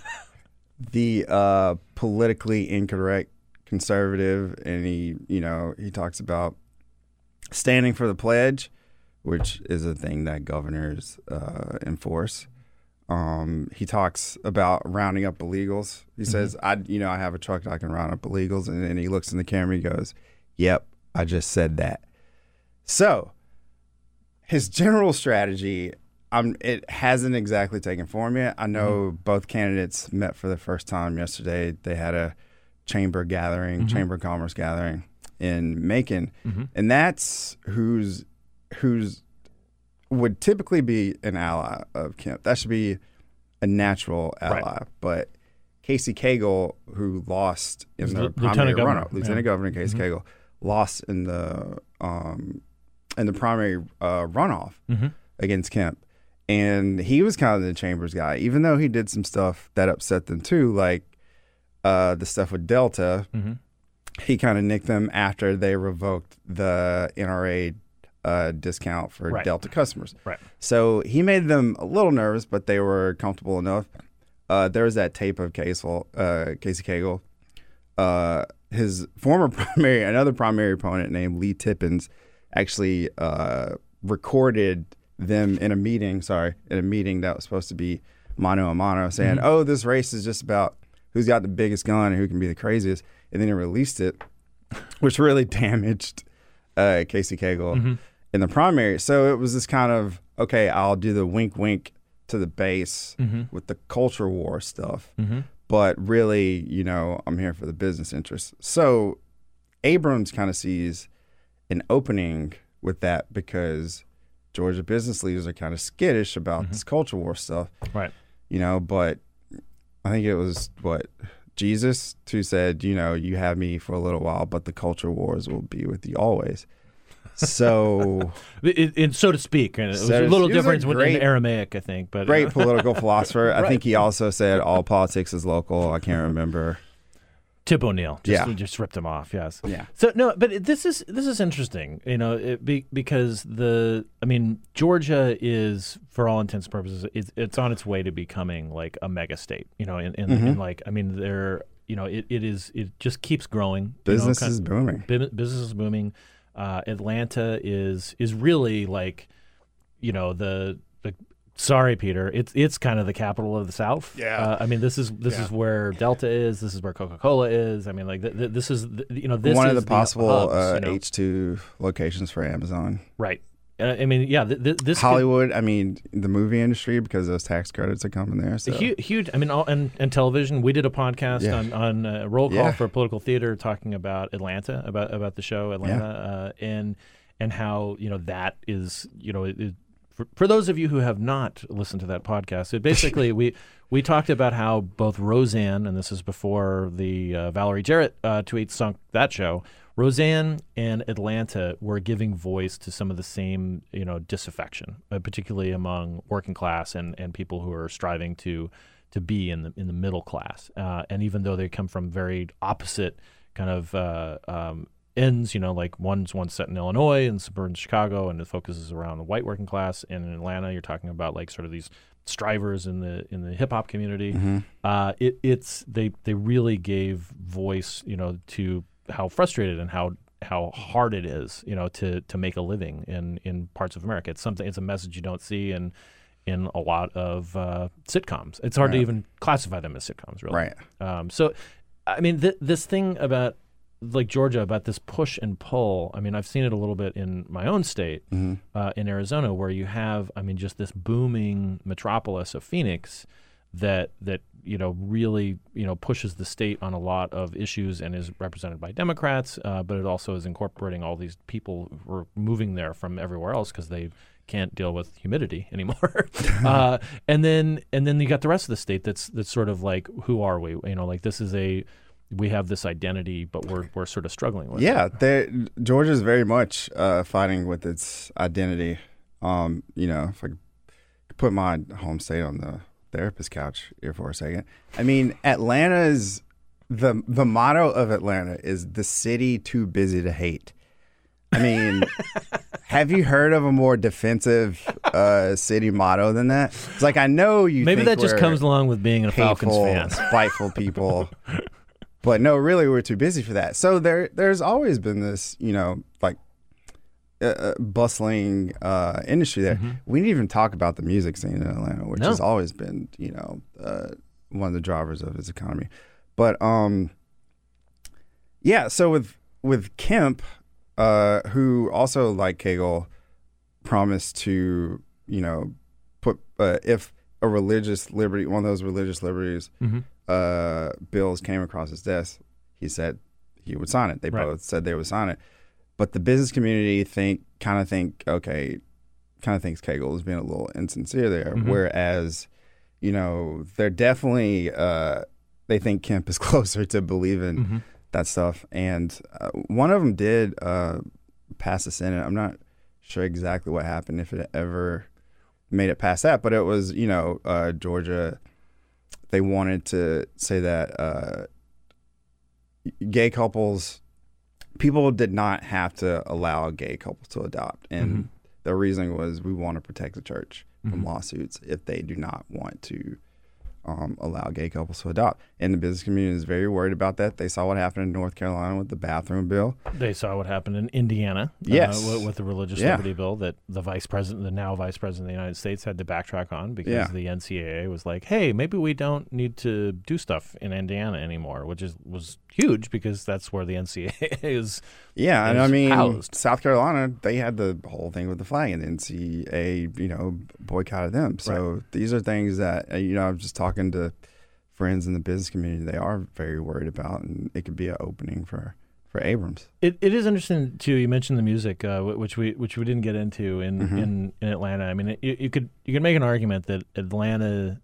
the uh, politically incorrect conservative," and he, you know, he talks about standing for the pledge, which is a thing that governors uh, enforce. Um, he talks about rounding up illegals. He says, "I, you know, I have a truck that I can round up illegals," and then he looks in the camera. He goes, "Yep, I just said that." So, his general strategy, um, it hasn't exactly taken form yet. I know both candidates met for the first time yesterday. They had a chamber gathering, chamber of commerce gathering in Macon, and that's who's who's would typically be an ally of Kemp. That should be a natural ally. Right. But Casey Cagle, who lost in the primary Lieutenant Governor, runoff, Lieutenant yeah. Governor Casey Cagle, lost in the um, in the primary uh, runoff Mhm. against Kemp. And he was kind of the Chambers guy, even though he did some stuff that upset them too, like uh, the stuff with Delta. Mhm. He kind of nicked them after they revoked the NRA uh, discount for Right. Delta customers. Right. So he made them a little nervous, but they were comfortable enough. Uh, there was that tape of Casey, uh, Casey Cagle. Uh, his former primary, another primary opponent named Clay Tippins, actually uh, recorded them in a meeting. Sorry, in a meeting that was supposed to be mano a mano, saying, Mhm. "Oh, this race is just about who's got the biggest gun and who can be the craziest." And then he released it, which really damaged uh, Casey Cagle Mhm. in the primary. So it was this kind of okay, I'll do the wink wink to the base Mhm. with the culture war stuff, Mhm. but really, you know, I'm here for the business interests. So Abrams kind of sees an opening with that because Georgia business leaders are kind of skittish about this culture war stuff, Right. you know, but I think it was what Jesus who said, you know, you have me for a little while, but the culture wars will be with you always. So it, so to speak, and it was So a little was a difference with in Aramaic, I think. But great uh, political philosopher. I Right. think he also said all politics is local. I can't remember. Tip O'Neill, just, Yeah. just ripped him off. Yes. Yeah. So no, but this is this is interesting, you know, it be, because the I mean Georgia is, for all intents and purposes, it's, it's on its way to becoming like a mega state. You know, in, in, in Mhm. like I mean there, you know, it, it is it just keeps growing. you know, Business is booming. bu- Business is booming. Uh, Atlanta is is really like, you know, the. Sorry, Peter. It's it's kind of the capital of the South. Yeah. Uh, I mean, this is this Yeah. is where Delta is. This is where Coca Cola is. I mean, like th- th- this is th- you know this One of the possible hubs, uh, you know? H two locations for Amazon. right. Uh, I mean, yeah. Th- th- this could- Hollywood. I mean, the movie industry because those tax credits are coming there. So Huge, huge. I mean, all, and and television. We did a podcast Yeah. on on uh, roll call Yeah. for political theater, talking about Atlanta, about about the show Atlanta, uh, and and how you know that is you know it, it, for, for those of you who have not listened to that podcast, it basically we we talked about how both Roseanne and this is before the uh, Valerie Jarrett uh, tweet sunk that show. Roseanne and Atlanta were giving voice to some of the same, you know, disaffection, uh, particularly among working class and, and people who are striving to to be in the in the middle class. Uh, and even though they come from very opposite kind of uh, um, ends, you know, like one's one set in Illinois and suburban Chicago, and it focuses around the white working class. And in Atlanta, you're talking about like sort of these strivers in the in the hip hop community. Mhm. Uh, it, it's they they really gave voice, you know, to how frustrated and how how hard it is, you know, to to make a living in in parts of America. It's something. It's a message you don't see in in a lot of uh, sitcoms. It's hard to even classify them as sitcoms, really. Right. Um, so, I mean, th- this thing about like Georgia about this push and pull. I mean, I've seen it a little bit in my own state, Mhm. uh, in Arizona, where you have, I mean, just this booming metropolis of Phoenix that that you know really you know pushes the state on a lot of issues and is represented by Democrats, uh, but it also is incorporating all these people who are moving there from everywhere else because they can't deal with humidity anymore. uh, and then and then you got the rest of the state that's that's sort of like who are we? You know, like this is a we have this identity, but we're we're sort of struggling with. it. Yeah, they- Georgia's very much uh, fighting with its identity. Um, you know, if I could put my home state on the therapist couch here for a second, I mean, Atlanta is the the motto of Atlanta is the city too busy to hate. I mean, have you heard of a more defensive uh, city motto than that? It's like I know you. Maybe that just comes along with being a Falcons fan. spiteful people. But no, really, we're too busy for that. So there, there's always been this, you know, like uh, uh, bustling uh, industry there. We didn't even talk about the music scene in Atlanta, which No. has always been, you know, uh, one of the drivers of its economy. But um, yeah, so with with Kemp, uh, who also like Cagle, promised to, you know, put uh, if a religious liberty, one of those religious liberties Mhm. uh, bills came across his desk, he said he would sign it. They Right. both said they would sign it, but the business community think kind of think okay, kind of thinks Cagle is being a little insincere there. Mhm. Whereas, you know, they're definitely uh, they think Kemp is closer to believing Mhm. that stuff. And uh, one of them did uh, pass the Senate. I'm not sure exactly what happened if it ever made it past that, but it was you know uh, Georgia. They wanted to say that uh, gay couples, people did not have to allow a gay couples to adopt, and Mhm. the reasoning was we want to protect the church from Mhm. lawsuits if they do not want to um, allow gay couples to adopt. And the business community is very worried about that. They saw what happened in North Carolina with the bathroom bill. They saw what happened in Indiana. Yes. uh, with, the religious Yeah. liberty bill that the vice president, the now vice president of the United States, had to backtrack on because Yeah. the NCAA was like, "Hey, maybe we don't need to do stuff in Indiana anymore," which is was huge because that's where the NCAA is. Yeah, and I mean, housed. South Carolina, they had the whole thing with the flag, and the NCAA, you know, boycotted them. So these are things that, uh, you know, I was just talking to friends in the business community, they are very worried about, and it could be an opening for, for Abrams. It, it is interesting too. You mentioned the music, uh, which we which we didn't get into in, Mhm. in, in Atlanta. I mean, it, you, could you could make an argument that Atlanta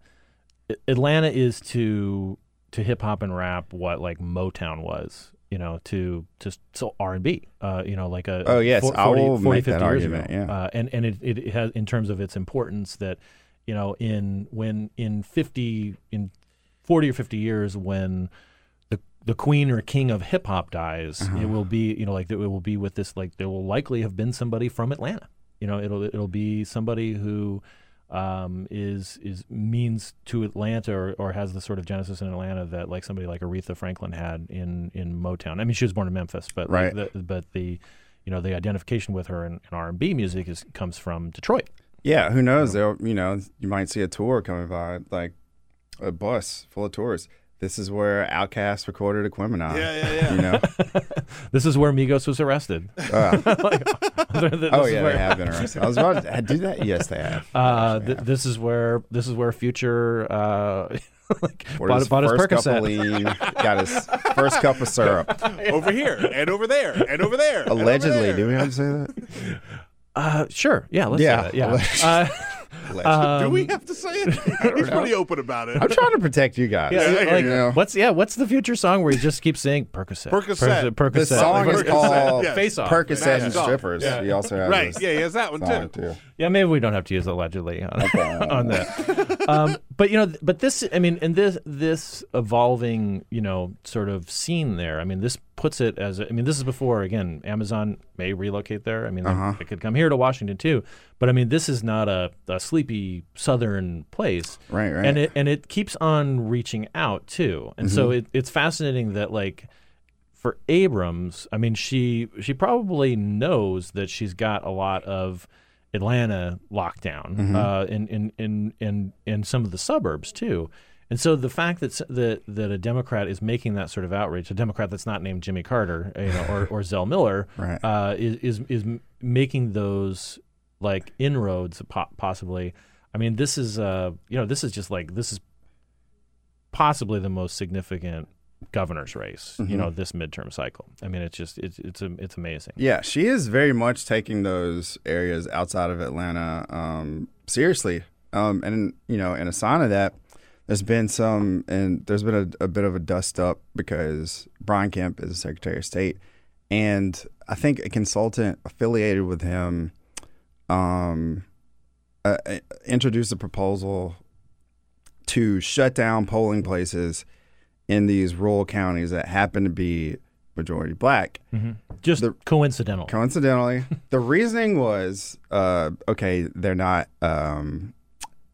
Atlanta is to to hip hop and rap what like Motown was. You know, to to so R and B. Uh, you know, like a Oh, yes, for- I 40, will 40, make that 50 years argument, ago. yeah. Uh, and and it, it has in terms of its importance that you know in when in fifty in forty or fifty years when the the queen or king of hip hop dies, Uh-huh. it will be you know like it will be with this like there will likely have been somebody from Atlanta. You know, it'll it'll be somebody who um, is is means to Atlanta or, or has the sort of genesis in Atlanta that like somebody like Aretha Franklin had in in Motown. I mean, she was born in Memphis, but Right. the, but the you know the identification with her in, in R and B music is comes from Detroit. Yeah, who knows? They'll, you know, you might see a tour coming by, like a bus full of tourists. This is where Outkast recorded Aquemini. Yeah, yeah, yeah. You know? This is where Migos was arrested. Uh, Like, this oh yeah, where- they have been arrested. I was about to do that. Yes, they have. Uh, th- this is where this is where Future uh, like bought, his bought his first cup Percocet. of got his first cup of syrup. over here and over there and over there. and over Allegedly, there. do we have to say that? Uh, sure. Yeah. Let's Yeah, say that. Yeah. Alleged- Allegedly. Do we um, have to say it? He's pretty open about it. I'm trying to protect you guys. Yeah, I hear like, you. know. what's yeah? What's the future song where he just keeps saying Percocet? Percocet. Percocet. The song is Percocet, called yes. Face Off. Percocet That's and. Strippers. Yeah. He also has Right. Yeah, he has that one too. too. Yeah, maybe we don't have to use allegedly on, on that. Um, but you know, but this, I mean, and this this evolving, you know, sort of scene there. I mean, this puts it as, I mean, this is before again, Amazon may relocate there. I mean, Uh-huh. they could come here to Washington too. But I mean, this is not a, a sleepy southern place, Right, right. And it and it keeps on reaching out too. And so it, it's fascinating that like for Abrams, I mean, she she probably knows that she's got a lot of Atlanta lockdown uh, in, in in in in some of the suburbs too. And so the fact that that that a Democrat is making that sort of outreach, a Democrat that's not named Jimmy Carter, you know, or, or Zell Miller, Right. uh, is is is making those like inroads possibly. I mean, this is uh, you know, this is just like this is possibly the most significant governor's race, you know, this midterm cycle. I mean, it's just it's it's it's amazing. Yeah, she is very much taking those areas outside of Atlanta um, seriously. Um, and you know, in a sign of that, there's been some, and there's been a, a bit of a dust up because Brian Kemp is the Secretary of State, and I think a consultant affiliated with him um, uh, uh, introduced a proposal to shut down polling places in these rural counties that happen to be majority black. Just The- coincidental. Coincidentally, the reasoning was uh, okay, they're not um,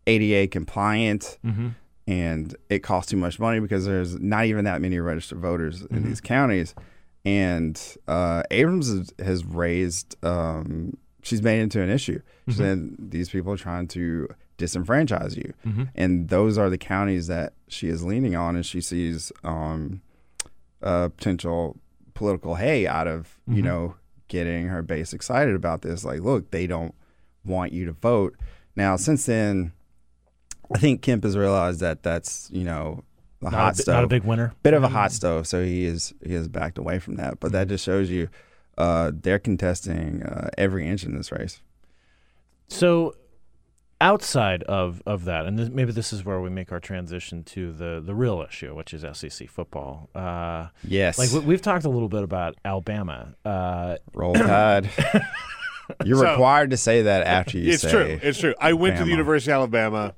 ADA compliant Mhm. and it costs too much money because there's not even that many registered voters in these counties. and uh, Abrams has, raised. Um, she's made it into an issue. She Mhm. said these people are trying to disenfranchise you, Mhm. and those are the counties that she is leaning on, and she sees um, uh, potential political hay out of you Mhm. know getting her base excited about this. Like, look, they don't want you to vote. Now, since then, I think Kemp has realized that that's you know the Not a hot bi- stove, not a big winner bit of a hot stove. So he is he has backed away from that. But that just shows you uh, they're contesting uh, every inch in this race. So, outside of, of that, and this, maybe this is where we make our transition to the, the real issue, which is SEC football. Uh, Yes. like we, we've talked a little bit about Alabama. Uh, Roll Tide. You're So- required to say that after you it's say. true. It's true. I went to the University of Alabama.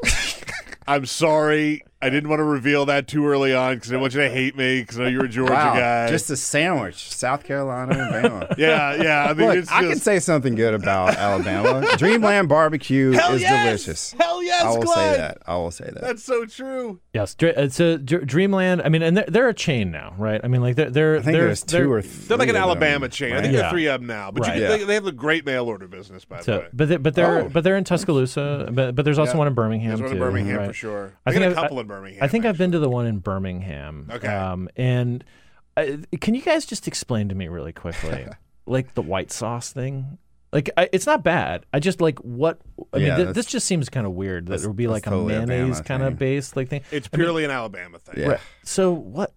I'm sorry. I didn't want to reveal that too early on because I didn't want you to hate me because I know you're a Georgia Wow, guy. just a sandwich, South Carolina and Bama. Yeah, yeah, I mean, Look, it's I can say something good about Alabama. Dreamland barbecue Hell is yes! delicious. Hell yes, I will say that. I will say that. That's so true. Yes, it's uh, a Dreamland. I mean, and they're, they're a chain now, right? I mean, like they're they're I think they're, there's two they're, or They're like an three of them, Alabama chain. I right? think there are three of them now, but Right. can, Yeah. they, they have a great mail order business, by the way. but they, but they're Oh. but they're in Tuscaloosa, but but there's also Yeah. one in Birmingham There's one in Birmingham right? for sure. I They think got a I've- couple I- in Birmingham, I think I've been to the one in Birmingham. Okay. Um, and uh, can you guys just explain to me really quickly, like the white sauce thing? Like I, it's not bad. I just like what I Yeah, mean. Th- this just seems kind of weird that it would be like a totally a mayonnaise kind of based like thing. It's I mean, purely an Alabama thing. Yeah. right. So what?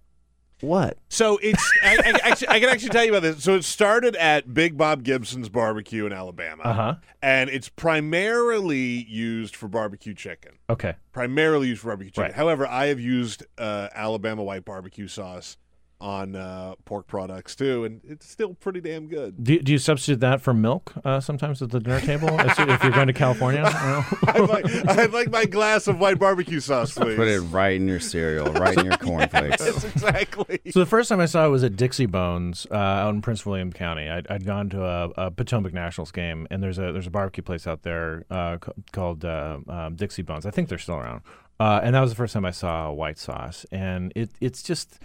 What? So it's I, I, actually, I can actually tell you about this. So it started at Big Bob Gibson's barbecue in Alabama, Uh-huh. and it's primarily used for barbecue chicken. Okay. Primarily used for barbecue chicken. Right. However, I have used uh, Alabama white barbecue sauce on uh, pork products too, and it's still pretty damn good. Do, do you substitute that for milk uh, sometimes at the dinner table if if you're going to California? I'd like, I'd like my glass of white barbecue sauce, please. Put it right in your cereal, right in your cornflakes. Yes, exactly. So the first time I saw it was at Dixie Bones uh, out in Prince William County. I'd, I'd gone to a, a Potomac Nationals game, and there's a there's a barbecue place out there uh, called uh, um, Dixie Bones. I think they're still around. Uh, and that was the first time I saw white sauce, and it it's just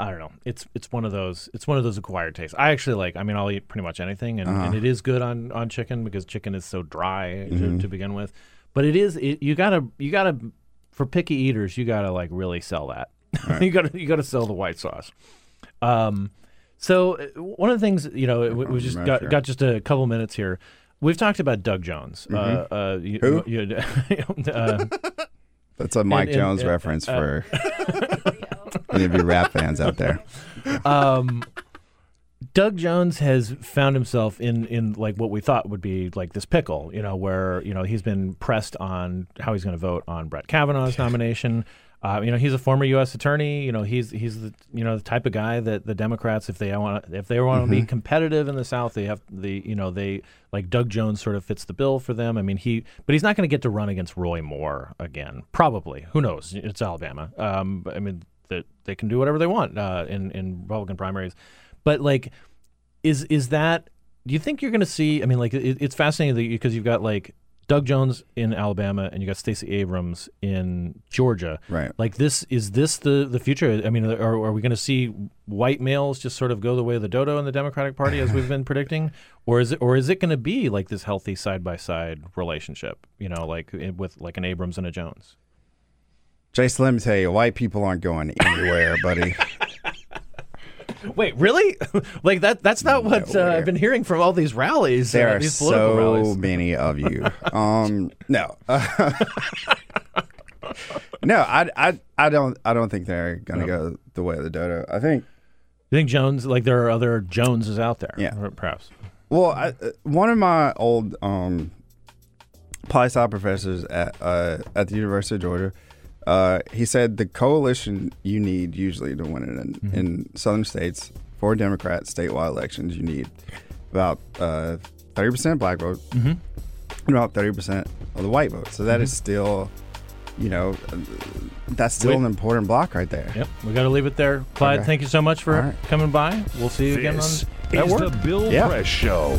I don't know. It's it's one of those it's one of those acquired tastes. I actually like. I mean, I'll eat pretty much anything, and, Uh-huh. and it is good on, on chicken because chicken is so dry to, Mhm. to begin with. But it is it, you gotta you gotta for picky eaters you gotta like really sell that. you gotta you gotta sell the white sauce. Um, so uh, one of the things you know we, we just got, sure. got just a couple minutes here. We've talked about Doug Jones. Mhm. Uh, uh, you, Who? you- uh, That's a Mike and- and- Jones and- reference uh, for any of you rap fans out there. um, Doug Jones has found himself in in like what we thought would be like this pickle, you know, where you know he's been pressed on how he's going to vote on Brett Kavanaugh's nomination. Uh, you know, he's a former U.S. attorney. You know, he's he's the you know the type of guy that the Democrats, if they want if they want to be Mhm. competitive in the South, they have the you know they like Doug Jones sort of fits the bill for them. I mean, he but he's not going to get to run against Roy Moore again. Probably, who knows? It's Alabama. Um, I mean, they can do whatever they want uh, in in Republican primaries, but like, is is that? Do you think you're going to see? I mean, like, it, it's fascinating because you've got like Doug Jones in Alabama and you got Stacey Abrams in Georgia. Right. Like this is this the the future? I mean, are, are we going to see white males just sort of go the way of the dodo in the Democratic Party as we've been predicting, or is it or is it going to be like this healthy side by side relationship? You know, like eh, with like an Abrams and a Jones. Jason, let me tell you, white people aren't going anywhere, buddy. Wait, really? like that? That's not what uh, I've been hearing from all these rallies. There uh, are these so rallies. many of you. Um, no, no, I, I, I don't, I don't think they're gonna go the way of the dodo. I think You think Jones? Like there are other Joneses out there? Yeah. perhaps. Well, I, uh, one of my old um, poli sci professors at uh, at the University of Georgia, uh, he said the coalition you need usually to win it in, Mm-hmm. in southern states for Democrat statewide elections, you need about uh, thirty percent black vote Mhm. and about thirty percent of the white vote. So that is Mhm. still, you know, that's still Wait. an important block right there. Yep, we got to leave it there. Clyde, Okay. thank you so much for All right. coming by. We'll see you again on This is work. the Bill Yeah. Press Show.